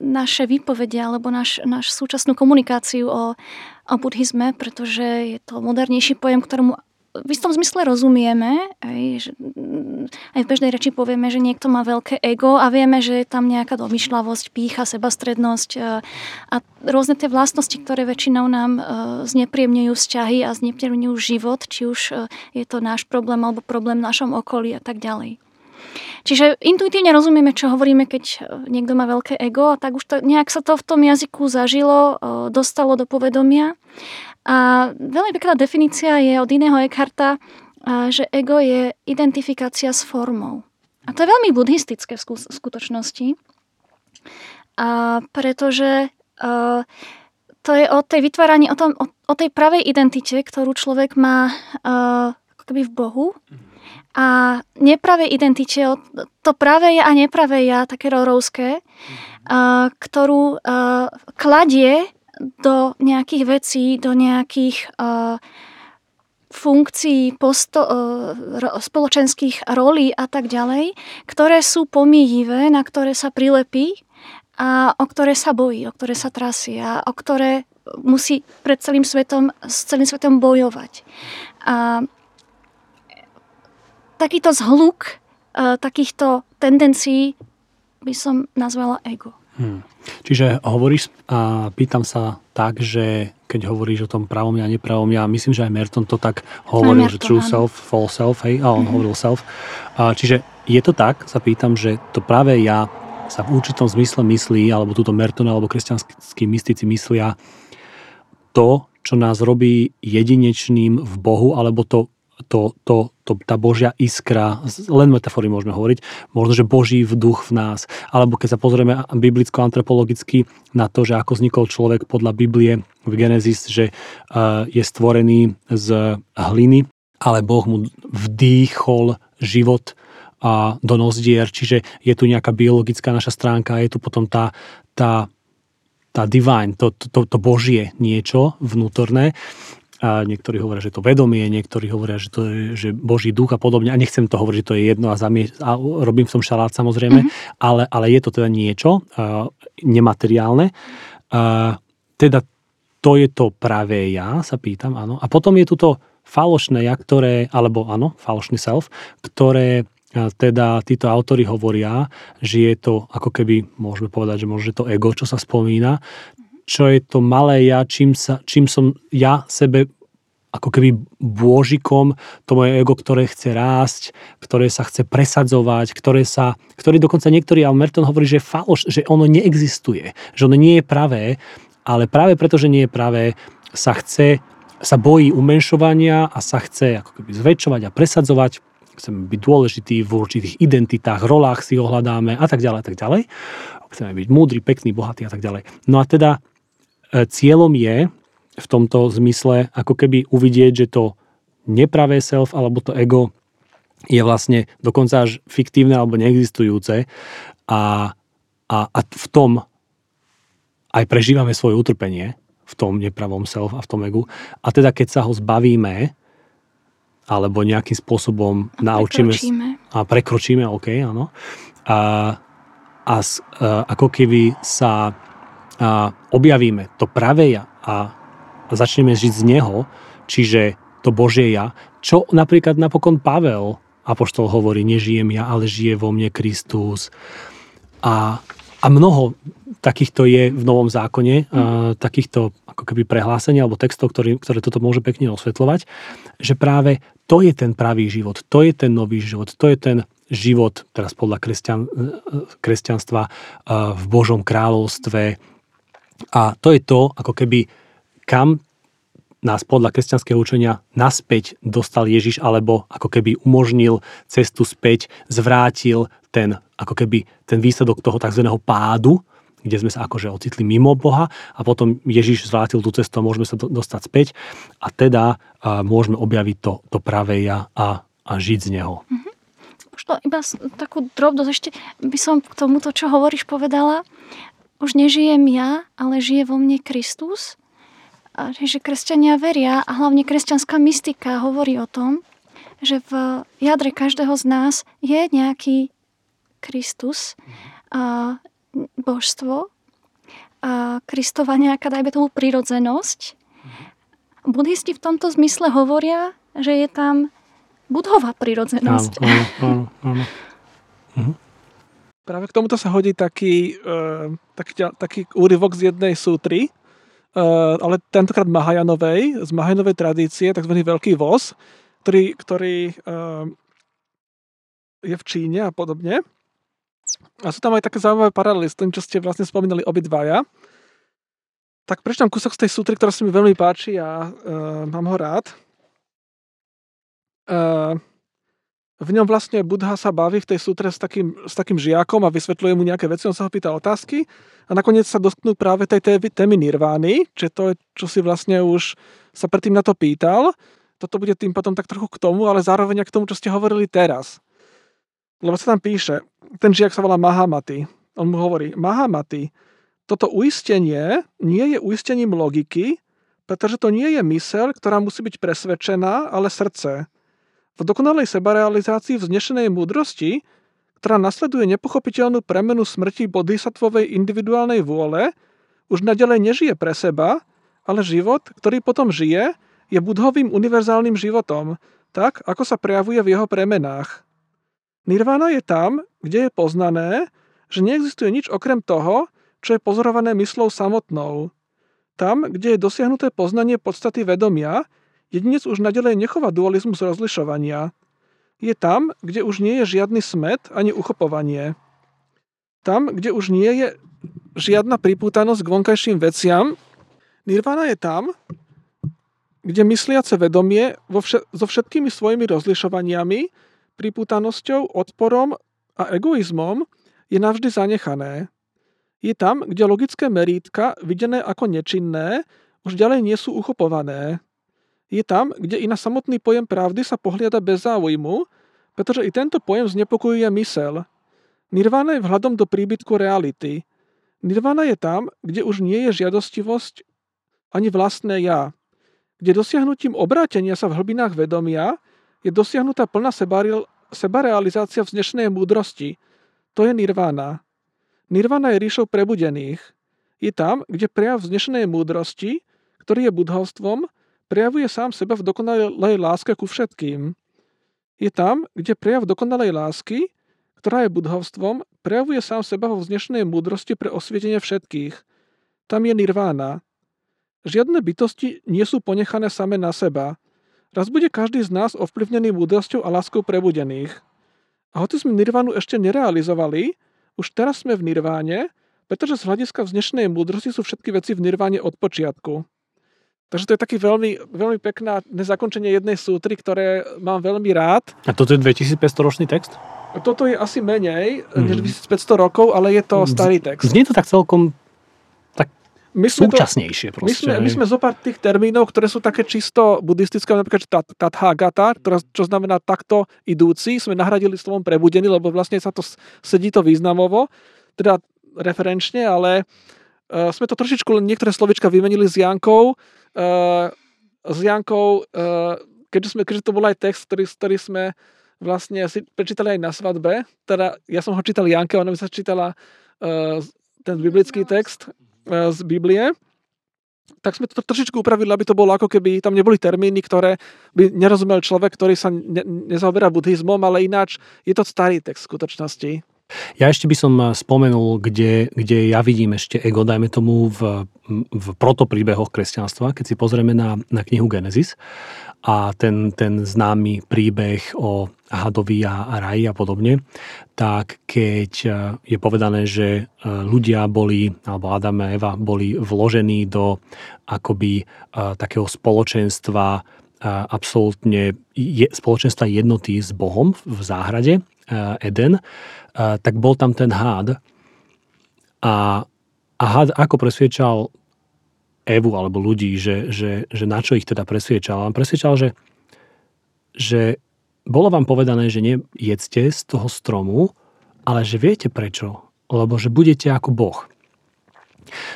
naše výpovede alebo naš, naš súčasnú komunikáciu o, o buddhizme, pretože je to modernejší pojem, ktorému v istom zmysle rozumieme, aj, že, aj v bežnej reči povieme, že niekto má veľké ego a vieme, že je tam nejaká domyšľavosť, pícha, sebastrednosť a, a rôzne tie vlastnosti, ktoré väčšinou nám uh, znepríjemňujú vzťahy a znepríjemňujú život, či už uh, je to náš problém alebo problém v našom okolí a tak ďalej. Čiže intuitívne rozumieme, čo hovoríme, keď niekto má veľké ego a tak už to, nejak sa to v tom jazyku zažilo, dostalo do povedomia a veľmi pekná definícia je od iného Eckharta, že ego je identifikácia s formou. A to je veľmi buddhistické v skutočnosti, a pretože a, to je o tej vytváraní, o, tom, o, o tej pravej identite, ktorú človek má a, akoby v Bohu. A nepravej identite, to pravé ja a nepravé ja, také rorovské, a, ktorú a, kladie do nejakých vecí, do nejakých uh, funkcií, posto, spoločenských rolí a tak ďalej, ktoré sú pomíjivé, na ktoré sa prilepí a o ktoré sa bojí, o ktoré sa trasie a o ktoré musí pred celým svetom, s celým svetom bojovať. A takýto zhluk uh, takýchto tendencií by som nazvala ego. Hmm. Čiže hovoríš a pýtam sa tak, že keď hovoríš o tom pravom ja, nepravom ja, myslím, že aj Merton to tak hovoril, že true áno. self, false self, hej, a on mm-hmm. hovoril self. A, čiže je to tak, sa pýtam, že to práve ja sa v určitom zmysle myslí, alebo túto Merton alebo kresťanskí mystici myslia to, čo nás robí jedinečným v Bohu, alebo to to, to, to, tá Božia iskra, len metafory môžeme hovoriť, možno, že Boží vduch v nás. Alebo keď sa pozrieme biblicko-antropologicky na to, že ako vznikol človek podľa Biblie v Genesis, že uh, je stvorený z hliny, ale Boh mu vdýchol život a do nozdier, čiže je tu nejaká biologická naša stránka, je tu potom tá, tá tá divine, to, to, to božie niečo vnútorné a niektorí hovoria, že to vedomie, niektorí hovoria, že to je že Boží duch a podobne. A nechcem to hovoriť, že to je jedno a, zamie- a robím v tom šalát samozrejme, mm-hmm. ale, ale je to teda niečo uh, nemateriálne. Uh, teda to je to pravé ja, sa pýtam, áno. A potom je tu to falošné ja, ktoré, alebo áno, falošný self, ktoré teda títo autory hovoria, že je to ako keby, môžeme povedať, že možno to ego, čo sa spomína, čo je to malé ja, čím, sa, čím som ja sebe ako keby bôžikom, to moje ego, ktoré chce rásť, ktoré sa chce presadzovať, ktoré sa, ktorý dokonca niektorí, ale Merton hovorí, že je faloš, že ono neexistuje, že ono nie je pravé, ale práve preto, že nie je pravé, sa chce, sa bojí umenšovania a sa chce ako keby zväčšovať a presadzovať, chceme byť dôležitý v určitých identitách, rolách si ohľadáme a tak ďalej, a tak ďalej. chceme byť múdri, pekný, bohatý a tak ďalej. No a teda e, cieľom je v tomto zmysle ako keby uvidieť, že to nepravé self alebo to ego je vlastne dokonca až fiktívne alebo neexistujúce a, a, a v tom aj prežívame svoje utrpenie v tom nepravom self a v tom egu. A teda keď sa ho zbavíme, alebo nejakým spôsobom A naučíme prekročíme. a prekročíme, OK, áno. A, a, a ako keby sa a objavíme to pravé ja a, a začneme žiť z neho, čiže to Božie ja, čo napríklad napokon Pavel, apoštol hovorí, nežijem ja, ale žije vo mne Kristus. A, a mnoho takýchto je v Novom zákone, a takýchto ako keby prehlásení alebo textov, ktorý, ktoré toto môže pekne osvetľovať, že práve to je ten pravý život, to je ten nový život, to je ten život, teraz podľa kresťan, kresťanstva v Božom kráľovstve. A to je to, ako keby kam nás podľa kresťanského učenia naspäť dostal Ježiš, alebo ako keby umožnil cestu späť, zvrátil ten, ako keby ten výsledok toho tzv. pádu, kde sme sa akože ocitli mimo Boha a potom Ježiš zvrátil tú cestu a môžeme sa do, dostať späť a teda a môžeme objaviť to, to pravé ja a, a žiť z neho. Možno iba takú drobnosť ešte by som k tomuto, čo hovoríš, povedala. Už nežijem ja, ale žije vo mne Kristus. Že kresťania veria a hlavne kresťanská mystika hovorí o tom, že v jadre každého z nás je nejaký Kristus, a božstvo, a Kristova nejaká, dajme tomu, prirodzenosť. Buddhisti v tomto zmysle hovoria, že je tam budhová prirodzenosť. áno, áno, áno. Práve k tomuto sa hodí taký, uh, taký, taký úryvok z jednej sútry, ale tentokrát Mahajanovej, z Mahajanovej tradície, tzv. Veľký voz, ktorý, ktorý uh, je v Číne a podobne. A sú tam aj také zaujímavé paralely s tým, čo ste vlastne spomínali obidvaja. Tak prečítam kúsok z tej sútry, ktorá sa mi veľmi páči a uh, mám ho rád. Uh, v ňom vlastne Budha sa baví v tej sútre s takým, s takým žiakom a vysvetľuje mu nejaké veci, on sa ho pýta otázky a nakoniec sa dotknú práve tej té- témy nirvány, čiže to je, čo si vlastne už sa predtým na to pýtal. Toto bude tým potom tak trochu k tomu, ale zároveň k tomu, čo ste hovorili teraz. Lebo sa tam píše, ten žiak sa volá Mahamati. On mu hovorí, Mahamati, toto uistenie nie je uistením logiky, pretože to nie je mysel, ktorá musí byť presvedčená, ale srdce. V dokonalej sebarealizácii vznešenej múdrosti, ktorá nasleduje nepochopiteľnú premenu smrti bodhisattvovej individuálnej vôle, už nadalej nežije pre seba, ale život, ktorý potom žije, je budhovým univerzálnym životom, tak ako sa prejavuje v jeho premenách. Nirvana je tam, kde je poznané, že neexistuje nič okrem toho, čo je pozorované myslou samotnou. Tam, kde je dosiahnuté poznanie podstaty vedomia, jedinec už nadalej nechová dualizmus rozlišovania. Je tam, kde už nie je žiadny smet ani uchopovanie. Tam, kde už nie je žiadna pripútanosť k vonkajším veciam, nirvana je tam, kde mysliace vedomie vo vše- so všetkými svojimi rozlišovaniami, pripútanosťou, odporom a egoizmom je navždy zanechané. Je tam, kde logické merítka, videné ako nečinné, už ďalej nie sú uchopované. Je tam, kde i na samotný pojem pravdy sa pohliada bez záujmu, pretože i tento pojem znepokojuje mysel. Nirvana je vhľadom do príbytku reality. Nirvana je tam, kde už nie je žiadostivosť ani vlastné ja. Kde dosiahnutím obrátenia sa v hlbinách vedomia je dosiahnutá plná sebareal- sebarealizácia vznešenej múdrosti. To je nirvana. Nirvana je ríšou prebudených. Je tam, kde prejav vznešenej múdrosti, ktorý je budhovstvom, prejavuje sám seba v dokonalej láske ku všetkým. Je tam, kde prejav dokonalej lásky, ktorá je budhovstvom, prejavuje sám seba vo vznešenej múdrosti pre osvietenie všetkých. Tam je nirvána. Žiadne bytosti nie sú ponechané same na seba. Raz bude každý z nás ovplyvnený múdrosťou a láskou prebudených. A hoci sme nirvánu ešte nerealizovali, už teraz sme v nirváne, pretože z hľadiska vznešenej múdrosti sú všetky veci v nirváne od počiatku. Takže to je taký veľmi, veľmi pekná zakončenie jednej sútry, ktoré mám veľmi rád. A toto je 2500 ročný text? Toto je asi menej, mm. než 1500 rokov, ale je to starý text. Znie to tak celkom tak my sme súčasnejšie to, my, sme, my sme zo pár tých termínov, ktoré sú také čisto buddhistické, napríklad tathagata, čo znamená takto idúci, sme nahradili slovom prebudený, lebo vlastne sa to sedí to významovo, teda referenčne, ale uh, sme to trošičku len niektoré slovička vymenili s Jankou. Uh, s Jankou, uh, keďže, sme, keďže to bol aj text, ktorý, ktorý sme vlastne si prečítali aj na svadbe. Teda ja som ho čítal Janke, ona by sa čítala uh, ten biblický text uh, z Biblie. Tak sme to trošičku upravili, aby to bolo ako keby tam neboli termíny, ktoré by nerozumel človek, ktorý sa ne, nezaoberá buddhizmom, ale ináč je to starý text v skutočnosti. Ja ešte by som spomenul, kde, kde ja vidím ešte ego, dajme tomu v, v protopríbehoch kresťanstva, keď si pozrieme na, na knihu Genesis a ten, ten známy príbeh o hadovi a, raji a podobne, tak keď e, je povedané, že e, ľudia boli, alebo Adam a Eva boli vložení do akoby takého spoločenstva absolútne spoločenstva jednoty s Bohom v záhrade Eden, tak bol tam ten hád a, a hád ako presviečal Evu alebo ľudí, že, že, že na čo ich teda presviečal. On presviečal, že, že bolo vám povedané, že nejedzte z toho stromu, ale že viete prečo. Lebo že budete ako Boh.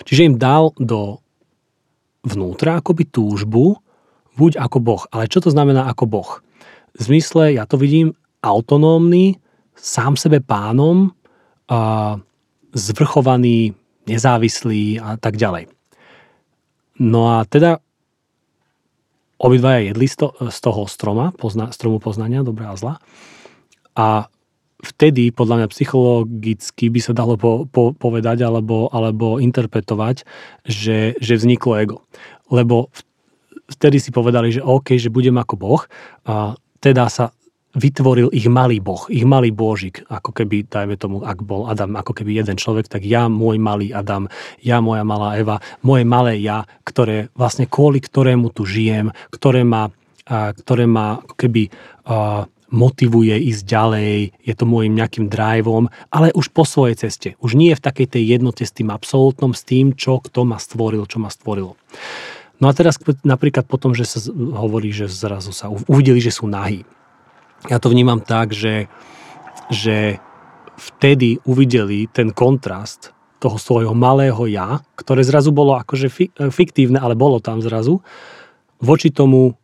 Čiže im dal do vnútra akoby túžbu buď ako Boh. Ale čo to znamená ako Boh? V zmysle, ja to vidím, autonómny, sám sebe pánom, a zvrchovaný, nezávislý a tak ďalej. No a teda obidvaja jedli z, to, z toho stroma, pozna, stromu poznania, dobrá a zla. A vtedy, podľa mňa psychologicky by sa dalo po, po, povedať alebo, alebo interpretovať, že, že vzniklo ego. Lebo vtedy si povedali, že OK, že budem ako Boh, a teda sa vytvoril ich malý boh, ich malý božik, ako keby, dajme tomu, ak bol Adam ako keby jeden človek, tak ja, môj malý Adam, ja, moja malá Eva, moje malé ja, ktoré vlastne kvôli ktorému tu žijem, ktoré ma, ktoré ma ako keby motivuje ísť ďalej, je to môjim nejakým driveom, ale už po svojej ceste. Už nie v takej tej jednote s tým absolútnom, s tým, čo kto ma stvoril, čo ma stvorilo. No a teraz napríklad potom, že sa hovorí, že zrazu sa uvideli, že sú nahí ja to vnímam tak, že, že vtedy uvideli ten kontrast toho svojho malého ja, ktoré zrazu bolo akože fiktívne, ale bolo tam zrazu, voči tomu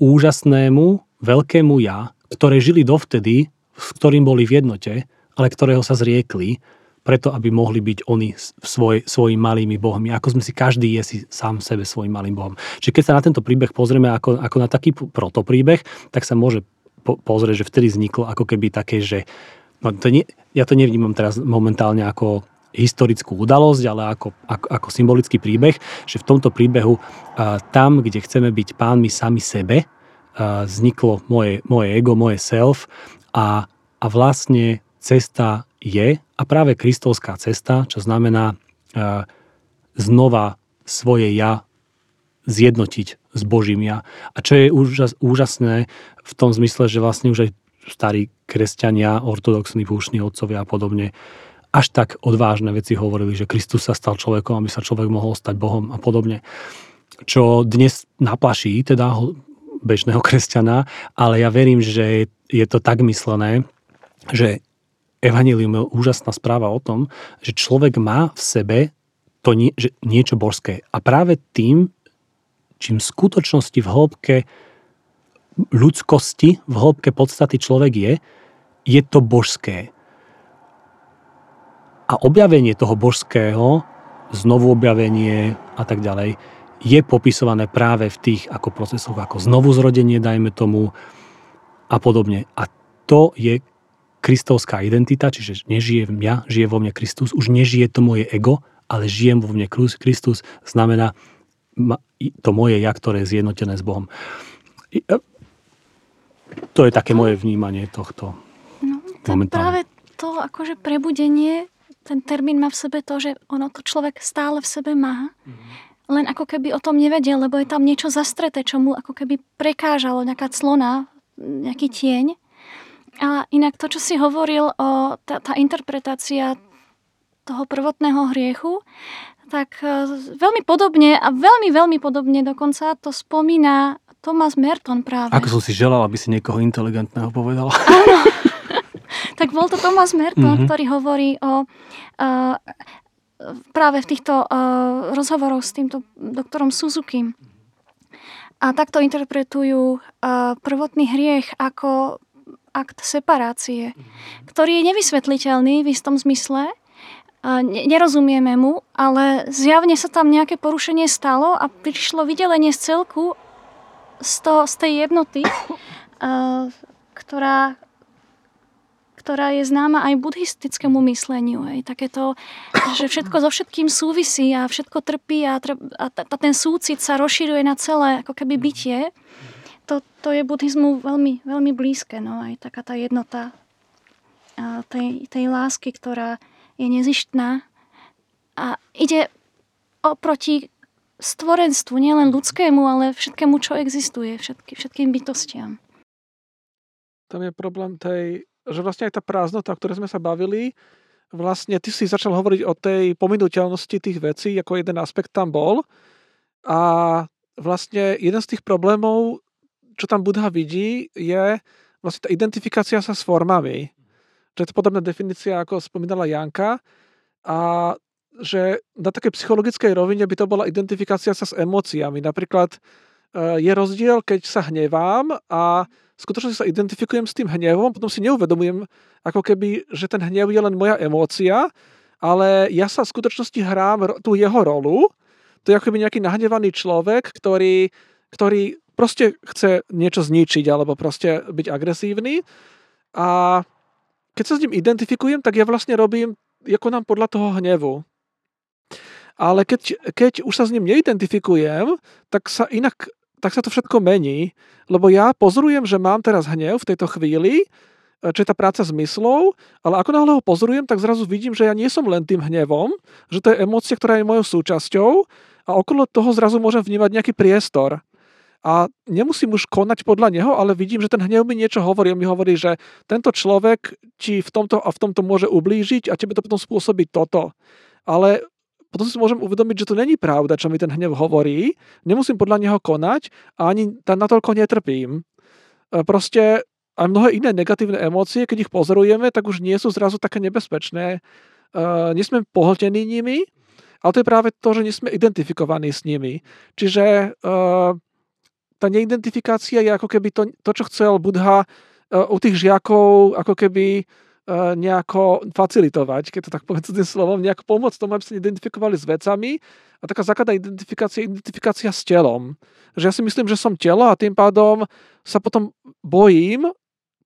úžasnému, veľkému ja, ktoré žili dovtedy, s ktorým boli v jednote, ale ktorého sa zriekli, preto aby mohli byť oni svoj, svojimi malými bohmi. Ako sme si každý je si sám sebe svojim malým bohom. Čiže keď sa na tento príbeh pozrieme ako, ako na taký protopríbeh, tak sa môže po, pozrieť, že vtedy vzniklo ako keby také, že no to nie, ja to nevnímam teraz momentálne ako historickú udalosť, ale ako, ako, ako symbolický príbeh, že v tomto príbehu a, tam, kde chceme byť pánmi sami sebe, a, vzniklo moje, moje ego, moje self a, a vlastne cesta je, a práve kristovská cesta, čo znamená a, znova svoje ja zjednotiť s Božím ja. A čo je úžas, úžasné v tom zmysle, že vlastne už aj starí kresťania, ortodoxní púšni otcovia a podobne, až tak odvážne veci hovorili, že Kristus sa stal človekom, aby sa človek mohol stať Bohom a podobne. Čo dnes naplaší teda bežného kresťana, ale ja verím, že je to tak myslené, že Evangelium je úžasná správa o tom, že človek má v sebe to nie, že niečo božské. A práve tým, čím v skutočnosti v hĺbke ľudskosti, v hĺbke podstaty človek je, je to božské. A objavenie toho božského, znovu objavenie a tak ďalej, je popisované práve v tých ako procesoch, ako znovu zrodenie, dajme tomu, a podobne. A to je kristovská identita, čiže nežije v mňa, žije vo mne Kristus, už nežije to moje ego, ale žijem vo mne Kristus, znamená, to moje ja, ktoré je zjednotené s Bohom. To je také moje vnímanie tohto no, momentálne. Práve to akože prebudenie, ten termín má v sebe to, že ono to človek stále v sebe má, mm-hmm. len ako keby o tom nevedel, lebo je tam niečo zastreté, čo mu ako keby prekážalo, nejaká clona, nejaký tieň. A inak to, čo si hovoril o tá, tá interpretácia toho prvotného hriechu, tak e, veľmi podobne a veľmi, veľmi podobne dokonca to spomína Thomas Merton práve. Ako som si želal, aby si niekoho inteligentného povedal. Áno. tak bol to Thomas Merton, mm-hmm. ktorý hovorí o uh, práve v týchto uh, rozhovoroch s týmto doktorom Suzuki. A takto interpretujú uh, prvotný hriech ako akt separácie, ktorý je nevysvetliteľný v istom zmysle, nerozumieme mu, ale zjavne sa tam nejaké porušenie stalo a prišlo vydelenie z celku z, to, z tej jednoty, ktorá, ktorá je známa aj buddhistickému mysleniu. Hej. Takéto, že všetko so všetkým súvisí a všetko trpí a, a, a ten súcit sa rozširuje na celé ako keby bytie. To, to je buddhizmu veľmi, veľmi blízke. No. Aj taká tá jednota tej, tej lásky, ktorá je nezištná a ide oproti stvorenstvu, nielen ľudskému, ale všetkému, čo existuje, všetky, všetkým bytostiam. Tam je problém tej, že vlastne aj tá prázdnota, o ktorej sme sa bavili, vlastne ty si začal hovoriť o tej pominuteľnosti tých vecí, ako jeden aspekt tam bol. A vlastne jeden z tých problémov, čo tam Budha vidí, je vlastne tá identifikácia sa s formami že je to podobná definícia, ako spomínala Janka, a že na takej psychologickej rovine by to bola identifikácia sa s emóciami. Napríklad e, je rozdiel, keď sa hnevám a skutočne sa identifikujem s tým hnevom, potom si neuvedomujem, ako keby, že ten hnev je len moja emócia, ale ja sa v skutočnosti hrám tú jeho rolu. To je ako keby nejaký nahnevaný človek, ktorý, ktorý proste chce niečo zničiť alebo proste byť agresívny. A keď sa s ním identifikujem, tak ja vlastne robím ako nám podľa toho hnevu. Ale keď, keď už sa s ním neidentifikujem, tak sa inak tak sa to všetko mení, lebo ja pozorujem, že mám teraz hnev v tejto chvíli, čo je tá práca zmyslov, ale ako náhle ho pozorujem, tak zrazu vidím, že ja nie som len tým hnevom, že to je emócia, ktorá je mojou súčasťou a okolo toho zrazu môžem vnímať nejaký priestor a nemusím už konať podľa neho, ale vidím, že ten hnev mi niečo hovorí. On mi hovorí, že tento človek ti v tomto a v tomto môže ublížiť a tebe to potom spôsobí toto. Ale potom si môžem uvedomiť, že to není pravda, čo mi ten hnev hovorí. Nemusím podľa neho konať a ani natoľko netrpím. E, proste aj mnohé iné negatívne emócie, keď ich pozorujeme, tak už nie sú zrazu také nebezpečné. Uh, nie sme pohltení nimi, ale to je práve to, že nie sme identifikovaní s nimi. Čiže uh, tá neidentifikácia je ako keby to, to čo chcel Budha uh, u tých žiakov ako keby uh, nejako facilitovať, keď to tak poviem tým slovom, nejako pomôcť tomu, aby sa identifikovali s vecami. A taká základná identifikácia je identifikácia s telom. Že ja si myslím, že som telo a tým pádom sa potom bojím,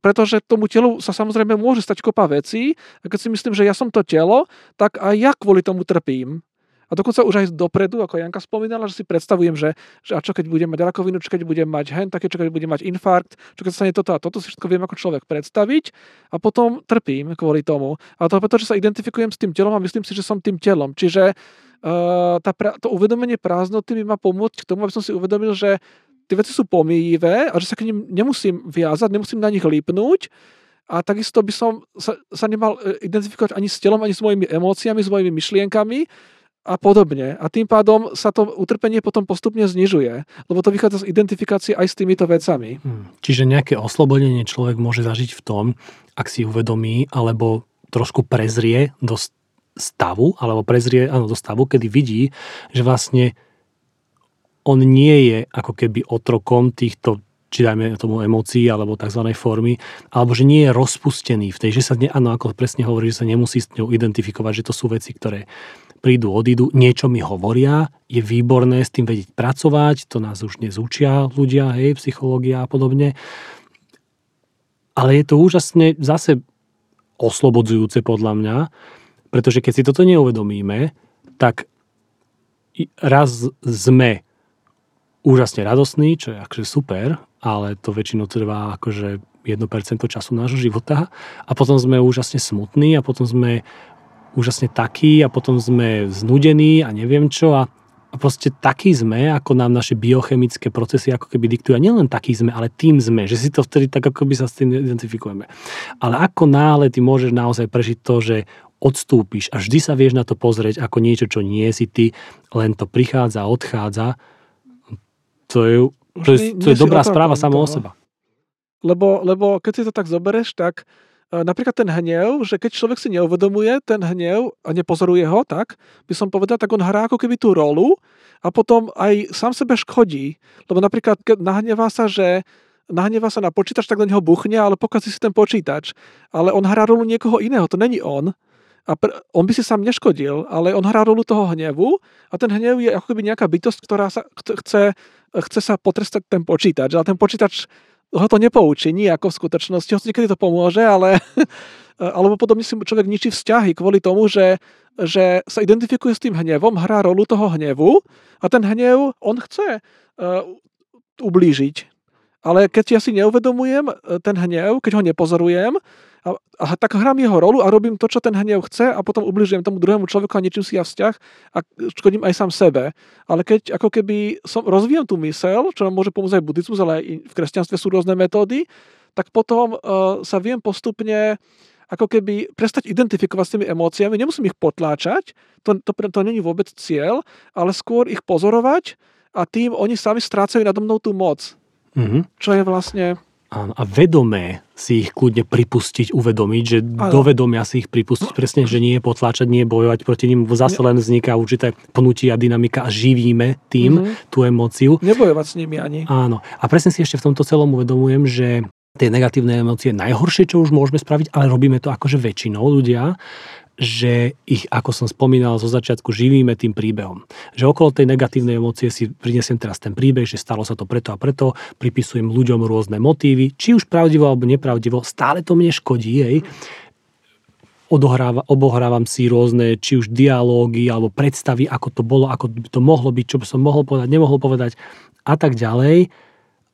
pretože tomu telu sa samozrejme môže stať kopa vecí a keď si myslím, že ja som to telo, tak aj ja kvôli tomu trpím. A dokonca už aj dopredu, ako Janka spomínala, že si predstavujem, že, že a čo keď budem mať rakovinu, čo keď budem mať hen, také, čo keď budem mať infarkt, čo keď stane toto a toto, si všetko viem ako človek predstaviť a potom trpím kvôli tomu. A to preto, že sa identifikujem s tým telom a myslím si, že som tým telom. Čiže uh, tá, to uvedomenie prázdnoty mi má pomôcť k tomu, aby som si uvedomil, že tie veci sú pomíjivé a že sa k nim nemusím viazať, nemusím na nich lípnúť, a takisto by som sa, sa nemal e, identifikovať ani s telom, ani s mojimi emóciami, s mojimi myšlienkami, a podobne. A tým pádom sa to utrpenie potom postupne znižuje, lebo to vychádza z identifikácie aj s týmito vecami. Hmm. Čiže nejaké oslobodenie človek môže zažiť v tom, ak si uvedomí, alebo trošku prezrie do stavu, alebo prezrie áno, do stavu, kedy vidí, že vlastne on nie je ako keby otrokom týchto či dajme tomu emócií alebo tzv. formy, alebo že nie je rozpustený v tej, že sa, ne, áno, ako presne hovorí, že sa nemusí s ňou identifikovať, že to sú veci, ktoré prídu, odídu, niečo mi hovoria, je výborné s tým vedieť pracovať, to nás už dnes učia ľudia, hej, psychológia a podobne. Ale je to úžasne zase oslobodzujúce podľa mňa, pretože keď si toto neuvedomíme, tak raz sme úžasne radosní, čo je akože super, ale to väčšinou trvá akože 1% času nášho života a potom sme úžasne smutní a potom sme úžasne taký a potom sme znudení a neviem čo a A proste taký sme, ako nám naše biochemické procesy ako keby diktujú. A nielen taký sme, ale tým sme, že si to vtedy tak ako by sa s tým identifikujeme. Ale ako náhle ty môžeš naozaj prežiť to, že odstúpiš a vždy sa vieš na to pozrieť ako niečo, čo nie si ty, len to prichádza a odchádza, to je, to je, to je dobrá správa samo o seba. Lebo, lebo keď si to tak zoberieš, tak napríklad ten hnev, že keď človek si neuvedomuje ten hnev a nepozoruje ho, tak by som povedal, tak on hrá ako keby tú rolu a potom aj sám sebe škodí. Lebo napríklad, keď nahnevá sa, že nahnevá sa na počítač, tak do neho buchne, ale pokazí si ten počítač. Ale on hrá rolu niekoho iného, to není on. A pr- on by si sám neškodil, ale on hrá rolu toho hnevu a ten hnev je ako keby nejaká bytosť, ktorá sa chce, chce sa potrestať ten počítač. Ale ten počítač ho to nepoučí ako v skutočnosti, hoci niekedy to pomôže, ale alebo potom si človek ničí vzťahy kvôli tomu, že, že sa identifikuje s tým hnevom, hrá rolu toho hnevu a ten hnev, on chce uh, ublížiť. Ale keď ja si neuvedomujem e, ten hnev, keď ho nepozorujem, a, a tak hrám jeho rolu a robím to, čo ten hnev chce a potom ubližujem tomu druhému človeku a ničím si ja vzťah a škodím aj sám sebe. Ale keď ako keby som, rozvíjam tú mysel, čo nám môže pomôcť aj buddhizmus, ale aj v kresťanstve sú rôzne metódy, tak potom uh, sa viem postupne ako keby prestať identifikovať s tými emóciami, nemusím ich potláčať, to, to, to, není vôbec cieľ, ale skôr ich pozorovať a tým oni sami strácajú nado mnou tú moc. Mm-hmm. Čo je vlastne Áno, a vedomé si ich kľudne pripustiť, uvedomiť, že ano. do vedomia si ich pripustiť, presne, že nie potláčať, nie bojovať proti nim, zase len vzniká určité pnutie a dynamika a živíme tým mm-hmm. tú emóciu. Nebojovať s nimi ani. Áno. A presne si ešte v tomto celom uvedomujem, že tie negatívne emócie najhoršie, čo už môžeme spraviť, ale robíme to akože väčšinou ľudia, že ich, ako som spomínal zo začiatku, živíme tým príbehom. Že okolo tej negatívnej emócie si prinesiem teraz ten príbeh, že stalo sa to preto a preto, pripisujem ľuďom rôzne motívy, či už pravdivo alebo nepravdivo, stále to mne škodí, jej. Odohráva, obohrávam si rôzne, či už dialógy alebo predstavy, ako to bolo, ako by to mohlo byť, čo by som mohol povedať, nemohol povedať a tak ďalej.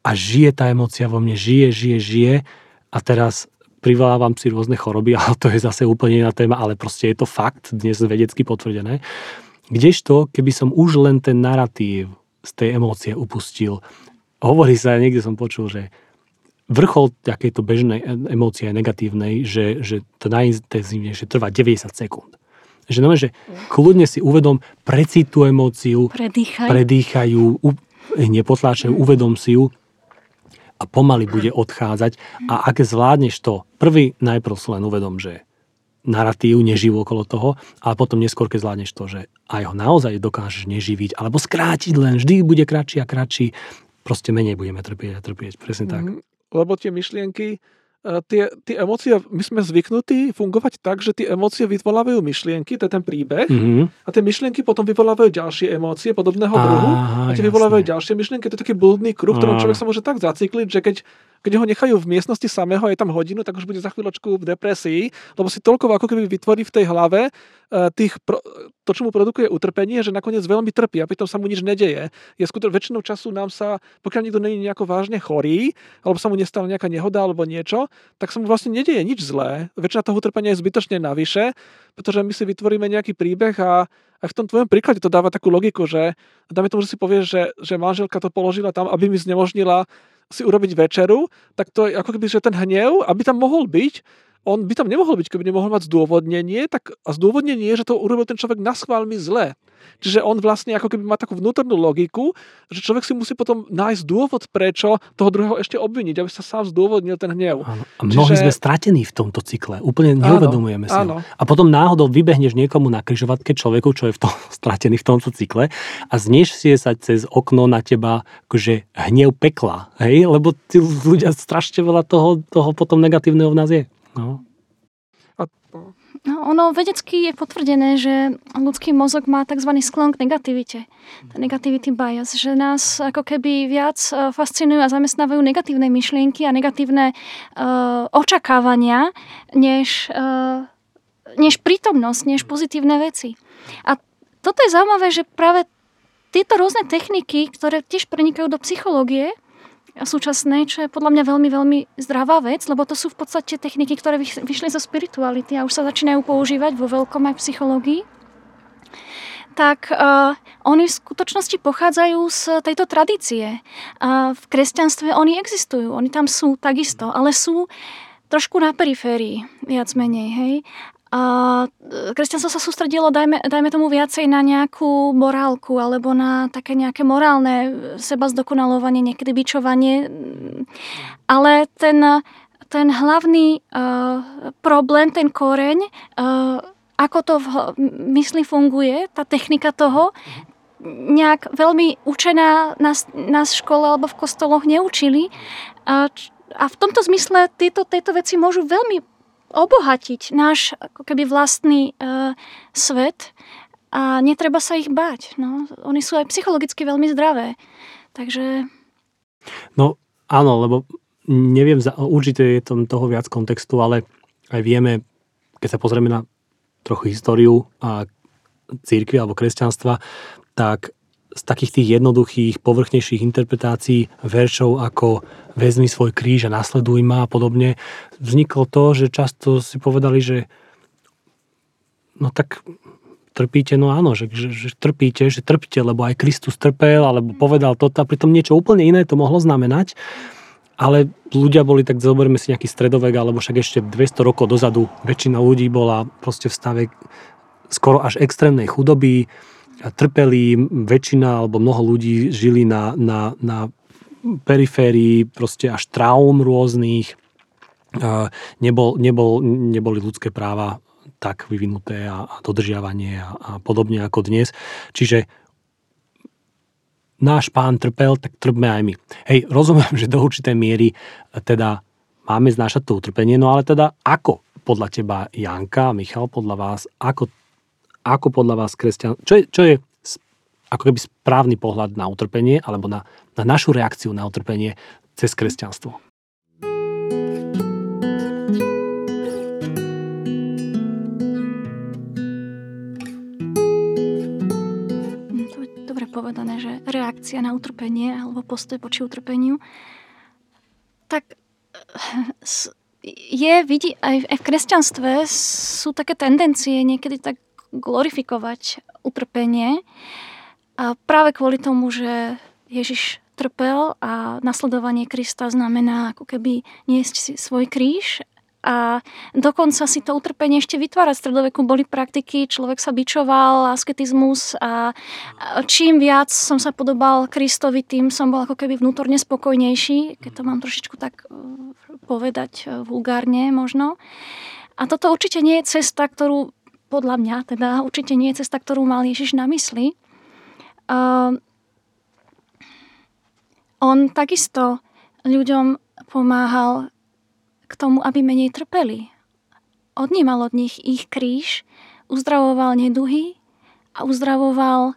A žije tá emócia vo mne, žije, žije, žije. A teraz privolávam si rôzne choroby, ale to je zase úplne iná téma, ale proste je to fakt, dnes vedecky potvrdené. Kdežto, keby som už len ten narratív z tej emócie upustil, hovorí sa, niekde som počul, že vrchol takejto bežnej emócie negatívnej, že, že to najintenzívnejšie trvá 90 sekúnd. Že, no, že kľudne si uvedom, precít tú emóciu, Predýchaj. predýchajú, nepotláčajú, uvedom si ju a pomaly bude odchádzať. A ak zvládneš to, prvý najprv len uvedom, že narratív neživú okolo toho, ale potom neskôr, keď zvládneš to, že aj ho naozaj dokážeš neživiť, alebo skrátiť len, vždy bude kratší a kratší, proste menej budeme trpieť a trpieť. Presne tak. Mm, lebo tie myšlienky, tie, tie emócie, my sme zvyknutí fungovať tak, že tie emócie vyvolávajú myšlienky, to je ten príbeh, mm-hmm. a tie myšlienky potom vyvolávajú ďalšie emócie podobného druhu, a tie vyvolávajú ďalšie myšlienky, to je taký blúdny kruh, ktorom človek sa môže tak zacykliť, že keď keď ho nechajú v miestnosti samého aj tam hodinu, tak už bude za chvíľočku v depresii, lebo si toľko ako keby vytvorí v tej hlave eh, tých, to, čo mu produkuje utrpenie, že nakoniec veľmi trpí a pritom sa mu nič nedeje. Je skutočne väčšinou času nám sa, pokiaľ nikto není nejako vážne chorý, alebo sa mu nestala nejaká nehoda alebo niečo, tak sa mu vlastne nedeje nič zlé. Väčšina toho utrpenia je zbytočne navyše, pretože my si vytvoríme nejaký príbeh a aj v tom tvojom príklade to dáva takú logiku, že dáme tomu, že si povieš, že, že manželka to položila tam, aby mi znemožnila si urobiť večeru, tak to je ako keby, že ten hnev, aby tam mohol byť, on by tam nemohol byť, keby nemohol mať zdôvodnenie, tak a zdôvodnenie je, že to urobil ten človek na schválmi zle. Čiže on vlastne ako keby má takú vnútornú logiku, že človek si musí potom nájsť dôvod, prečo toho druhého ešte obviniť, aby sa sám zdôvodnil ten hnev. Áno. A mnohí Čiže... sme stratení v tomto cykle. Úplne neuvedomujeme áno, si áno. A potom náhodou vybehneš niekomu na križovatke človeku, čo je v tom, stratený v tomto cykle a si sa cez okno na teba akože hnev pekla. Hej? Lebo tí ľudia strašne veľa toho, toho potom negatívneho v nás je. No. A, no, ono vedecky je potvrdené, že ľudský mozog má tzv. sklon k negativite. Negativity bias, že nás ako keby viac e, fascinujú a zamestnávajú negatívne myšlienky a negatívne uh, očakávania, než, uh, než prítomnosť, než pozitívne veci. A toto je zaujímavé, že práve tieto rôzne techniky, ktoré tiež prenikajú do psychológie, súčasnej, čo je podľa mňa veľmi, veľmi zdravá vec, lebo to sú v podstate techniky, ktoré vyšli zo spirituality a už sa začínajú používať vo veľkom aj psychológii tak uh, oni v skutočnosti pochádzajú z tejto tradície. Uh, v kresťanstve oni existujú, oni tam sú takisto, ale sú trošku na periférii, viac menej, hej. A kresťanstvo sa sústredilo, dajme, dajme tomu viacej na nejakú morálku alebo na také nejaké morálne seba zdokonalovanie, niekedy bičovanie. Ale ten, ten hlavný uh, problém, ten koreň, uh, ako to v mysli funguje, tá technika toho, nejak veľmi učená nás, nás v škole alebo v kostoloch neučili. A, a v tomto zmysle tieto, tieto veci môžu veľmi obohatiť náš ako keby vlastný uh, svet a netreba sa ich báť. No. Oni sú aj psychologicky veľmi zdravé. Takže... No áno, lebo neviem, určite je tam toho viac kontextu, ale aj vieme, keď sa pozrieme na trochu históriu a církvy alebo kresťanstva, tak z takých tých jednoduchých, povrchnejších interpretácií veršov ako vezmi svoj kríž a nasleduj ma a podobne, vzniklo to, že často si povedali, že no tak trpíte, no áno, že, že, že trpíte, že trpíte, lebo aj Kristus trpel, alebo povedal toto a pritom niečo úplne iné to mohlo znamenať. Ale ľudia boli, tak zoberme si nejaký stredovek, alebo však ešte 200 rokov dozadu väčšina ľudí bola proste v stave skoro až extrémnej chudoby, trpeli, väčšina alebo mnoho ľudí žili na, na, na periférii proste až traum rôznych, nebol, nebol, neboli ľudské práva tak vyvinuté a, a dodržiavanie a, a podobne ako dnes. Čiže náš pán trpel, tak trpme aj my. Hej, rozumiem, že do určitej miery teda máme znášať to utrpenie, no ale teda ako podľa teba, Janka, Michal, podľa vás, ako ako podľa vás kresťan... Čo je, čo je ako keby správny pohľad na utrpenie alebo na, na našu reakciu na utrpenie cez kresťanstvo? Dobre povedané, že reakcia na utrpenie alebo postoj voči utrpeniu tak je, vidí, aj v kresťanstve sú také tendencie niekedy tak glorifikovať utrpenie. A práve kvôli tomu, že Ježiš trpel a nasledovanie Krista znamená ako keby niesť si svoj kríž a dokonca si to utrpenie ešte vytvárať. V stredoveku boli praktiky, človek sa bičoval, asketizmus a čím viac som sa podobal Kristovi, tým som bol ako keby vnútorne spokojnejší, keď to mám trošičku tak e, povedať e, vulgárne možno. A toto určite nie je cesta, ktorú podľa mňa teda určite nie je cesta, ktorú mal Ježiš na mysli. Uh, on takisto ľuďom pomáhal k tomu, aby menej trpeli. Odnímal od nich ich kríž, uzdravoval neduhy a uzdravoval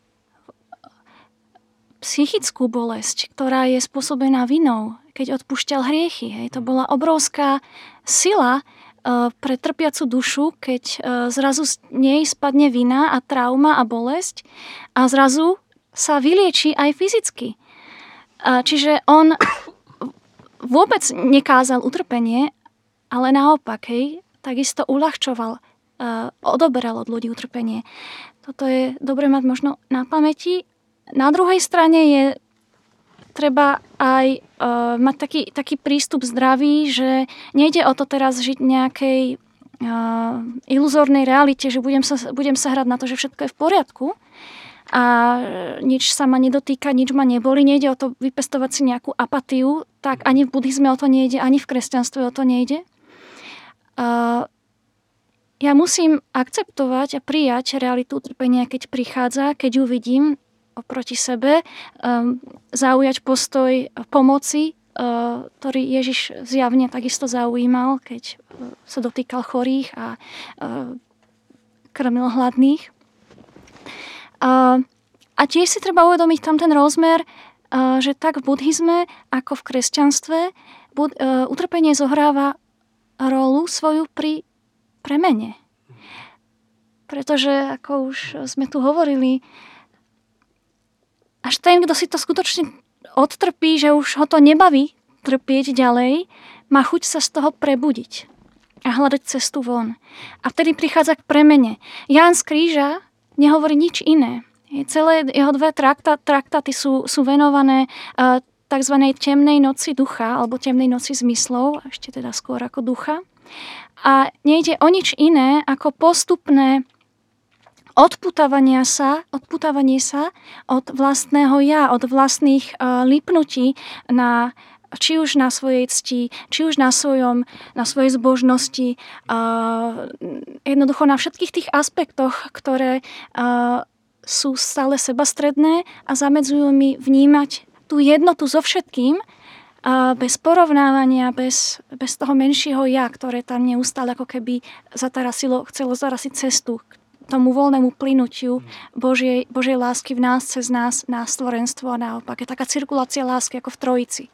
psychickú bolesť, ktorá je spôsobená vinou, keď odpúšťal hriechy. Hej. To bola obrovská sila, pre trpiacu dušu, keď e, zrazu z nej spadne vina a trauma a bolesť a zrazu sa vylieči aj fyzicky. Čiže on vôbec nekázal utrpenie, ale naopak, hej, takisto uľahčoval, e, odoberal od ľudí utrpenie. Toto je dobre mať možno na pamäti. Na druhej strane je treba aj uh, mať taký, taký prístup zdravý, že nejde o to teraz žiť nejakej uh, iluzórnej realite, že budem sa, budem sa hrať na to, že všetko je v poriadku a nič sa ma nedotýka, nič ma neboli. Nejde o to vypestovať si nejakú apatiu, tak ani v buddhizme o to nejde, ani v kresťanstve o to nejde. Uh, ja musím akceptovať a prijať realitu utrpenia, keď prichádza, keď ju vidím, oproti sebe, um, zaujať postoj pomoci, uh, ktorý Ježiš zjavne takisto zaujímal, keď uh, sa dotýkal chorých a uh, krmil hladných. A tiež si treba uvedomiť tam ten rozmer, že tak v buddhizme ako v kresťanstve utrpenie zohráva rolu svoju pri premene. Pretože, ako už sme tu hovorili, až ten, kto si to skutočne odtrpí, že už ho to nebaví trpieť ďalej, má chuť sa z toho prebudiť a hľadať cestu von. A vtedy prichádza k premene. Ján z kríža nehovorí nič iné. Celé jeho dve trakta, traktáty sú, sú venované uh, tzv. temnej noci ducha, alebo temnej noci zmyslov, ešte teda skôr ako ducha. A nejde o nič iné ako postupné odputávania sa, odputávanie sa od vlastného ja, od vlastných uh, lipnutí na či už na svojej cti, či už na, svojom, na svojej zbožnosti, uh, jednoducho na všetkých tých aspektoch, ktoré uh, sú stále sebastredné a zamedzujú mi vnímať tú jednotu so všetkým, uh, bez porovnávania, bez, bez toho menšieho ja, ktoré tam neustále ako keby zatarasilo, chcelo zarasiť cestu tomu voľnému plynutiu Božej, Božej lásky v nás, cez nás, na stvorenstvo a naopak. Je taká cirkulácia lásky ako v Trojici.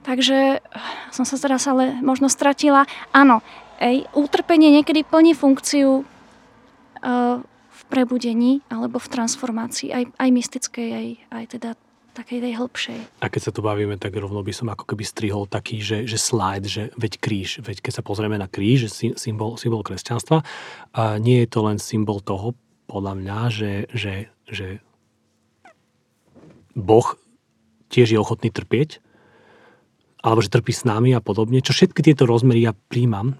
Takže som sa teraz ale možno stratila. Áno, ej, utrpenie niekedy plní funkciu uh, v prebudení alebo v transformácii, aj, aj mystickej, aj, aj teda takej tej hĺbšej. A keď sa tu bavíme, tak rovno by som ako keby strihol taký, že, že slide, že veď kríž, veď keď sa pozrieme na kríž, symbol, symbol kresťanstva, a nie je to len symbol toho, podľa mňa, že, že, že Boh tiež je ochotný trpieť, alebo že trpí s nami a podobne, čo všetky tieto rozmery ja príjmam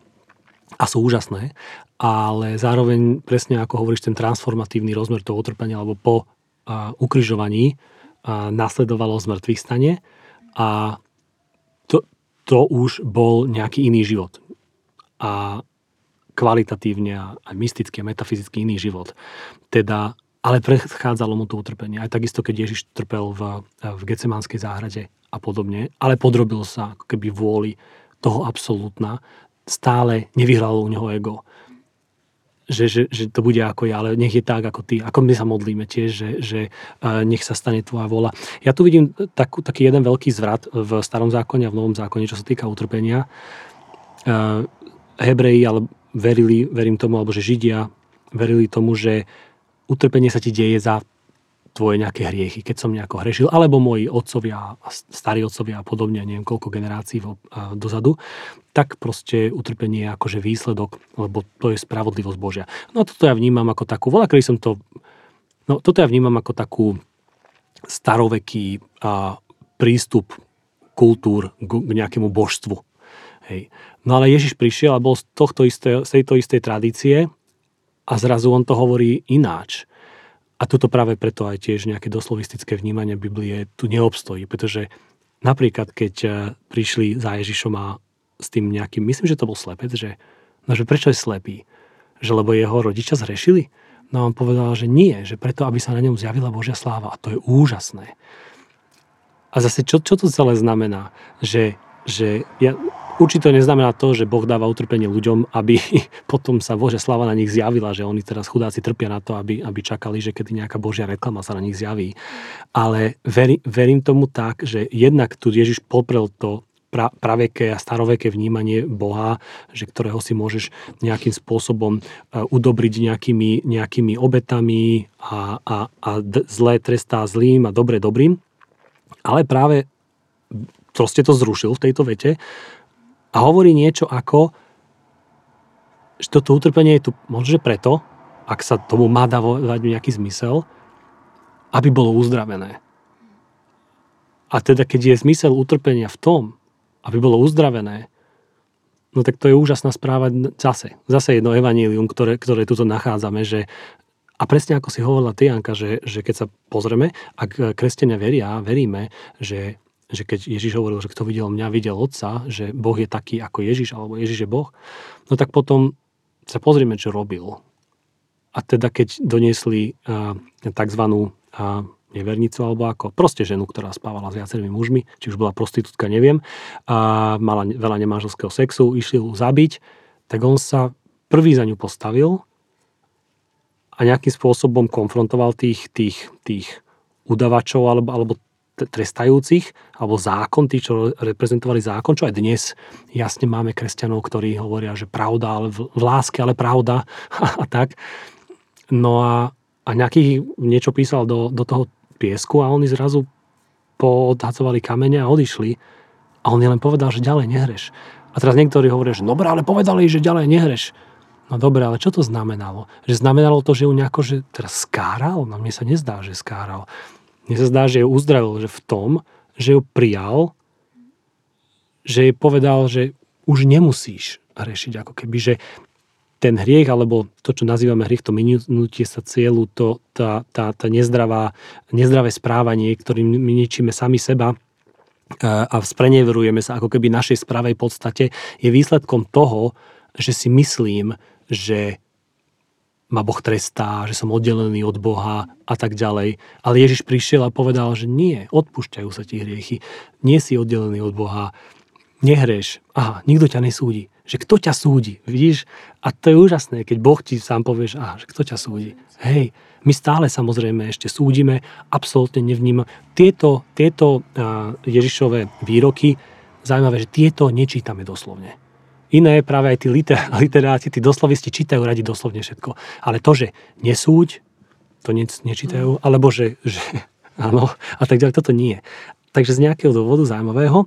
a sú úžasné, ale zároveň presne ako hovoríš, ten transformatívny rozmer toho utrpenia, alebo po uh, ukrižovaní nasledovalo zmrtvých stane a to, to už bol nejaký iný život. A kvalitatívne a aj a metafyzicky iný život. Teda, ale predchádzalo mu to utrpenie. Aj takisto, keď Ježiš trpel v, v Gecemanskej záhrade a podobne, ale podrobil sa ako keby vôli toho absolútna, stále nevyhralo u neho ego že, že, že to bude ako ja, ale nech je tak ako ty. Ako my sa modlíme tiež, že, že nech sa stane tvoja vola. Ja tu vidím takú, taký jeden veľký zvrat v starom zákone a v novom zákone, čo sa týka utrpenia. Hebreji ale verili, verím tomu, alebo že Židia verili tomu, že utrpenie sa ti deje za tvoje nejaké hriechy, keď som nejako hrešil, alebo moji otcovia, starí otcovia a podobne, neviem koľko generácií dozadu, tak proste utrpenie je akože výsledok, lebo to je spravodlivosť Božia. No a toto ja vnímam ako takú, kedy som to, no toto ja vnímam ako takú staroveký a, prístup kultúr k, nejakému božstvu. Hej. No ale Ježiš prišiel a bol z, tohto isté, z tejto istej tradície a zrazu on to hovorí ináč. A toto práve preto aj tiež nejaké doslovistické vnímanie Biblie tu neobstojí, pretože napríklad keď eh, prišli za Ježišom a s tým nejakým, myslím, že to bol slepec, že, no, že prečo je slepý? Že lebo jeho rodičia zhrešili? No a on povedal, že nie, že preto, aby sa na ňom zjavila Božia sláva. A to je úžasné. A zase, čo, čo to celé znamená? Že, že ja, Určite neznamená to, že Boh dáva utrpenie ľuďom, aby potom sa Božia slava na nich zjavila, že oni teraz chudáci trpia na to, aby, aby čakali, že kedy nejaká Božia reklama sa na nich zjaví. Ale veri, verím tomu tak, že jednak tu Ježiš poprel to pra, praveké a staroveké vnímanie Boha, že ktorého si môžeš nejakým spôsobom e, udobriť nejakými, nejakými obetami a, a, a zlé trestá zlým a dobre dobrým. Ale práve proste to zrušil v tejto vete a hovorí niečo ako, že toto utrpenie je tu možno preto, ak sa tomu má dávať nejaký zmysel, aby bolo uzdravené. A teda keď je zmysel utrpenia v tom, aby bolo uzdravené, no tak to je úžasná správa zase. Zase jedno evanílium, ktoré, ktoré tuto nachádzame, že a presne ako si hovorila ty, Janka, že, že keď sa pozrieme, ak kresťania veria, veríme, že že keď Ježiš hovoril, že kto videl mňa, videl Otca, že Boh je taký ako Ježiš, alebo Ježiš je Boh, no tak potom sa pozrieme, čo robil. A teda keď doniesli uh, tzv. Uh, nevernicu alebo ako, proste ženu, ktorá spávala s viacerými mužmi, či už bola prostitútka, neviem, a mala veľa nemáželského sexu, išli ju zabiť, tak on sa prvý za ňu postavil a nejakým spôsobom konfrontoval tých, tých, tých udavačov alebo, alebo trestajúcich, alebo zákon, tí, čo reprezentovali zákon, čo aj dnes jasne máme kresťanov, ktorí hovoria, že pravda, ale v, v láske, ale pravda a tak. No a, a nejaký niečo písal do, do toho piesku a oni zrazu poodhacovali kamene a odišli. A on len povedal, že ďalej nehreš. A teraz niektorí hovoria, že dobre, ale povedali, že ďalej nehreš. No dobre, ale čo to znamenalo? Že znamenalo to, že ju nejako, že teraz skáral? No mne sa nezdá, že skáral. Mne sa zdá, že ju uzdravil, že v tom, že ju prijal, že jej povedal, že už nemusíš riešiť ako keby, že ten hriech, alebo to, čo nazývame hriech, to minutie sa cieľu, to, tá, tá, tá nezdravá, nezdravé správanie, ktorým my ničíme sami seba, a spreneverujeme sa ako keby našej spravej podstate, je výsledkom toho, že si myslím, že ma Boh trestá, že som oddelený od Boha a tak ďalej. Ale Ježiš prišiel a povedal, že nie, odpúšťajú sa ti hriechy. Nie si oddelený od Boha, nehreš. Aha, nikto ťa nesúdi že kto ťa súdi, vidíš? A to je úžasné, keď Boh ti sám povie, že, aha, že kto ťa súdi. Hej, my stále samozrejme ešte súdime, absolútne nevnímam. Tieto, tieto uh, Ježišové výroky, zaujímavé, že tieto nečítame doslovne. Iné práve aj tí liter, literáti, tí doslovisti čítajú radi doslovne všetko. Ale to, že nesúď, to ne, nečítajú, alebo že, že áno, a tak ďalej, toto nie. Takže z nejakého dôvodu zaujímavého,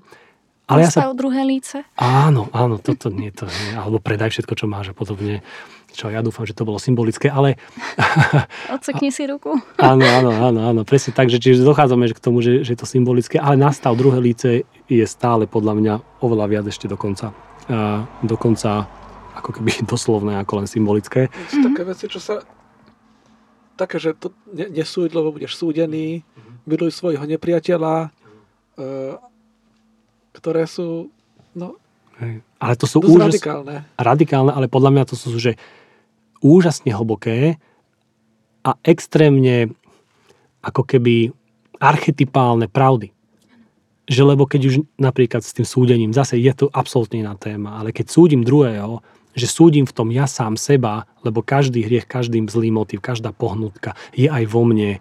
ale ja sa... druhé líce. Áno, áno, toto nie, to nie. Alebo predaj všetko, čo máš a podobne. Čo ja dúfam, že to bolo symbolické, ale... Odsekni si ruku. Áno, áno, áno, áno, presne tak, že čiže dochádzame k tomu, že, že je to symbolické, ale nastav druhé líce je stále podľa mňa oveľa viac ešte dokonca. A dokonca ako keby doslovné, ako len symbolické. Sú mm-hmm. také veci, čo sa také, že to nesúď, lebo budeš súdený, mm-hmm. miluj svojho nepriateľa, uh, ktoré sú no, Hej. Ale to sú úžas... radikálne. Radikálne, ale podľa mňa to sú že úžasne hlboké a extrémne ako keby archetypálne pravdy. Že lebo keď už napríklad s tým súdením, zase je to absolútne iná téma, ale keď súdim druhého, že súdim v tom ja sám seba, lebo každý hriech, každý zlý motiv, každá pohnutka je aj vo mne.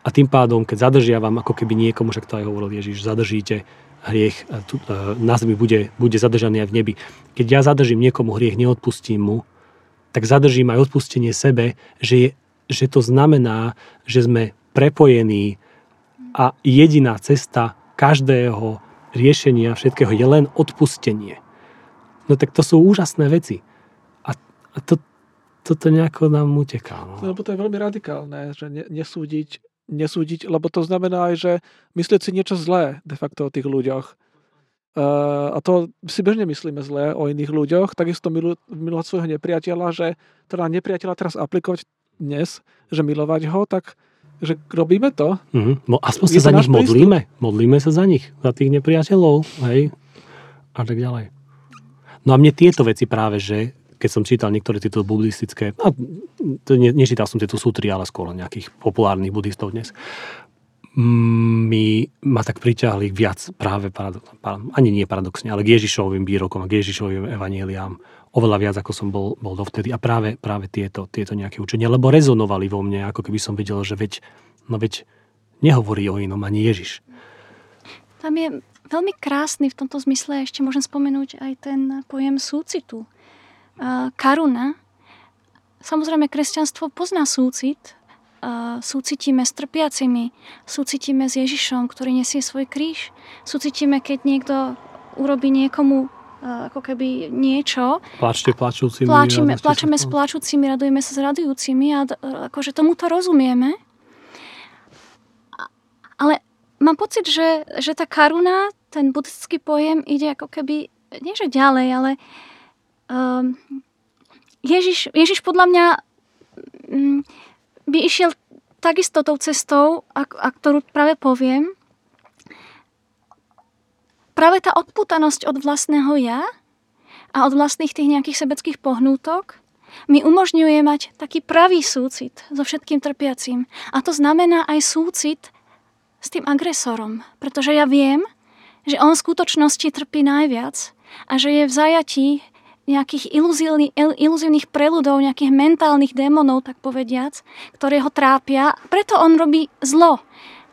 A tým pádom, keď zadržiavam, ako keby niekomu, však to aj hovoril Ježiš, zadržíte hriech tu, na zemi bude, bude zadržaný aj v nebi. Keď ja zadržím niekomu hriech, neodpustím mu, tak zadržím aj odpustenie sebe, že, je, že to znamená, že sme prepojení a jediná cesta každého riešenia všetkého je len odpustenie. No tak to sú úžasné veci. A, a to, toto nejako nám uteká. No. Lebo to je veľmi radikálne, že nesúdiť nesúdiť, lebo to znamená aj, že myslieť si niečo zlé de facto o tých ľuďoch. Uh, a to si bežne myslíme zlé o iných ľuďoch, takisto milu, milovať svojho nepriateľa, že teda nepriateľa teraz aplikovať dnes, že milovať ho, tak že robíme to. Mm-hmm. No aspoň sa za nich prístup. modlíme. Modlíme sa za nich, za tých nepriateľov, hej, a tak ďalej. No a mne tieto veci práve, že keď som čítal niektoré tieto buddhistické, no, ne, nečítal som tieto sutry, ale skôr nejakých populárnych buddhistov dnes, mi ma tak priťahli viac práve, paradox, ani nie paradoxne, ale k Ježišovým výrokom a k Ježišovým evaníliám oveľa viac, ako som bol, bol dovtedy. A práve, práve tieto, tieto nejaké učenia, lebo rezonovali vo mne, ako keby som videl, že veď, no veď nehovorí o inom ani Ježiš. Tam je veľmi krásny v tomto zmysle, ešte môžem spomenúť aj ten pojem súcitu karuna. Samozrejme, kresťanstvo pozná súcit. Súcitíme s trpiacimi, súcitíme s Ježišom, ktorý nesie svoj kríž. Súcitíme, keď niekto urobí niekomu ako keby niečo. Plačte plačúcimi. Pláčime, plačeme s plačúcimi, radujeme sa s radujúcimi a akože tomuto rozumieme. Ale mám pocit, že, že tá karuna, ten buddhistický pojem ide ako keby, nie že ďalej, ale uh, Um, Ježiš, Ježiš podľa mňa um, by išiel takisto tou cestou, a, a ktorú práve poviem. Práve tá odputanosť od vlastného ja a od vlastných tých nejakých sebeckých pohnútok mi umožňuje mať taký pravý súcit so všetkým trpiacím. A to znamená aj súcit s tým agresorom. Pretože ja viem, že on v skutočnosti trpí najviac a že je v zajatí nejakých iluzívnych, iluzívnych preludov, nejakých mentálnych démonov, tak povediac, ktoré ho trápia. Preto on robí zlo.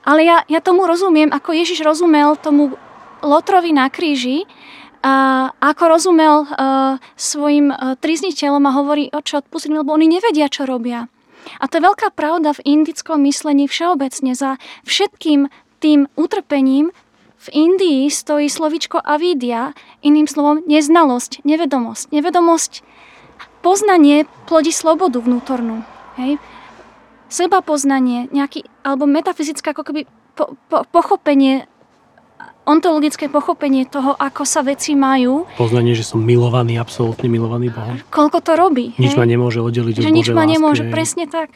Ale ja, ja tomu rozumiem, ako Ježiš rozumel tomu Lotrovi na kríži, a ako rozumel uh, svojim uh, trizniteľom a hovorí, oče, odpustím, lebo oni nevedia, čo robia. A to je veľká pravda v indickom myslení všeobecne. Za všetkým tým utrpením v Indii stojí slovičko avidia, iným slovom neznalosť, nevedomosť. Nevedomosť poznanie plodí slobodu vnútornú. Hej? Seba poznanie, nejaký, alebo metafyzické ako keby po, po, pochopenie, ontologické pochopenie toho, ako sa veci majú. Poznanie, že som milovaný, absolútne milovaný Bohom. Koľko to robí. Nič hej? ma nemôže oddeliť Že od nič ma lásky, nemôže, hej. presne tak.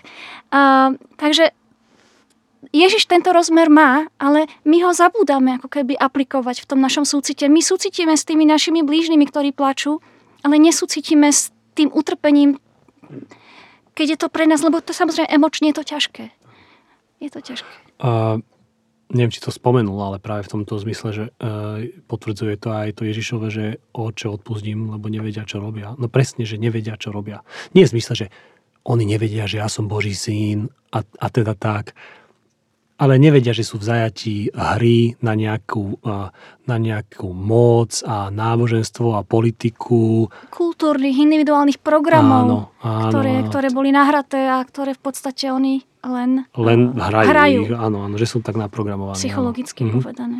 A, takže Ježiš tento rozmer má, ale my ho zabúdame ako keby aplikovať v tom našom súcite. My súcitíme s tými našimi blížnymi, ktorí plačú, ale nesúcitíme s tým utrpením, keď je to pre nás, lebo to samozrejme emočne je to ťažké. Je to ťažké. A neviem, či to spomenul, ale práve v tomto zmysle, že e, potvrdzuje to aj to Ježišove, že oče odpustím, lebo nevedia, čo robia. No presne, že nevedia, čo robia. Nie v zmysle, že oni nevedia, že ja som Boží syn a, a teda tak, ale nevedia, že sú v zajatí hry na nejakú, na nejakú moc a náboženstvo a politiku. Kultúrnych, individuálnych programov, Áno, áno, ktoré, áno. ktoré boli nahraté a ktoré v podstate oni len Len hrajú, hrajú. áno, áno, že sú tak naprogramovaní. áno. psychologicky Mhm. povedané.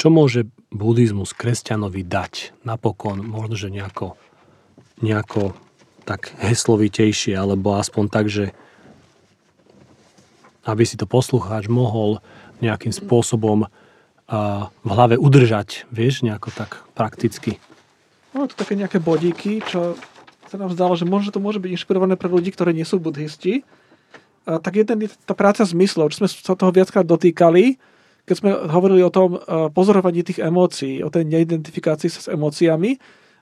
Čo môže buddhizmus kresťanovi dať napokon, možno, že nejako, nejako tak heslovitejšie, alebo aspoň tak, že aby si to poslucháč mohol nejakým spôsobom v hlave udržať, vieš, nejako tak prakticky. No, to také nejaké bodíky, čo sa nám zdalo, že možno to môže byť inšpirované pre ľudí, ktorí nie sú buddhisti. A tak jeden je tá práca zmyslov, čo sme sa toho viackrát dotýkali, keď sme hovorili o tom eh, pozorovaní tých emócií, o tej neidentifikácii sa s emóciami.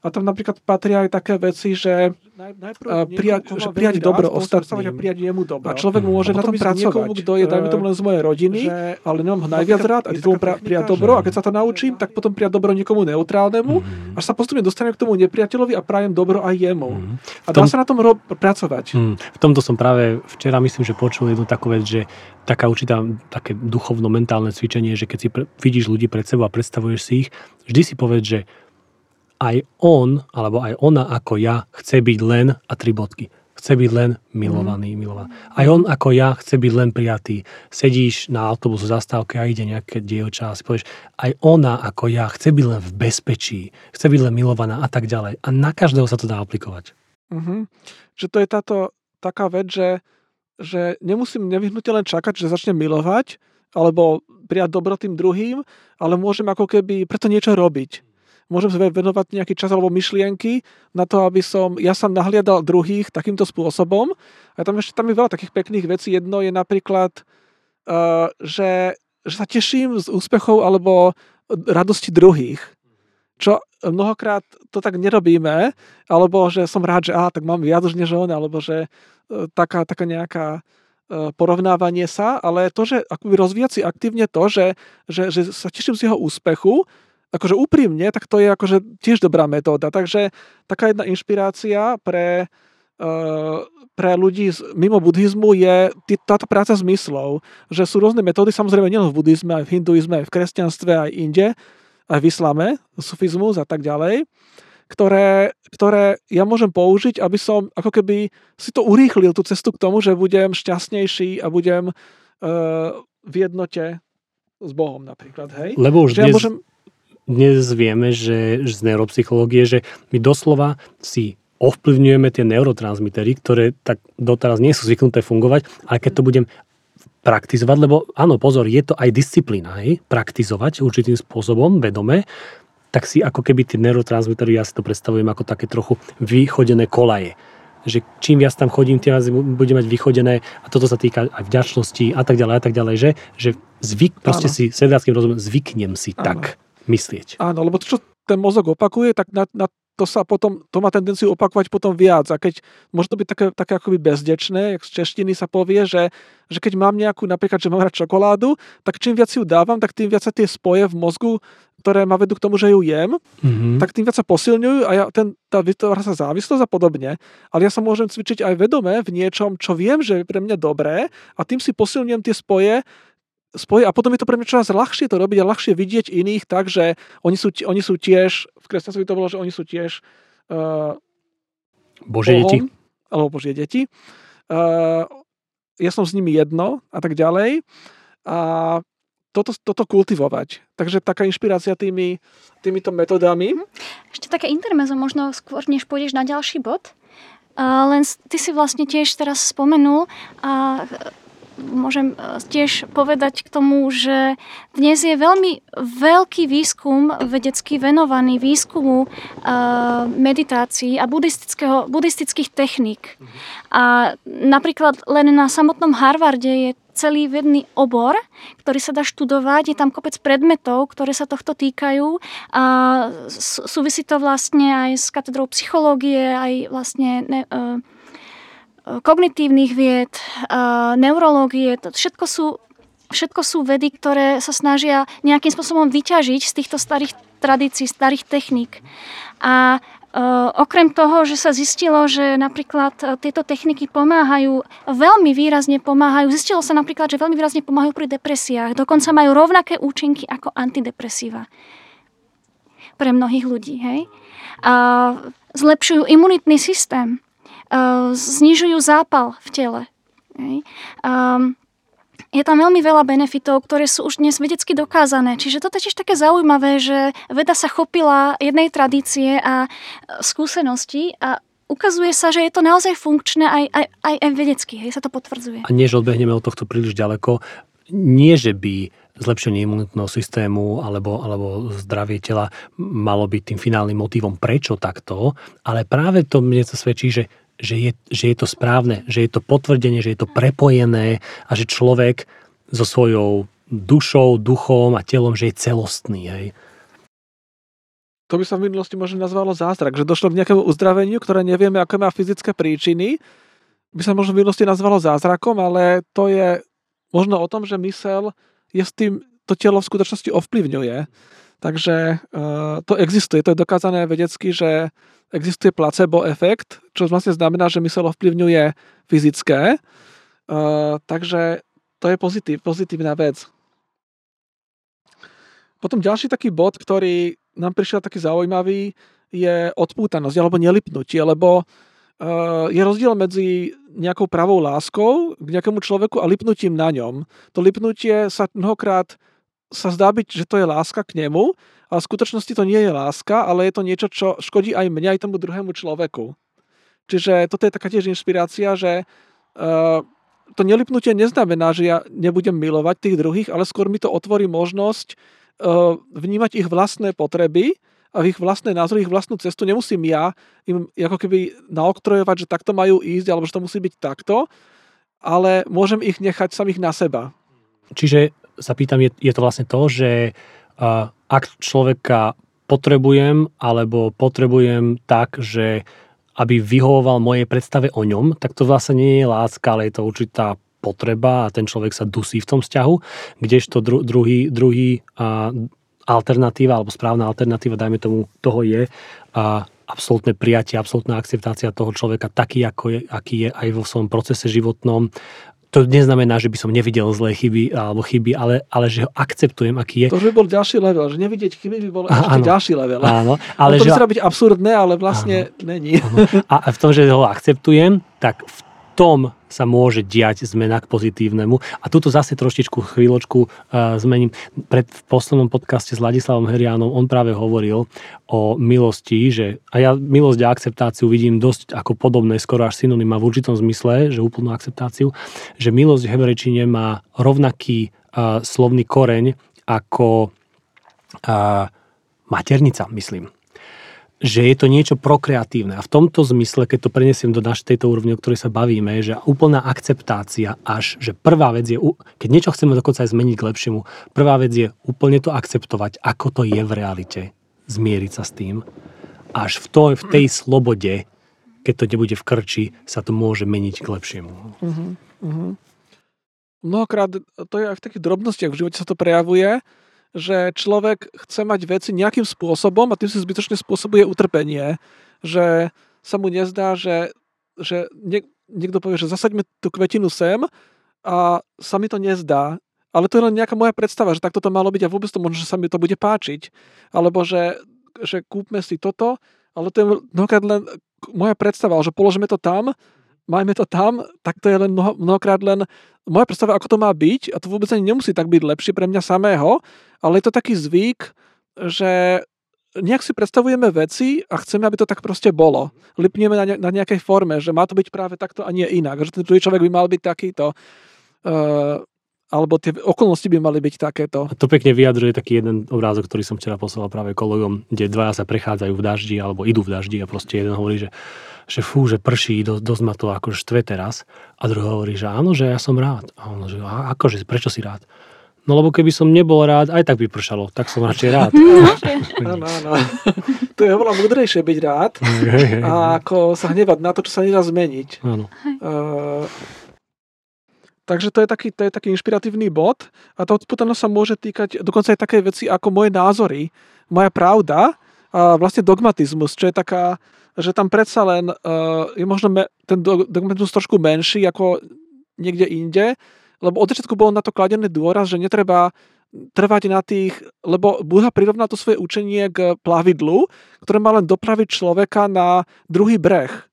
A tam napríklad patria aj také veci, že Najprv a prijať, že prijať dobro ostatným. a prijať jemu dobro. A človek Mm. môže A na tom pracovať. niekomu, kto je, dajme tomu len z mojej rodiny, že ale nemám ho najviac rád a ty tomu pra- prijať dobro a keď sa to naučím, tak potom prijať dobro niekomu neutrálnemu, Mhm. až sa postupne dostanem k tomu nepriateľovi a prajem dobro aj jemu. Mhm. A dá tom- sa na tom ro- pracovať. Mm, v tomto som práve včera myslím, že počul jednu takú vec, že taká určitá také duchovno-mentálne cvičenie, že keď si pre, vidíš ľudí pred sebou a predstavuješ si ich, vždy si povedz, že aj on, alebo aj ona ako ja chce byť len a tri bodky. Chce byť len milovaný, milovaný. Aj on ako ja chce byť len prijatý. Sedíš na autobusu v zastávke a ide nejaké dievča a si povieš, aj ona ako ja chce byť len v bezpečí, chce byť len milovaná a tak ďalej. A na každého sa to dá aplikovať. Mhm. Že to je táto taká vec, že, že nemusím nevyhnutne len čakať, že začnem milovať, alebo prijať dobro tým druhým, ale môžem ako keby preto niečo robiť. Môžem sa venovať nejaký čas alebo myšlienky na to, aby som ja sám nahliadal druhých takýmto spôsobom. A tam ešte tam je veľa takých pekných vecí. Jedno je napríklad, uh, že, že sa teším z úspechov alebo radosti druhých. Čo mnohokrát to tak nerobíme, alebo že som rád, že á, tak mám viac už než on, alebo že e, taká, taká nejaká e, porovnávanie sa, ale to, že akoby rozvíjať si aktívne to, že, že, že sa teším z jeho úspechu, akože úprimne, tak to je akože tiež dobrá metóda. Takže taká jedna inšpirácia pre, e, pre ľudí z, mimo buddhizmu je tí- táto práca zmyslov, že sú rôzne metódy, samozrejme nielen v buddhizme, aj v hinduizme, aj v kresťanstve, aj inde, aj v islame, sufizmus a tak ďalej, ktoré, ktoré ja môžem použiť, aby som ako keby si to urýchlil, tú cestu k tomu, že budem šťastnejší a budem uh, v jednote s Bohom napríklad, hej? Lebo už Že ja dnes, môžem, dnes vieme, že, z neuropsychológie, že my doslova si ovplyvňujeme tie neurotransmitery, ktoré tak doteraz nie sú zvyknuté fungovať, ale keď to budem praktizovať, lebo áno, pozor, je to aj disciplína, hej, praktizovať určitým spôsobom, vedome, tak si ako keby tie neurotransmitery, ja si to predstavujem ako také trochu vychodené kolaje. Že čím viac tam chodím, tým viac budem mať vychodené a toto sa týka aj vďačnosti a tak ďalej a tak ďalej, že, že zvyk, proste Áno. si sedliackým rozumom zvyknem si Áno. tak myslieť. áno, lebo to, čo ten mozog opakuje, tak na, na to sa potom, to má tendenciu opakovať potom viac. A keď, môže to byť také, také akoby bezdečné, jak z češtiny sa povie, že, že keď mám nejakú, napríklad, že mám rád čokoládu, tak čím viac ju dávam, tak tým viac sa tie spoje v mozgu, ktoré ma vedú k tomu, že ju jem, Mm-hmm. tak tým viac sa posilňujú a ja, ten, tá vytvára sa závislosť a podobne. Ale ja sa môžem cvičiť aj vedome v niečom, čo viem, že je pre mňa dobré a tým si posilňujem tie spoje, spoje a potom je to pre mňa čoraz ľahšie to robiť a ľahšie vidieť iných tak, že oni sú, oni sú tiež, v kresťanstve to bolo, že oni sú tiež uh, Bože deti. alebo Božie deti. Uh, ja som s nimi jedno a tak ďalej. A toto, toto kultivovať. Takže taká inšpirácia tými, týmito metodami. Mhm. Ešte také intermezo, možno skôr, než pôjdeš na ďalší bod. Uh, len ty si vlastne tiež teraz spomenul a môžem e, tiež povedať k tomu, že dnes je veľmi veľký výskum vedecký venovaný výskumu uh, meditácií a buddhistických techník. A napríklad len na samotnom Harvarde je celý vedný obor, ktorý sa dá študovať. Je tam kopec predmetov, ktoré sa tohto týkajú. A súvisí to vlastne aj s katedrou psychológie, aj vlastne ne, uh, kognitívnych vied, neurológie, to všetko sú, všetko sú vedy, ktoré sa snažia nejakým spôsobom vyťažiť z týchto starých tradícií, starých techník. A okrem toho, že sa zistilo, že napríklad e, tieto techniky pomáhajú, veľmi výrazne pomáhajú, zistilo sa napríklad, že veľmi výrazne pomáhajú pri depresiách, dokonca majú rovnaké účinky ako antidepresíva pre mnohých ľudí. Hej? A zlepšujú imunitný systém znižujú zápal v tele. Um, je tam veľmi veľa benefitov, ktoré sú už dnes vedecky dokázané. Čiže toto je tiež také zaujímavé, že veda sa chopila jednej tradície a e, skúsenosti a ukazuje sa, že je to naozaj funkčné aj, aj, aj, aj vedecky. Hej, sa to potvrdzuje. A než odbehneme od tohto príliš ďaleko, nie, že by zlepšenie imunitného systému alebo, alebo zdravie tela malo byť tým finálnym motivom, prečo takto, ale práve to mne to svedčí, že že je, že je to správne, že je to potvrdenie, že je to prepojené a že človek so svojou dušou, duchom a telom, že je celostný. Hej. To by sa v minulosti možno nazvalo zázrak, že došlo k nejakému uzdraveniu, ktoré nevieme, aké má fyzické príčiny. By sa možno v minulosti nazvalo zázrakom, ale to je možno o tom, že mysel je s tým, to telo v skutočnosti ovplyvňuje. Takže uh, to existuje, to je dokázané vedecky, že existuje placebo efekt, čo vlastne znamená, že mysel ovplyvňuje fyzické. Uh, takže to je pozitív, pozitívna vec. Potom ďalší taký bod, ktorý nám prišiel taký zaujímavý, je odpútanosť alebo nelipnutie, lebo uh, je rozdiel medzi nejakou pravou láskou k nejakému človeku a lipnutím na ňom. To lipnutie sa mnohokrát sa zdá byť, že to je láska k nemu, ale v skutočnosti to nie je láska, ale je to niečo, čo škodí aj mne, aj tomu druhému človeku. Čiže toto je taká tiež inšpirácia, že uh, to nelipnutie neznamená, že ja nebudem milovať tých druhých, ale skôr mi to otvorí možnosť uh, vnímať ich vlastné potreby a ich vlastné názory, ich vlastnú cestu. Nemusím ja im ako keby naoktrojovať, že takto majú ísť, alebo že to musí byť takto, ale môžem ich nechať samých na seba. Čiže sa pýtam, je, je to vlastne to, že uh, ak človeka potrebujem, alebo potrebujem tak, že aby vyhovoval mojej predstave o ňom, tak to vlastne nie je láska, ale je to určitá potreba a ten človek sa dusí v tom vzťahu, kdežto dru, druhý, druhý uh, alternatíva, alebo správna alternatíva, dajme tomu, toho je uh, absolútne prijatie, absolútna akceptácia toho človeka taký, ako je, aký je aj vo svojom procese životnom, to neznamená, že by som nevidel zlé chyby alebo chyby, ale, ale že ho akceptujem, aký je. To by bol ďalší level, že nevidieť chyby by bol ešte áno, ďalší level. Áno, ale to že... byť absurdné, ale vlastne áno, není. Áno. A v tom, že ho akceptujem, tak v tom sa môže diať zmena k pozitívnemu. A tuto zase trošičku chvíľočku uh, zmením. Pred v poslednom podcaste s Ladislavom Heriánom on práve hovoril o milosti, že a ja milosť a akceptáciu vidím dosť ako podobné, skoro až synonyma v určitom zmysle, že úplnú akceptáciu, že milosť v hebrejčine má rovnaký uh, slovný koreň ako uh, maternica, myslím že je to niečo prokreatívne. A v tomto zmysle, keď to prenesiem do našej tejto úrovne, o ktorej sa bavíme, že úplná akceptácia až, že prvá vec je, keď niečo chceme dokonca aj zmeniť k lepšiemu, prvá vec je úplne to akceptovať, ako to je v realite. Zmieriť sa s tým. Až v, to, v tej slobode, keď to nebude v krči, sa to môže meniť k lepšiemu. Uh-huh, uh-huh. Mnohokrát to je aj v takých drobnostiach v živote sa to prejavuje, že človek chce mať veci nejakým spôsobom a tým si zbytočne spôsobuje utrpenie. Že sa mu nezdá, že, že niek- niekto povie, že zasaďme tú kvetinu sem a sa mi to nezdá. Ale to je len nejaká moja predstava, že takto to malo byť a vôbec to možno, že sa mi to bude páčiť. Alebo že, že kúpme si toto, ale to je mnohokrát len moja predstava, že položíme to tam majme to tam, tak to je len mnoho, mnohokrát len moja predstava, ako to má byť a to vôbec ani nemusí tak byť lepšie pre mňa samého, ale je to taký zvyk, že nejak si predstavujeme veci a chceme, aby to tak proste bolo. Lipneme na, ne, na nejakej forme, že má to byť práve takto a nie inak, že ten druhý človek by mal byť takýto. Uh, alebo tie okolnosti by mali byť takéto. A to pekne vyjadruje taký jeden obrázok, ktorý som včera poslal práve kolegom, kde dvaja sa prechádzajú v daždi alebo idú v daždi a proste jeden hovorí, že, že fú, že prší, dosť, dosť ma to akože štve teraz. A druhý hovorí, že áno, že ja som rád. A on že a akože, prečo si rád? No lebo keby som nebol rád, aj tak by pršalo, tak som radšej rád. Áno, áno. To je oveľa múdrejšie byť rád, a ako sa hnevať na to, čo sa nedá zmeniť. Áno. Uh, Takže to je, taký, to je taký inšpiratívny bod a tá odputanosť sa môže týkať dokonca aj také veci ako moje názory, moja pravda a vlastne dogmatizmus, čo je taká, že tam predsa len uh, je možno me, ten dogmatizmus trošku menší ako niekde inde, lebo od začiatku bolo na to kladený dôraz, že netreba trvať na tých, lebo Buddha prirovná to svoje učenie k plavidlu, ktoré má len dopraviť človeka na druhý breh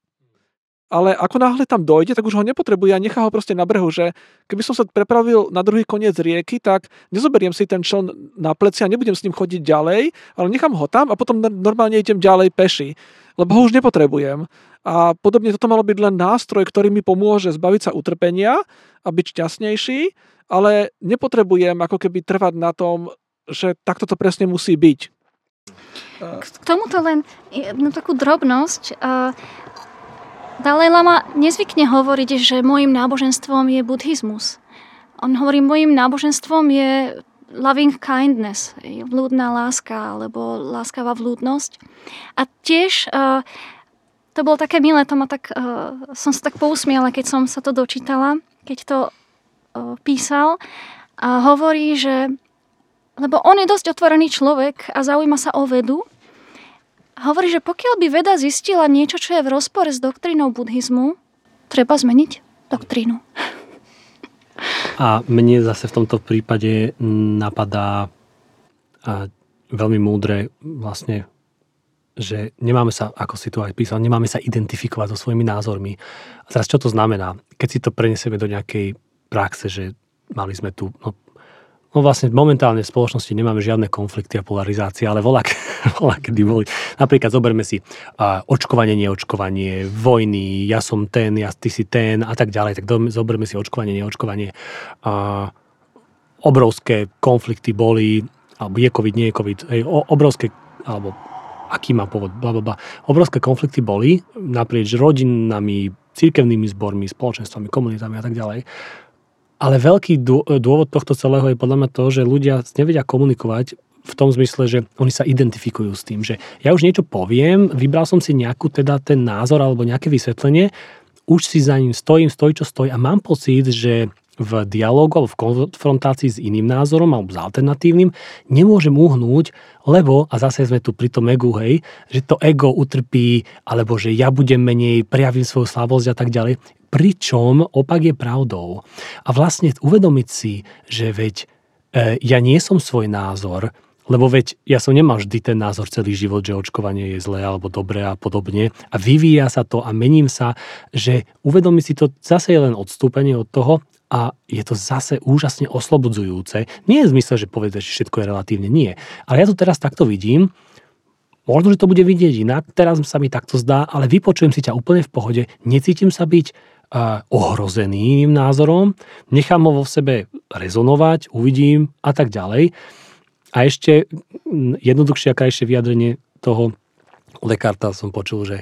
ale ako náhle tam dojde, tak už ho nepotrebuje a nechá ho proste na brehu, že keby som sa prepravil na druhý koniec rieky, tak nezoberiem si ten čln na pleci a nebudem s ním chodiť ďalej, ale nechám ho tam a potom normálne idem ďalej peši, lebo ho už nepotrebujem. A podobne toto malo byť len nástroj, ktorý mi pomôže zbaviť sa utrpenia a byť šťastnejší, ale nepotrebujem ako keby trvať na tom, že takto to presne musí byť. K tomuto len jednu takú drobnosť. Dalaj Lama nezvykne hovoriť, že môjim náboženstvom je buddhizmus. On hovorí, môjim náboženstvom je loving kindness, vlúdna láska alebo láskavá vlúdnosť. A tiež uh, to bolo také milé, to ma tak, uh, som sa tak pousmiala, keď som sa to dočítala, keď to uh, písal. A hovorí, že lebo on je dosť otvorený človek a zaujíma sa o vedu, hovorí, že pokiaľ by veda zistila niečo, čo je v rozpore s doktrínou buddhizmu, treba zmeniť doktrínu. A mne zase v tomto prípade napadá a veľmi múdre vlastne, že nemáme sa, ako si tu aj písal, nemáme sa identifikovať so svojimi názormi. A teraz čo to znamená? Keď si to prenesieme do nejakej praxe, že mali sme tu, no No vlastne momentálne v spoločnosti nemáme žiadne konflikty a polarizácie, ale volá, volá kedy boli. Napríklad zoberme si uh, očkovanie, neočkovanie, vojny, ja som ten, ja, ty si ten a tak ďalej. Tak do, zoberme si očkovanie, neočkovanie. Uh, obrovské konflikty boli, alebo je COVID, nie je COVID, hej, obrovské, alebo aký má povod, bla. Obrovské konflikty boli naprieč rodinami, církevnými zbormi, spoločenstvami, komunitami a tak ďalej. Ale veľký dôvod tohto celého je podľa mňa to, že ľudia nevedia komunikovať v tom zmysle, že oni sa identifikujú s tým, že ja už niečo poviem, vybral som si nejakú teda ten názor alebo nejaké vysvetlenie, už si za ním stojím, stojí čo stojí a mám pocit, že v dialogu alebo v konfrontácii s iným názorom alebo s alternatívnym nemôžem uhnúť, lebo, a zase sme tu pri tom egu, hej, že to ego utrpí, alebo že ja budem menej, prejavím svoju slabosť a tak ďalej pričom opak je pravdou. A vlastne uvedomiť si, že veď e, ja nie som svoj názor, lebo veď ja som nemal vždy ten názor celý život, že očkovanie je zlé alebo dobré a podobne. A vyvíja sa to a mením sa, že uvedomiť si to zase je len odstúpenie od toho a je to zase úžasne oslobodzujúce. Nie je zmysel, že povedať, že všetko je relatívne. Nie. Ale ja to teraz takto vidím, Možno, že to bude vidieť inak, teraz sa mi takto zdá, ale vypočujem si ťa úplne v pohode, necítim sa byť ohrozený iným názorom, nechám ho vo sebe rezonovať, uvidím a tak ďalej. A ešte jednoduchšie a krajšie vyjadrenie toho Lekarta som počul, že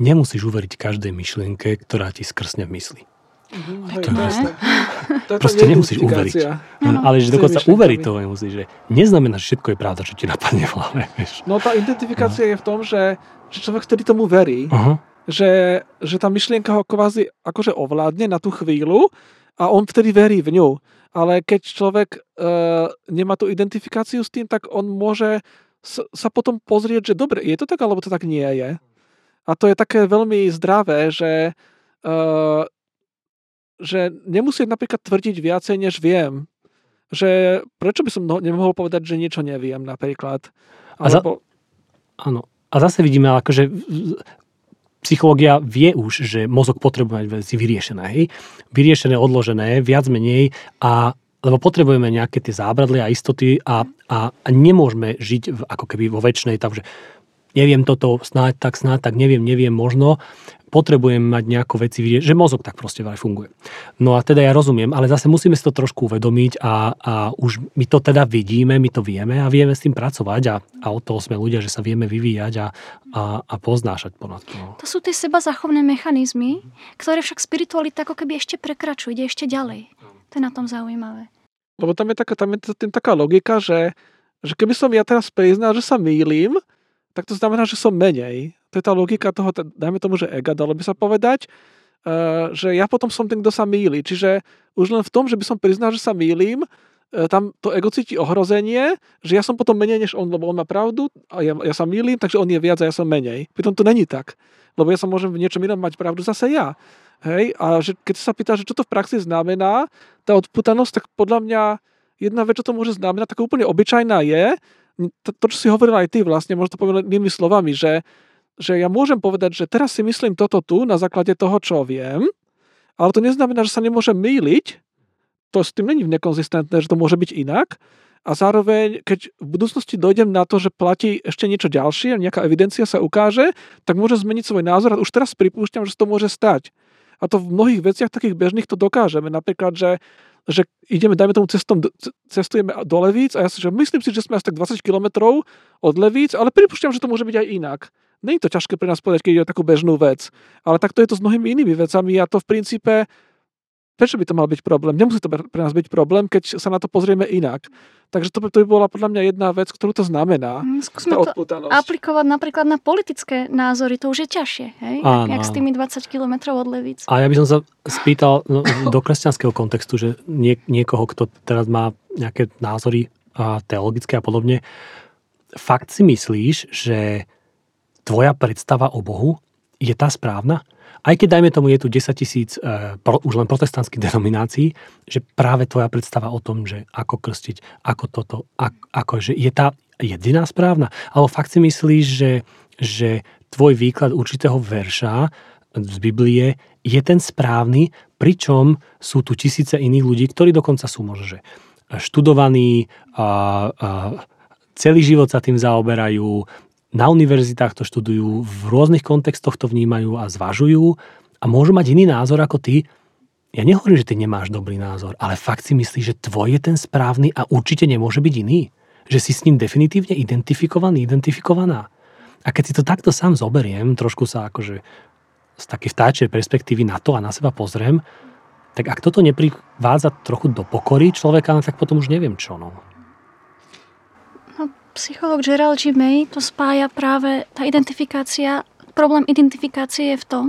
nemusíš uveriť každej myšlienke, ktorá ti skrsne v mysli. Mm, to je to Proste nemusíš uveriť. No, ale že dokonca uveriť to nemusíš, že neznamená, že všetko je pravda, čo ti napadne v hlave. Vieš. No tá identifikácia no. je v tom, že, že človek vtedy tomu verí. Uh-huh že, že tá myšlienka ho kvázi akože ovládne na tú chvíľu a on vtedy verí v ňu. Ale keď človek e, nemá tú identifikáciu s tým, tak on môže sa potom pozrieť, že dobre, je to tak, alebo to tak nie je. A to je také veľmi zdravé, že, e, že nemusím napríklad tvrdiť viacej, než viem. Že prečo by som no, nemohol povedať, že niečo neviem napríklad. Alebo... A za... Áno. A zase vidíme, akože psychológia vie už, že mozog potrebuje mať veci vyriešené. Hej? Vyriešené, odložené, viac menej a lebo potrebujeme nejaké tie zábradlie a istoty a, a, a nemôžeme žiť v, ako keby vo väčšnej, takže neviem toto, snáď tak, snáď tak, neviem, neviem, možno potrebujem mať nejakú veci vidieť, že mozog tak proste aj funguje. No a teda ja rozumiem, ale zase musíme si to trošku uvedomiť a, a už my to teda vidíme, my to vieme a vieme s tým pracovať a, a o toho sme ľudia, že sa vieme vyvíjať a, a, a poznášať ponad to. To sú tie seba zachovné mechanizmy, ktoré však spiritualita ako keby ešte prekračujú, ide ešte ďalej. To je na tom zaujímavé. Lebo tam je taká, tam je tým taká logika, že, že keby som ja teraz priznal, že sa mýlim, tak to znamená, že som menej to je tá logika toho, dajme tomu, že ega, dalo by sa povedať, uh, že ja potom som ten, kto sa mýli. Čiže už len v tom, že by som priznal, že sa mýlim, uh, tam to ego cíti ohrozenie, že ja som potom menej než on, lebo on má pravdu a ja, ja sa mýlim, takže on je viac a ja som menej. Pritom to není tak. Lebo ja sa môžem v niečom inom mať pravdu zase ja. Hej? A že keď sa pýta, že čo to v praxi znamená, tá odputanosť, tak podľa mňa jedna vec, čo to môže znamenať, tak úplne obyčajná je, to, to čo si hovoril aj ty vlastne, možno to poviem inými slovami, že že ja môžem povedať, že teraz si myslím toto tu na základe toho, čo viem, ale to neznamená, že sa nemôžem mýliť, to s tým není nekonzistentné, že to môže byť inak, a zároveň, keď v budúcnosti dojdem na to, že platí ešte niečo ďalšie, nejaká evidencia sa ukáže, tak môžem zmeniť svoj názor a už teraz pripúšťam, že to môže stať. A to v mnohých veciach takých bežných to dokážeme. Napríklad, že, že ideme, dajme tomu cestom, cestujeme do Levíc a ja si, že myslím si, že sme asi tak 20 km od Levíc, ale pripúšťam, že to môže byť aj inak. Není to ťažké pre nás povedať, keď ide o takú bežnú vec. Ale takto je to s mnohými inými vecami a to v princípe prečo by to mal byť problém? Nemusí to pre nás byť problém, keď sa na to pozrieme inak. Takže to, to by bola podľa mňa jedna vec, ktorú to znamená. Mm, skúsme to aplikovať napríklad na politické názory, to už je ťažšie, hej? Áno, Jak, jak s tými 20 km od Levíc. A ja by som sa spýtal no, do kresťanského kontextu, že nie, niekoho, kto teraz má nejaké názory a teologické a podobne, fakt si myslíš, že tvoja predstava o Bohu je tá správna? Aj keď, dajme tomu, je tu 10 tisíc e, už len protestantských denominácií, že práve tvoja predstava o tom, že ako krstiť, ako toto, ako, ako že je tá jediná správna? Alebo fakt si myslíš, že, že tvoj výklad určitého verša z Biblie je ten správny, pričom sú tu tisíce iných ľudí, ktorí dokonca sú možno, že študovaní, a, a, celý život sa tým zaoberajú, na univerzitách to študujú, v rôznych kontextoch to vnímajú a zvažujú a môžu mať iný názor ako ty. Ja nehovorím, že ty nemáš dobrý názor, ale fakt si myslíš, že tvoj je ten správny a určite nemôže byť iný. Že si s ním definitívne identifikovaný, identifikovaná. A keď si to takto sám zoberiem, trošku sa akože z takej vtáčej perspektívy na to a na seba pozriem, tak ak toto neprivádza trochu do pokory človeka, no tak potom už neviem čo. No psycholog Gerald G. May to spája práve tá identifikácia, problém identifikácie je v tom,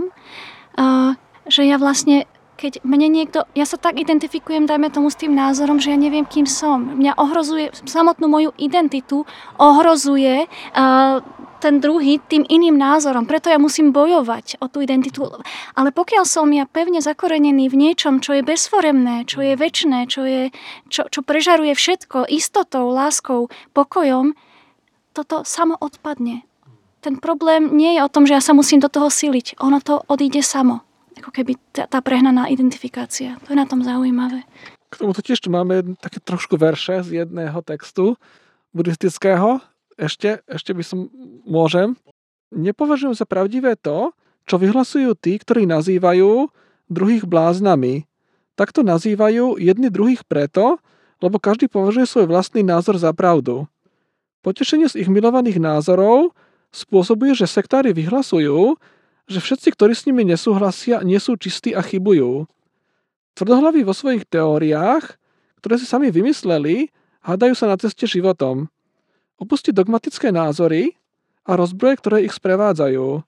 že ja vlastne keď mne niekto, ja sa tak identifikujem, dajme tomu s tým názorom, že ja neviem, kým som. Mňa ohrozuje, samotnú moju identitu ohrozuje uh, ten druhý tým iným názorom. Preto ja musím bojovať o tú identitu. Ale pokiaľ som ja pevne zakorenený v niečom, čo je bezforemné, čo je väčné, čo, je, čo, čo prežaruje všetko istotou, láskou, pokojom, toto samo odpadne. Ten problém nie je o tom, že ja sa musím do toho siliť. Ono to odíde samo. Ako keby tá, tá prehnaná identifikácia. To je na tom zaujímavé. K tomuto tiež tu máme také trošku verše z jedného textu buddhistického, ešte, ešte by som, môžem. Nepovažujem za pravdivé to, čo vyhlasujú tí, ktorí nazývajú druhých bláznami. Takto nazývajú jedni druhých preto, lebo každý považuje svoj vlastný názor za pravdu. Potešenie z ich milovaných názorov spôsobuje, že sektári vyhlasujú, že všetci, ktorí s nimi nesúhlasia, nie sú čistí a chybujú. Tvrdohlaví vo svojich teóriách, ktoré si sami vymysleli, hádajú sa na ceste životom opustiť dogmatické názory a rozbroje, ktoré ich sprevádzajú.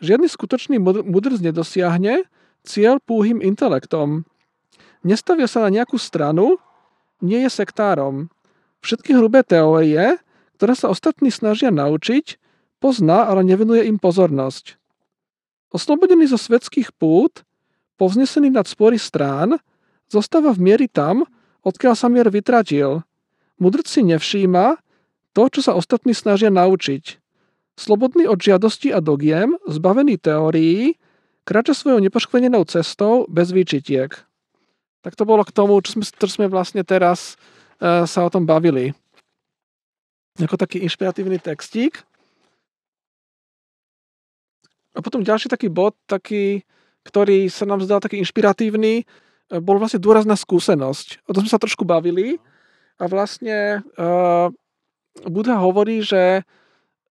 Žiadny skutočný mudrc nedosiahne cieľ púhým intelektom. Nestavia sa na nejakú stranu, nie je sektárom. Všetky hrubé teórie, ktoré sa ostatní snažia naučiť, pozná, ale nevenuje im pozornosť. Oslobodený zo svetských pút, povznesený nad spory strán, zostáva v miery tam, odkiaľ sa mier vytratil. Mudrc si nevšíma, to, čo sa ostatní snažia naučiť. slobodný od žiadosti a dogiem, zbavený teórií, kráča svojou nepoškvenenou cestou bez výčitiek. Tak to bolo k tomu, čo sme, čo sme vlastne teraz uh, sa o tom bavili. Ako taký inšpiratívny textík. A potom ďalší taký bod, taký, ktorý sa nám zdal taký inšpiratívny, e, bol vlastne dôraz na skúsenosť. O tom sme sa trošku bavili. A vlastne uh, Buddha hovorí, že,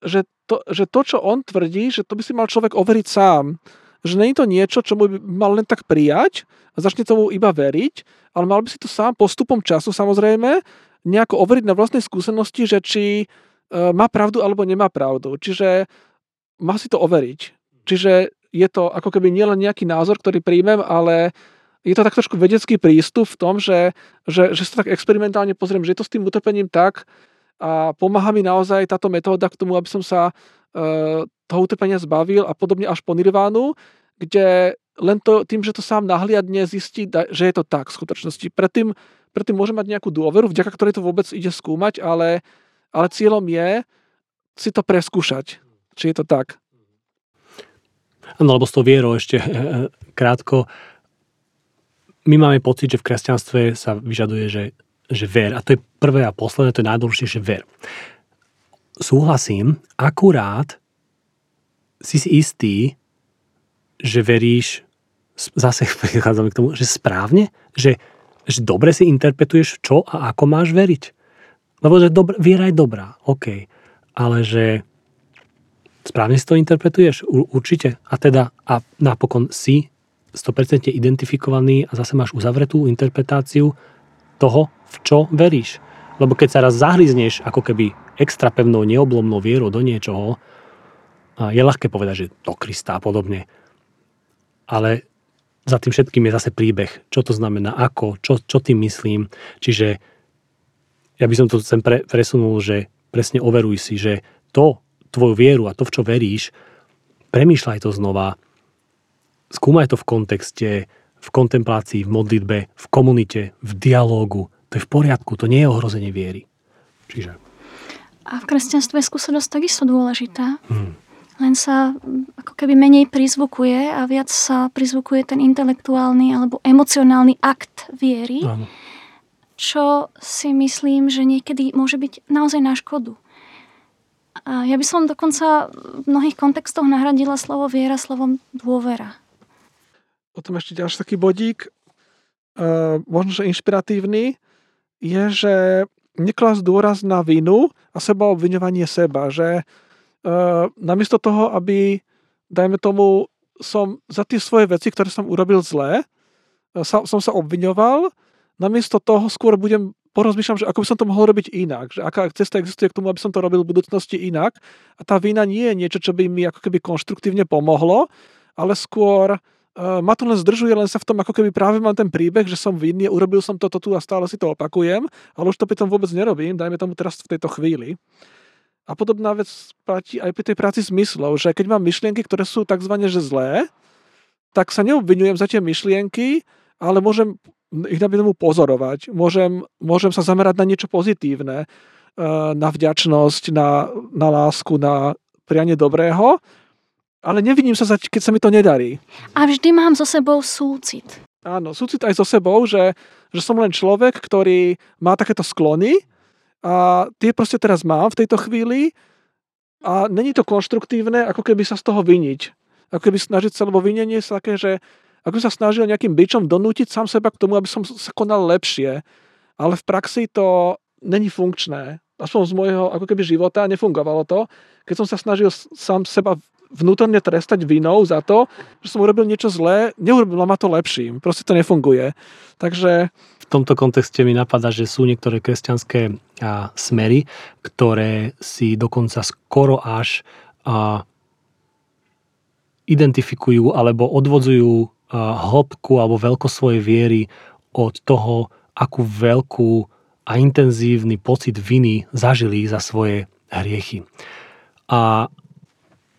že, to, že to, čo on tvrdí, že to by si mal človek overiť sám. Že je to niečo, čo by mal len tak prijať a začne tomu iba veriť, ale mal by si to sám postupom času samozrejme nejako overiť na vlastnej skúsenosti, že či uh, má pravdu alebo nemá pravdu. Čiže má si to overiť. Čiže je to ako keby nielen nejaký názor, ktorý príjmem, ale je to tak trošku vedecký prístup v tom, že, že, že sa tak experimentálne pozriem, že je to s tým utrpením tak a pomáha mi naozaj táto metóda k tomu, aby som sa uh, toho utrpenia zbavil a podobne až po nirvánu, kde len to, tým, že to sám nahliadne zistí, že je to tak v skutočnosti. Predtým, predtým môže mať nejakú dôveru, vďaka ktorej to vôbec ide skúmať, ale, ale cieľom je si to preskúšať, či je to tak. No lebo s tou vierou ešte eh, krátko. My máme pocit, že v kresťanstve sa vyžaduje, že, že ver. A to je prvé a posledné, to je najdôležitejšie ver. Súhlasím, akurát si si istý, že veríš, zase prichádzame k tomu, že správne, že, že dobre si interpretuješ, čo a ako máš veriť. Lebo že dobra, viera je dobrá, OK. Ale že Správne si to interpretuješ? Určite. A teda, a napokon si 100% identifikovaný a zase máš uzavretú interpretáciu toho, v čo veríš. Lebo keď sa raz zahryzneš ako keby extra pevnou, neoblomnou vierou do niečoho, je ľahké povedať, že do Krista a podobne. Ale za tým všetkým je zase príbeh. Čo to znamená, ako, čo, čo tým myslím. Čiže ja by som to sem pre, presunul, že presne overuj si, že to, tvoju vieru a to, v čo veríš, premýšľaj to znova, skúmaj to v kontexte, v kontemplácii, v modlitbe, v komunite, v dialógu. To je v poriadku, to nie je ohrozenie viery. Čiže... A v kresťanstve je skúsenosť takisto dôležitá. Hmm. Len sa ako keby menej prizvukuje a viac sa prizvukuje ten intelektuálny alebo emocionálny akt viery. Áno. Čo si myslím, že niekedy môže byť naozaj na škodu. A ja by som dokonca v mnohých kontextoch nahradila slovo viera slovom dôvera. Potom ešte ďalší taký bodík, uh, možno, že inšpiratívny, je, že neklas dôraz na vinu a seba obviňovanie seba, že uh, namiesto toho, aby, dajme tomu, som za tie svoje veci, ktoré som urobil zlé, uh, sa, som sa obviňoval, namiesto toho skôr budem porozmýšľam, že ako by som to mohol robiť inak, že aká cesta existuje k tomu, aby som to robil v budúcnosti inak. A tá vina nie je niečo, čo by mi ako keby konštruktívne pomohlo, ale skôr uh, ma to len zdržuje, len sa v tom ako keby práve mám ten príbeh, že som vinný, urobil som toto tu a stále si to opakujem, ale už to pri tom vôbec nerobím, dajme tomu teraz v tejto chvíli. A podobná vec platí aj pri tej práci zmyslov, že keď mám myšlienky, ktoré sú tzv. že zlé, tak sa neobvinujem za tie myšlienky, ale môžem ich dám tomu pozorovať. Môžem, môžem sa zamerať na niečo pozitívne, eh, na vďačnosť, na, na lásku, na prianie dobrého, ale nevidím sa, keď sa mi to nedarí. A vždy mám so sebou súcit. Áno, súcit aj so sebou, že, že som len človek, ktorý má takéto sklony a tie proste teraz mám v tejto chvíli a není to konštruktívne, ako keby sa z toho vyniť. Ako keby snažiť sa, lebo vinenie sa také, že ako sa snažil nejakým bičom donútiť sám seba k tomu, aby som sa konal lepšie. Ale v praxi to není funkčné. Aspoň z môjho ako keby života nefungovalo to. Keď som sa snažil sám seba vnútorne trestať vinou za to, že som urobil niečo zlé, neurobilo ma to lepším. Proste to nefunguje. Takže... V tomto kontexte mi napadá, že sú niektoré kresťanské a, smery, ktoré si dokonca skoro až a, identifikujú alebo odvodzujú hĺbku alebo veľkosť svojej viery od toho, akú veľkú a intenzívny pocit viny zažili za svoje hriechy. A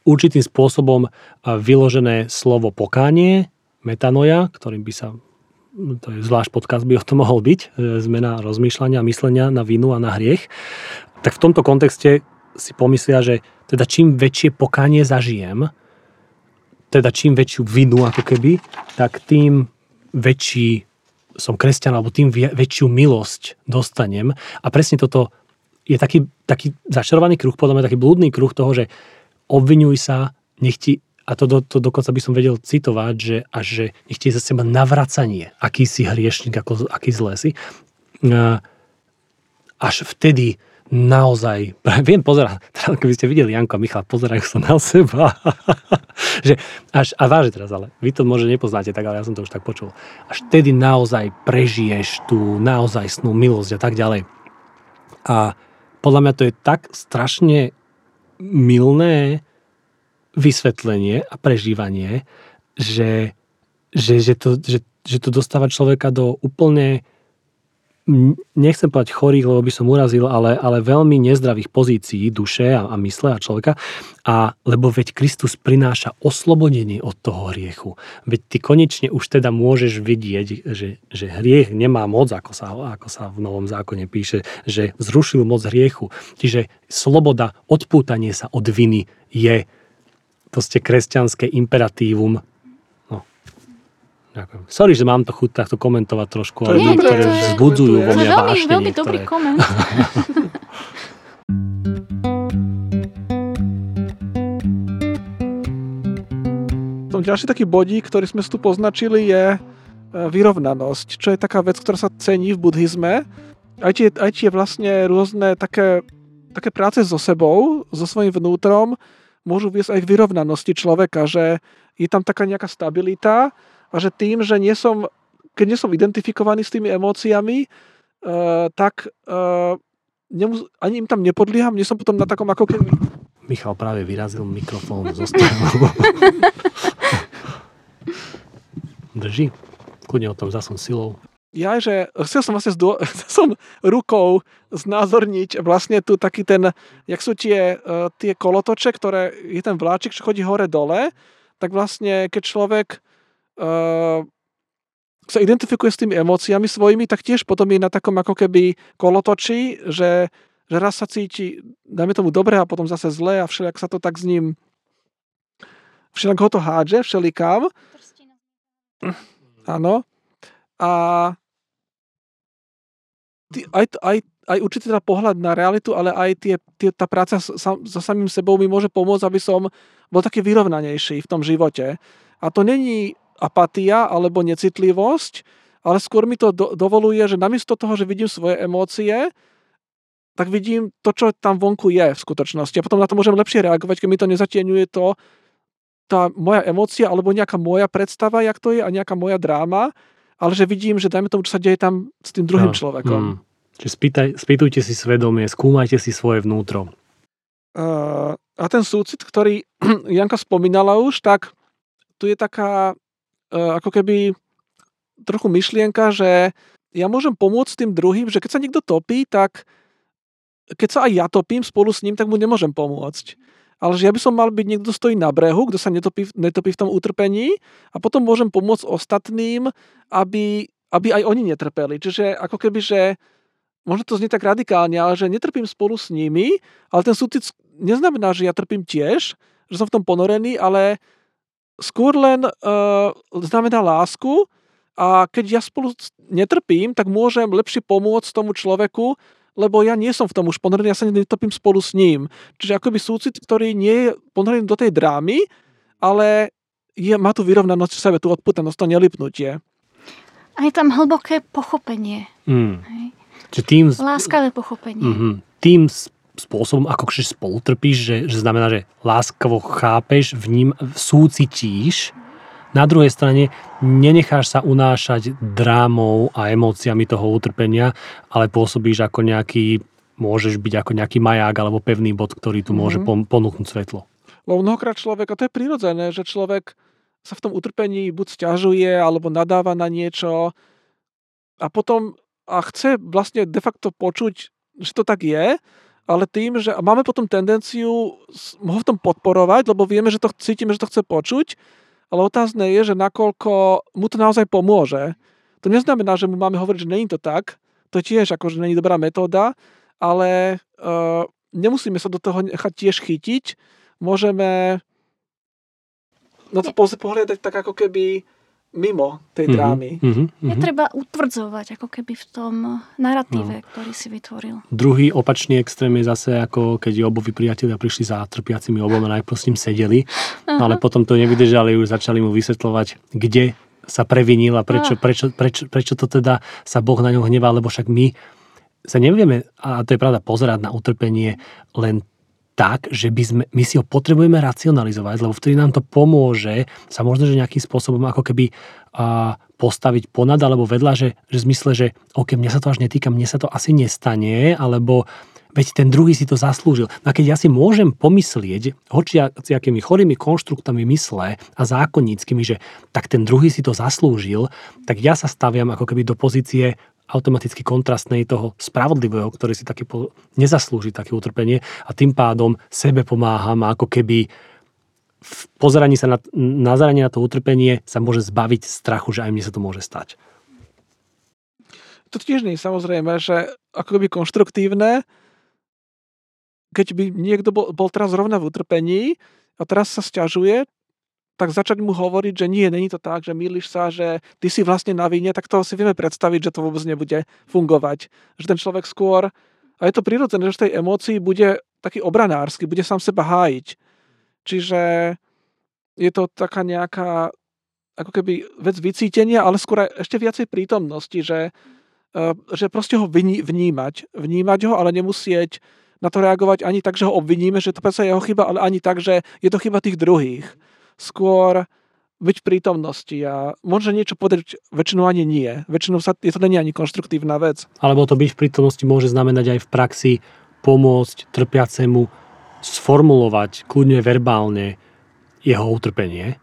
určitým spôsobom vyložené slovo pokánie, metanoja, ktorým by sa, to je zvlášť podcast by o tom mohol byť, e, zmena rozmýšľania, myslenia na vinu a na hriech, tak v tomto kontexte si pomyslia, že teda čím väčšie pokanie zažijem, teda čím väčšiu vinu ako keby, tak tým väčší som kresťan, alebo tým väčšiu milosť dostanem. A presne toto je taký, taký začarovaný kruh, podľa mňa taký blúdny kruh toho, že obvinuj sa, nech ti, a to, do, to dokonca by som vedel citovať, že až že nech ti za seba navracanie, aký si hriešnik, ako, aký zlé si. Až vtedy naozaj, viem pozerať, teda keby ste videli Janko a Michal, pozerajú sa na seba. že až, a vážne teraz, ale vy to možno nepoznáte tak, ale ja som to už tak počul. Až vtedy naozaj prežiješ tú naozaj snú milosť a tak ďalej. A podľa mňa to je tak strašne milné vysvetlenie a prežívanie, že, že, že, to, že, že to dostáva človeka do úplne nechcem povedať chorých, lebo by som urazil, ale, ale veľmi nezdravých pozícií duše a, a mysle a človeka. A lebo veď Kristus prináša oslobodenie od toho hriechu. Veď ty konečne už teda môžeš vidieť, že, že hriech nemá moc, ako sa, ako sa v Novom zákone píše, že zrušil moc hriechu. Čiže sloboda, odpútanie sa od viny je proste kresťanské imperatívum Ďakujem. Sorry, že mám to chuť takto komentovať trošku, ale to je, vzbudzujú vo mne veľmi, vášne veľmi dobrý koment. Tom ďalší taký bodík, ktorý sme tu poznačili, je e, vyrovnanosť, čo je taká vec, ktorá sa cení v buddhizme. Aj tie, aj tie vlastne rôzne také, také práce so sebou, so svojím vnútrom, môžu viesť aj k vyrovnanosti človeka, že je tam taká nejaká stabilita, a že tým, že nie som, keď nie som identifikovaný s tými emóciami, uh, tak uh, nemus- ani im tam nepodlieham, nie som potom na takom ako keby... Michal práve vyrazil mikrofón zo stolu. Drží? Kudne o tom zasom silou. Ja, že chcel som vlastne zdô- som rukou znázorniť vlastne tu taký ten, jak sú tie, uh, tie kolotoče, ktoré je ten vláčik, čo chodí hore-dole, tak vlastne keď človek uh, sa identifikuje s tými emóciami svojimi, tak tiež potom je na takom ako keby kolotočí, že, že raz sa cíti, dajme tomu dobre a potom zase zle a všelijak sa to tak s ním všelijak ho to hádže, všelikám. Áno. A aj, aj, aj určite teda pohľad na realitu, ale aj tie, tie, tá práca so, so samým sebou mi môže pomôcť, aby som bol taký vyrovnanejší v tom živote. A to není apatia alebo necitlivosť, ale skôr mi to do, dovoluje, že namiesto toho, že vidím svoje emócie, tak vidím to, čo tam vonku je v skutočnosti. A potom na to môžem lepšie reagovať, keď mi to nezatieňuje to, tá moja emócia alebo nejaká moja predstava, jak to je a nejaká moja dráma, ale že vidím, že dajme tomu, čo sa deje tam s tým druhým no, človekom. Mm. Čiže spýtaj, spýtujte si svedomie, skúmajte si svoje vnútro. Uh, a ten súcit, ktorý Janka spomínala už, tak tu je taká ako keby trochu myšlienka, že ja môžem pomôcť tým druhým, že keď sa niekto topí, tak keď sa aj ja topím spolu s ním, tak mu nemôžem pomôcť. Ale že ja by som mal byť niekto, stojí na brehu, kto sa netopí, netopí v tom utrpení a potom môžem pomôcť ostatným, aby, aby aj oni netrpeli. Čiže ako keby, že možno to znie tak radikálne, ale že netrpím spolu s nimi, ale ten súcit neznamená, že ja trpím tiež, že som v tom ponorený, ale skôr len uh, znamená lásku a keď ja spolu netrpím, tak môžem lepšie pomôcť tomu človeku, lebo ja nie som v tom už ponorený, ja sa netopím spolu s ním. Čiže akoby súcit, ktorý nie je ponorený do tej drámy, ale je, má tu vyrovnanosť v sebe, tú odputanosť, to nelipnutie. A je tam hlboké pochopenie. Mm. Hej. Čiže tým... Láskavé pochopenie. Mm-hmm. Tým spôsobom, ako že spolutrpíš, že, že znamená, že láskavo chápeš, v ním súcitíš, na druhej strane nenecháš sa unášať drámou a emóciami toho utrpenia, ale pôsobíš ako nejaký, môžeš byť ako nejaký maják alebo pevný bod, ktorý tu môže mm-hmm. ponúknuť svetlo. Lebo mnohokrát človek, a to je prirodzené, že človek sa v tom utrpení buď stiažuje, alebo nadáva na niečo a potom a chce vlastne de facto počuť, že to tak je, ale tým, že máme potom tendenciu ho v tom podporovať, lebo vieme, že to cítime, že to chce počuť, ale otázne je, že nakoľko mu to naozaj pomôže. To neznamená, že mu máme hovoriť, že není to tak, to tiež akože není dobrá metóda, ale uh, nemusíme sa do toho nechať tiež chytiť, môžeme na to pohľadať tak ako keby mimo tej drámy. Mm-hmm, mm-hmm. Netreba utvrdzovať ako keby v tom narratíve, no. ktorý si vytvoril. Druhý opačný extrém je zase ako keď obovi priatelia prišli za trpiacimi obom a najprv s ním sedeli, Aha. ale potom to nevydržali, už začali mu vysvetľovať, kde sa previnil a prečo, ah. prečo, prečo, prečo to teda sa Boh na ňo hnevá, lebo však my sa nevieme, a to je pravda, pozerať na utrpenie len tak, že by sme, my si ho potrebujeme racionalizovať, lebo vtedy nám to pomôže sa možno, že nejakým spôsobom ako keby a, postaviť ponad alebo vedľa, že, že v zmysle, že OK, mňa sa to až netýka, mne sa to asi nestane, alebo veď ten druhý si to zaslúžil. No a keď ja si môžem pomyslieť, hoči akými chorými konštruktami mysle a zákonníckými, že tak ten druhý si to zaslúžil, tak ja sa staviam ako keby do pozície automaticky kontrastnej toho spravodlivého, ktorý si taký po, nezaslúži také utrpenie a tým pádom sebe pomáham ako keby v pozeraní sa na, nazeranie na to utrpenie sa môže zbaviť strachu, že aj mne sa to môže stať. To tiež nie samozrejme, že ako by konštruktívne, keď by niekto bol, bol teraz zrovna v utrpení a teraz sa stiažuje, tak začať mu hovoriť, že nie, není to tak, že mýliš sa, že ty si vlastne na vine, tak to si vieme predstaviť, že to vôbec nebude fungovať. Že ten človek skôr, a je to prirodzené, že v tej emócii bude taký obranársky, bude sám seba hájiť. Čiže je to taká nejaká ako keby vec vycítenia, ale skôr ešte viacej prítomnosti, že, e, že proste ho vnímať. Vnímať ho, ale nemusieť na to reagovať ani tak, že ho obviníme, že to je jeho chyba, ale ani tak, že je to chyba tých druhých skôr byť v prítomnosti a môže niečo povedať, väčšinou ani nie. Väčšinou sa, je to není ani konštruktívna vec. Alebo to byť v prítomnosti môže znamenať aj v praxi pomôcť trpiacemu sformulovať kľudne verbálne jeho utrpenie,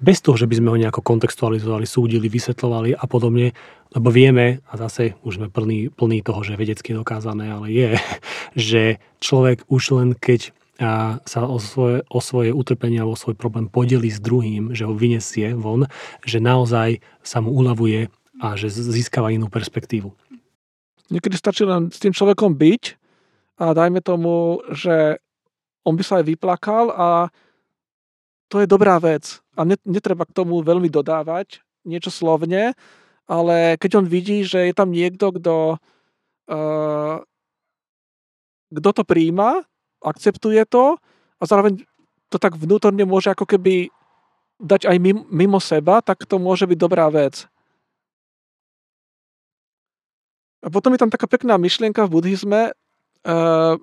bez toho, že by sme ho nejako kontextualizovali, súdili, vysvetľovali a podobne, lebo vieme, a zase už sme plní, plní toho, že vedecky dokázané, ale je, že človek už len keď a sa o svoje, o svoje utrpenie alebo o svoj problém podeli s druhým, že ho vyniesie von, že naozaj sa mu uľavuje a že získava inú perspektívu. Niekedy stačí len s tým človekom byť a dajme tomu, že on by sa aj vyplakal a to je dobrá vec. A netreba k tomu veľmi dodávať niečo slovne, ale keď on vidí, že je tam niekto, kto, uh, kto to príjma akceptuje to a zároveň to tak vnútorne môže ako keby dať aj mimo, mimo seba, tak to môže byť dobrá vec. A potom je tam taká pekná myšlienka v buddhizme, uh,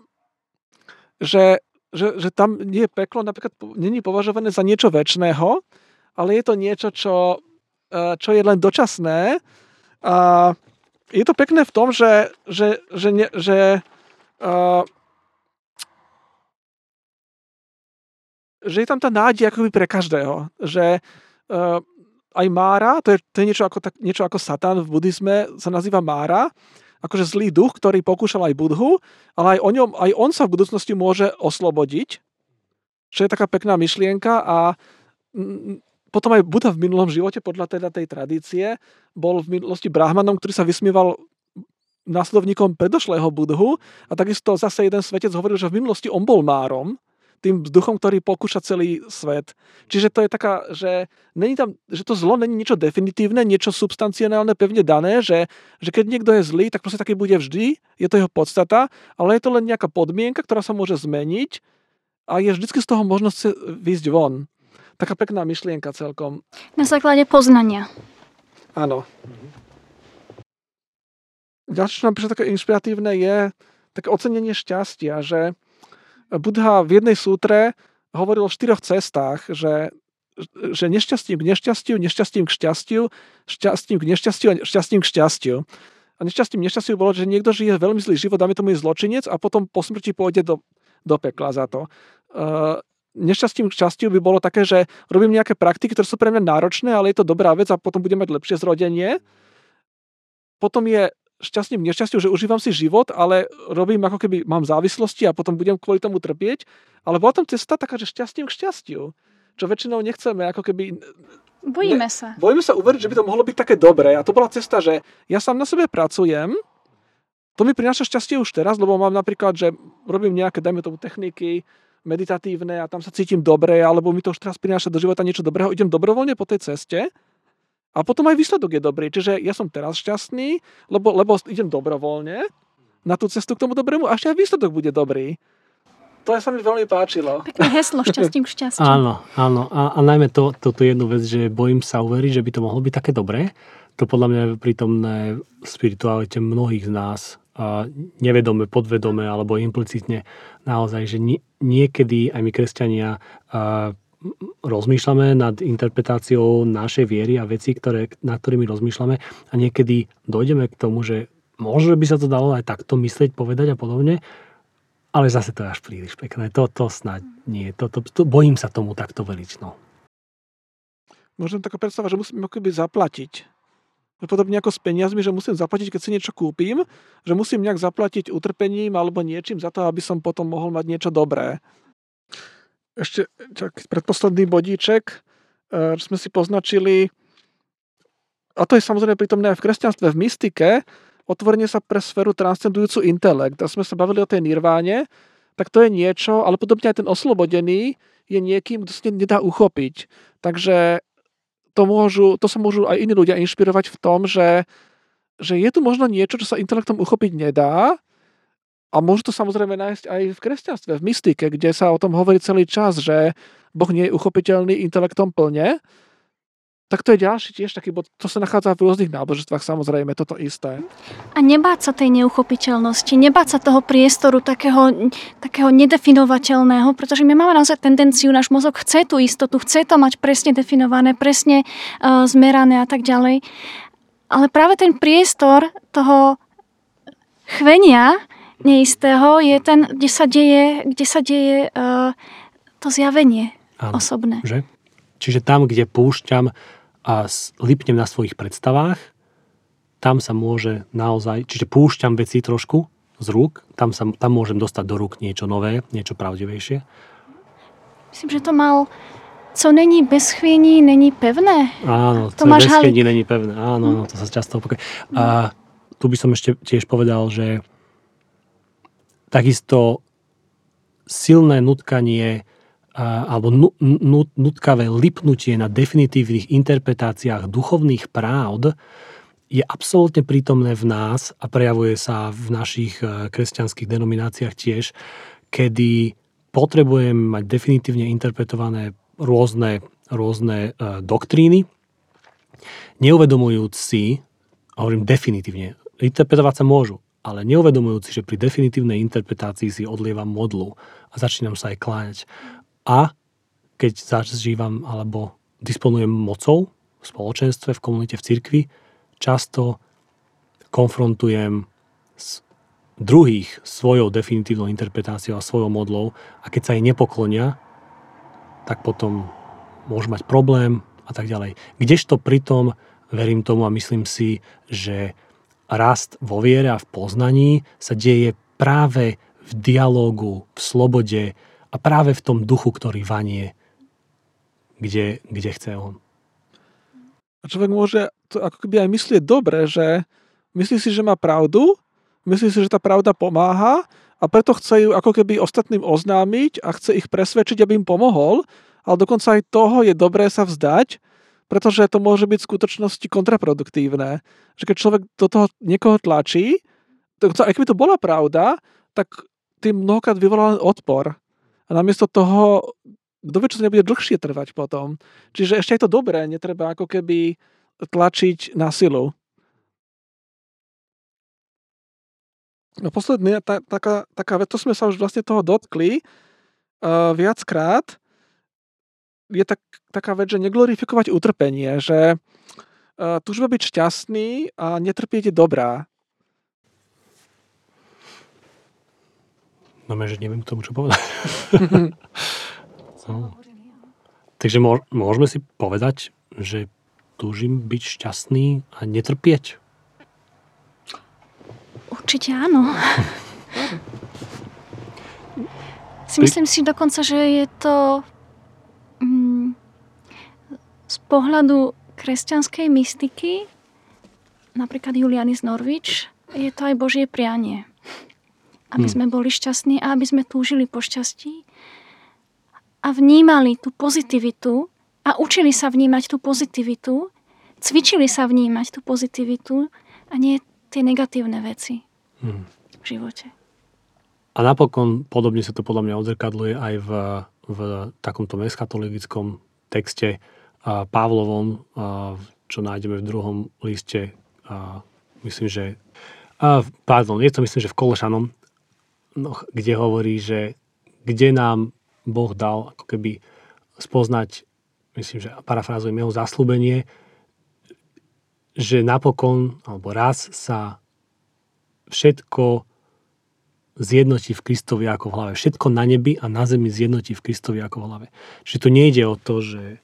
že, že, že tam nie je peklo, napríklad není považované za niečo väčšného, ale je to niečo, čo, uh, čo je len dočasné. A je to pekné v tom, že, že, že, ne, že uh, že je tam tá nádej akoby pre každého. Že uh, aj Mára, to je, to je niečo, ako, tak, niečo ako Satan v buddhizme, sa nazýva Mára, akože zlý duch, ktorý pokúšal aj Budhu, ale aj, o ňom, aj on sa v budúcnosti môže oslobodiť, čo je taká pekná myšlienka a m, potom aj Buddha v minulom živote, podľa teda tej tradície, bol v minulosti brahmanom, ktorý sa vysmieval následovníkom predošlého Budhu a takisto zase jeden svetec hovoril, že v minulosti on bol márom, tým vzduchom, ktorý pokúša celý svet. Čiže to je taká, že, není tam, že to zlo není niečo definitívne, niečo substancionálne, pevne dané, že, že keď niekto je zlý, tak proste taký bude vždy, je to jeho podstata, ale je to len nejaká podmienka, ktorá sa môže zmeniť a je vždy z toho možnosť výjsť von. Taká pekná myšlienka celkom. Na základe poznania. Áno. Ďalšie, čo nám prišlo také inšpiratívne, je také ocenenie šťastia, že Buddha v jednej sútre hovoril o štyroch cestách, že, že nešťastím k nešťastiu, nešťastím k šťastiu, šťastím k nešťastiu a šťastím k šťastiu. A nešťastím nešťastiu bolo, že niekto žije veľmi zlý život, dáme tomu je zločinec a potom po smrti pôjde do, do pekla za to. Uh, nešťastím šťastiu by bolo také, že robím nejaké praktiky, ktoré sú pre mňa náročné, ale je to dobrá vec a potom budem mať lepšie zrodenie. Potom je šťastím nešťastiu, že užívam si život, ale robím ako keby mám závislosti a potom budem kvôli tomu trpieť. Ale bola tam cesta taká, že šťastím k šťastiu. Čo väčšinou nechceme, ako keby... Bojíme ne, sa. Bojíme sa uveriť, že by to mohlo byť také dobré. A to bola cesta, že ja sám na sebe pracujem to mi prináša šťastie už teraz, lebo mám napríklad, že robím nejaké, dajme tomu, techniky meditatívne a tam sa cítim dobre, alebo mi to už teraz prináša do života niečo dobrého, idem dobrovoľne po tej ceste a potom aj výsledok je dobrý. Čiže ja som teraz šťastný, lebo, lebo idem dobrovoľne na tú cestu k tomu dobrému a ešte aj výsledok bude dobrý. To sa mi veľmi páčilo. Pekné heslo, šťastím k šťastiu. Áno, áno. A, a najmä to, toto jednu vec, že bojím sa uveriť, že by to mohlo byť také dobré. To podľa mňa je prítomné v spiritualite mnohých z nás nevedome, podvedome alebo implicitne naozaj, že niekedy aj my kresťania rozmýšľame nad interpretáciou našej viery a vecí, ktoré, nad ktorými rozmýšľame a niekedy dojdeme k tomu, že možno by sa to dalo aj takto myslieť, povedať a podobne, ale zase to je až príliš pekné. To, to snáď nie. To, to, to, bojím sa tomu takto veriť. No. Možno taká predstava, že musíme akoby zaplatiť podobne ako s peniazmi, že musím zaplatiť, keď si niečo kúpim, že musím nejak zaplatiť utrpením alebo niečím za to, aby som potom mohol mať niečo dobré. Ešte čak, predposledný bodíček, e, sme si poznačili, a to je samozrejme prítomné aj v kresťanstve, v mystike, otvorenie sa pre sféru transcendujúcu intelekt. A sme sa bavili o tej nirváne, tak to je niečo, ale podobne aj ten oslobodený je niekým, kto sa nedá uchopiť. Takže to, môžu, to sa môžu aj iní ľudia inšpirovať v tom, že, že je tu možno niečo, čo sa intelektom uchopiť nedá a môžu to samozrejme nájsť aj v kresťanstve, v mystike, kde sa o tom hovorí celý čas, že Boh nie je uchopiteľný intelektom plne, tak to je ďalší tiež taký bod. To sa nachádza v rôznych náboženstvách, samozrejme, toto isté. A nebáť sa tej neuchopiteľnosti, nebáť sa toho priestoru takého, takého nedefinovateľného, pretože my máme naozaj tendenciu, náš mozog chce tú istotu, chce to mať presne definované, presne uh, zmerané a tak ďalej. Ale práve ten priestor toho chvenia neistého je ten, kde sa deje, kde sa deje uh, to zjavenie Áno, osobné. Že? Čiže tam, kde púšťam a lipnem na svojich predstavách, tam sa môže naozaj, čiže púšťam veci trošku z rúk, tam, sa, tam môžem dostať do rúk niečo nové, niečo pravdivejšie. Myslím, že to mal co není bez chviení, není pevné. Áno, to bez chviení není pevné. Áno, hm. to sa často opakuje. A tu by som ešte tiež povedal, že takisto silné nutkanie alebo nutkavé lipnutie na definitívnych interpretáciách duchovných právd je absolútne prítomné v nás a prejavuje sa v našich e, kresťanských denomináciách tiež, kedy potrebujem mať definitívne interpretované rôzne, rôzne e, doktríny, neuvedomujúc si, hovorím definitívne, interpretovať sa môžu, ale neuvedomujúci, že pri definitívnej interpretácii si odlievam modlu a začínam sa aj kláňať. A keď zažívam alebo disponujem mocou v spoločenstve, v komunite, v cirkvi, často konfrontujem s druhých svojou definitívnou interpretáciou a svojou modlou a keď sa jej nepoklonia, tak potom môžu mať problém a tak ďalej. Kdežto pritom verím tomu a myslím si, že rast vo viere a v poznaní sa deje práve v dialógu, v slobode, a práve v tom duchu, ktorý vanie, kde, kde chce on. A človek môže to ako keby aj myslieť dobre, že myslí si, že má pravdu, myslí si, že tá pravda pomáha a preto chce ju ako keby ostatným oznámiť a chce ich presvedčiť, aby im pomohol, ale dokonca aj toho je dobré sa vzdať, pretože to môže byť v skutočnosti kontraproduktívne. Že keď človek do toho niekoho tlačí, aj keby to bola pravda, tak tým mnohokrát vyvolá len odpor. A namiesto toho, kto vie, čo sa nebude dlhšie trvať potom. Čiže ešte aj to dobré, netreba ako keby tlačiť na silu. No posledný, tá, taká, taká vec, to sme sa už vlastne toho dotkli uh, viackrát, je tak, taká vec, že neglorifikovať utrpenie, že uh, túžba byť šťastný a netrpieť je dobrá. No, že neviem k tomu, čo povedať. no. Takže môžeme si povedať, že túžim byť šťastný a netrpieť? Určite áno. si myslím si dokonca, že je to z pohľadu kresťanskej mystiky napríklad Juliany z Norvič je to aj Božie prianie. Aby Hmm. sme boli šťastní a aby sme túžili po šťastí a vnímali tú pozitivitu a učili sa vnímať tú pozitivitu, cvičili sa vnímať tú pozitivitu a nie tie negatívne veci Hmm. v živote. A napokon podobne sa to podľa mňa odzrkadluje aj v, v takomto meskatologickom texte Pavlovom, čo nájdeme v druhom liste, myslím, že pardon, je to myslím, že v Kološanom, no, kde hovorí, že kde nám Boh dal ako keby spoznať, myslím, že parafrázujem jeho zaslúbenie, že napokon, alebo raz sa všetko zjednotí v Kristovi ako v hlave. Všetko na nebi a na zemi zjednotí v Kristovi ako v hlave. Čiže tu nejde o to, že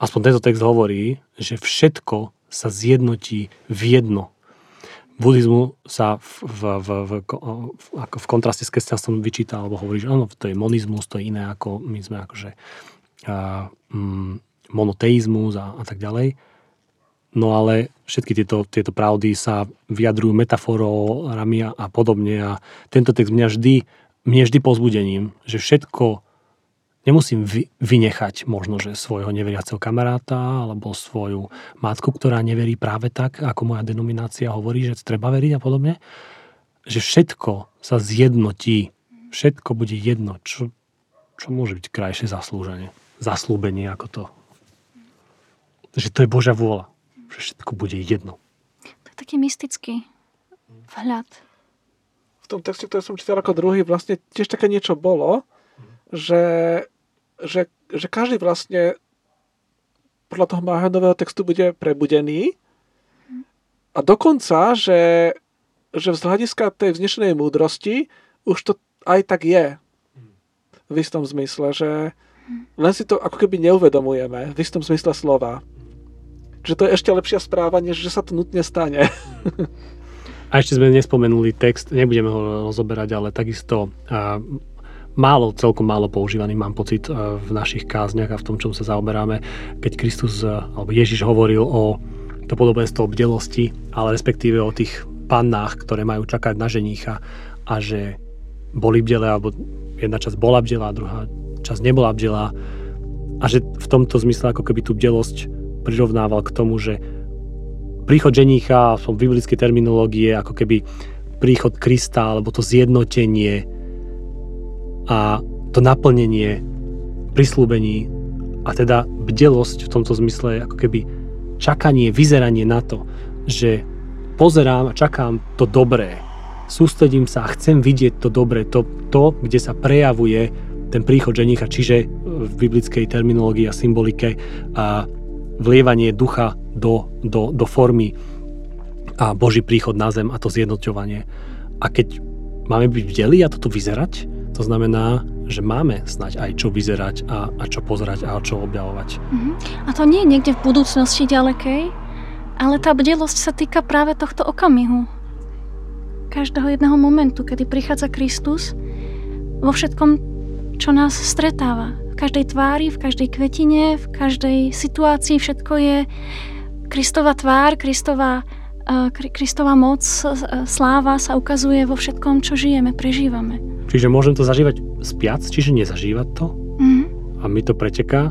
aspoň tento text hovorí, že všetko sa zjednotí v jedno. Buddhizmu sa v, v, v, v, ako v kontraste s kresťanstvom vyčíta, alebo hovorí, že áno, to je monizmus, to je iné ako my sme akože a, mm, monoteizmus a, a tak ďalej. No ale všetky tieto, tieto pravdy sa vyjadrujú metaforami a, a podobne a tento text mňa vždy, mne vždy pozbudením, že všetko nemusím vy, vynechať možno, že svojho neveriaceho kamaráta alebo svoju matku, ktorá neverí práve tak, ako moja denominácia hovorí, že treba veriť a podobne, že všetko sa zjednotí, všetko bude jedno, čo, čo môže byť krajšie zaslúženie, zaslúbenie ako to. Že to je Božia vôľa že všetko bude jedno. To je taký mystický vhľad. V tom texte, ktorý som čítal ako druhý, vlastne tiež také niečo bolo, že, že, že každý vlastne podľa toho Mahanového textu bude prebudený a dokonca, že, že z hľadiska tej vznešenej múdrosti už to aj tak je. V istom zmysle, že len si to ako keby neuvedomujeme, v istom zmysle slova že to je ešte lepšia správa, než že sa to nutne stane. A ešte sme nespomenuli text, nebudeme ho rozoberať, ale takisto málo, celkom málo používaný, mám pocit, a, v našich kázniach a v tom, čom sa zaoberáme, keď Kristus alebo Ježiš hovoril o to podobenstvo o bdelosti, ale respektíve o tých pannách, ktoré majú čakať na ženícha a že boli bdele, alebo jedna časť bola bdela, druhá časť nebola bdela a že v tomto zmysle ako keby tú bdelosť prirovnával k tomu, že príchod ženícha v biblickej terminológie ako keby príchod Krista alebo to zjednotenie a to naplnenie prislúbení a teda bdelosť v tomto zmysle je ako keby čakanie, vyzeranie na to, že pozerám a čakám to dobré. Sústredím sa a chcem vidieť to dobré, to, to kde sa prejavuje ten príchod ženícha, čiže v biblickej terminológii a symbolike a vlievanie ducha do, do, do formy a Boží príchod na zem a to zjednoťovanie. A keď máme byť vdeli a toto vyzerať, to znamená, že máme snať aj čo vyzerať a, a čo pozerať a čo objavovať. Mhm. A to nie je niekde v budúcnosti ďalekej, ale tá bdelosť sa týka práve tohto okamihu. Každého jedného momentu, kedy prichádza Kristus vo všetkom, čo nás stretáva v každej tvári, v každej kvetine, v každej situácii všetko je Kristova tvár, Kristova, uh, Kristova moc, sláva sa ukazuje vo všetkom, čo žijeme, prežívame. Čiže môžem to zažívať spiac, čiže nezažívať to Mm. a mi to preteká,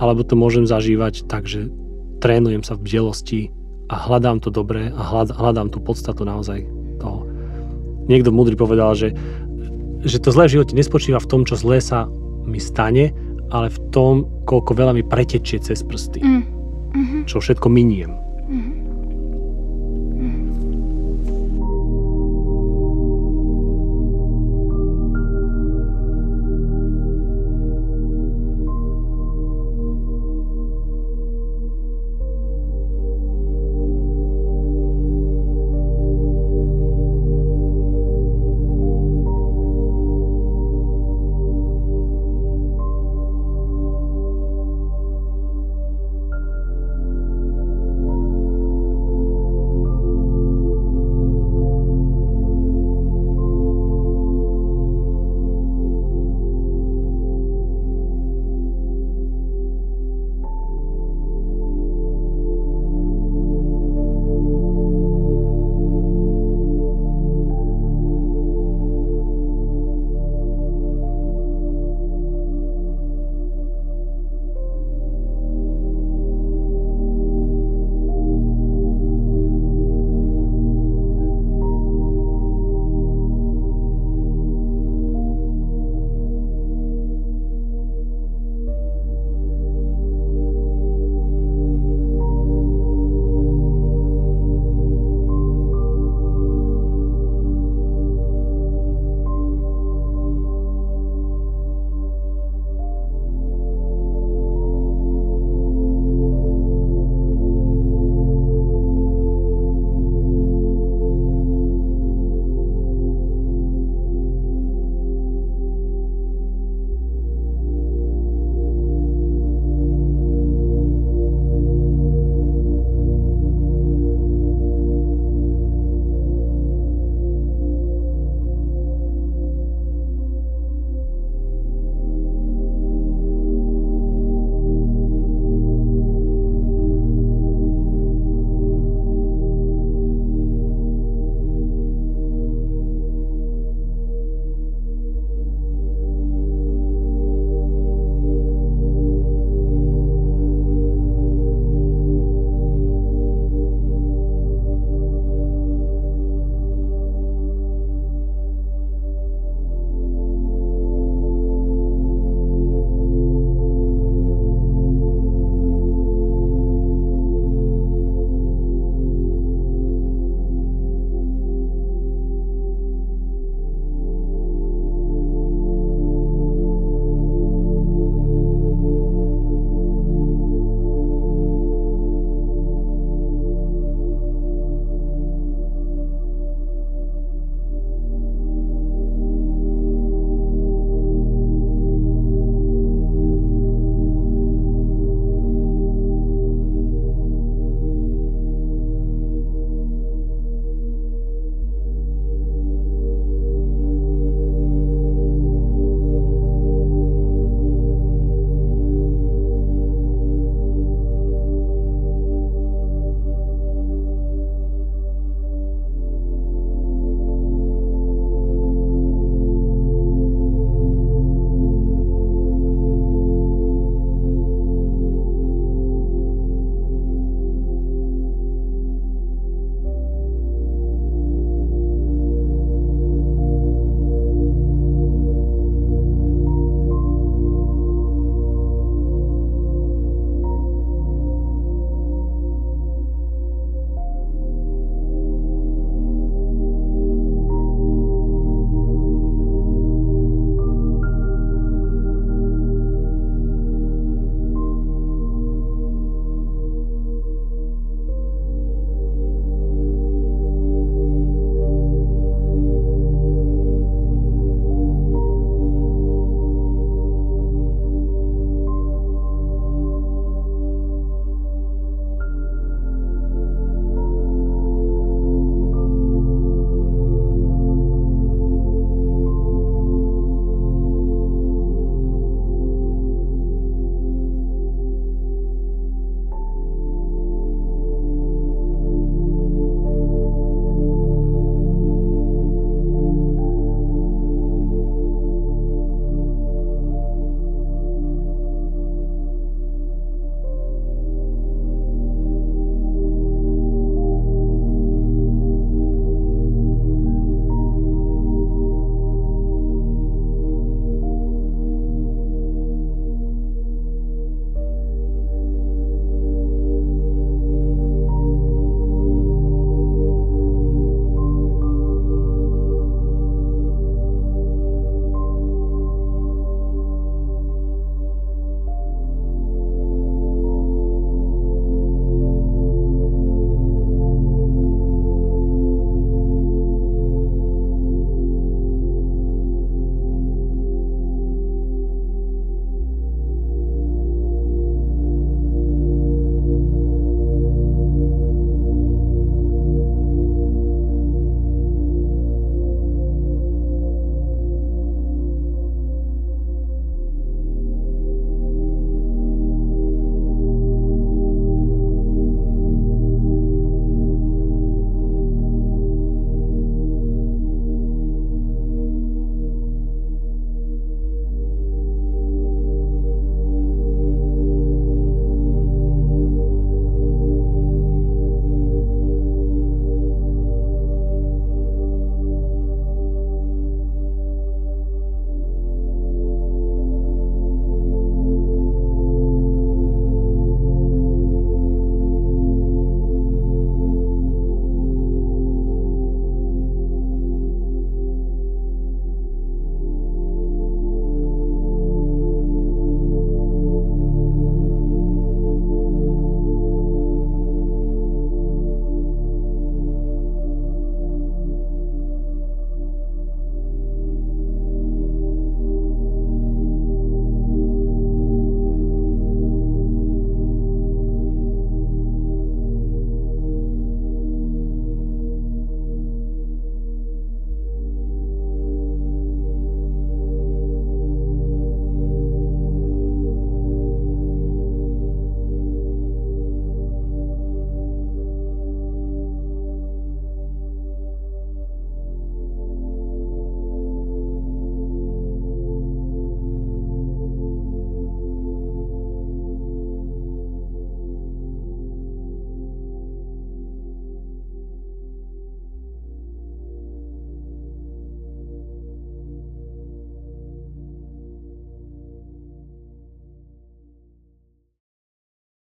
alebo to môžem zažívať tak, že trénujem sa v bdelosti a hľadám to dobré a hľad, hľadám tú podstatu naozaj toho. Niekto múdry povedal, že, že to zlé v živote nespočíva v tom, čo zlé sa mi stane, ale v tom, koľko veľa mi pretečie cez prsty. Mm. Mhm. Čo všetko miniem.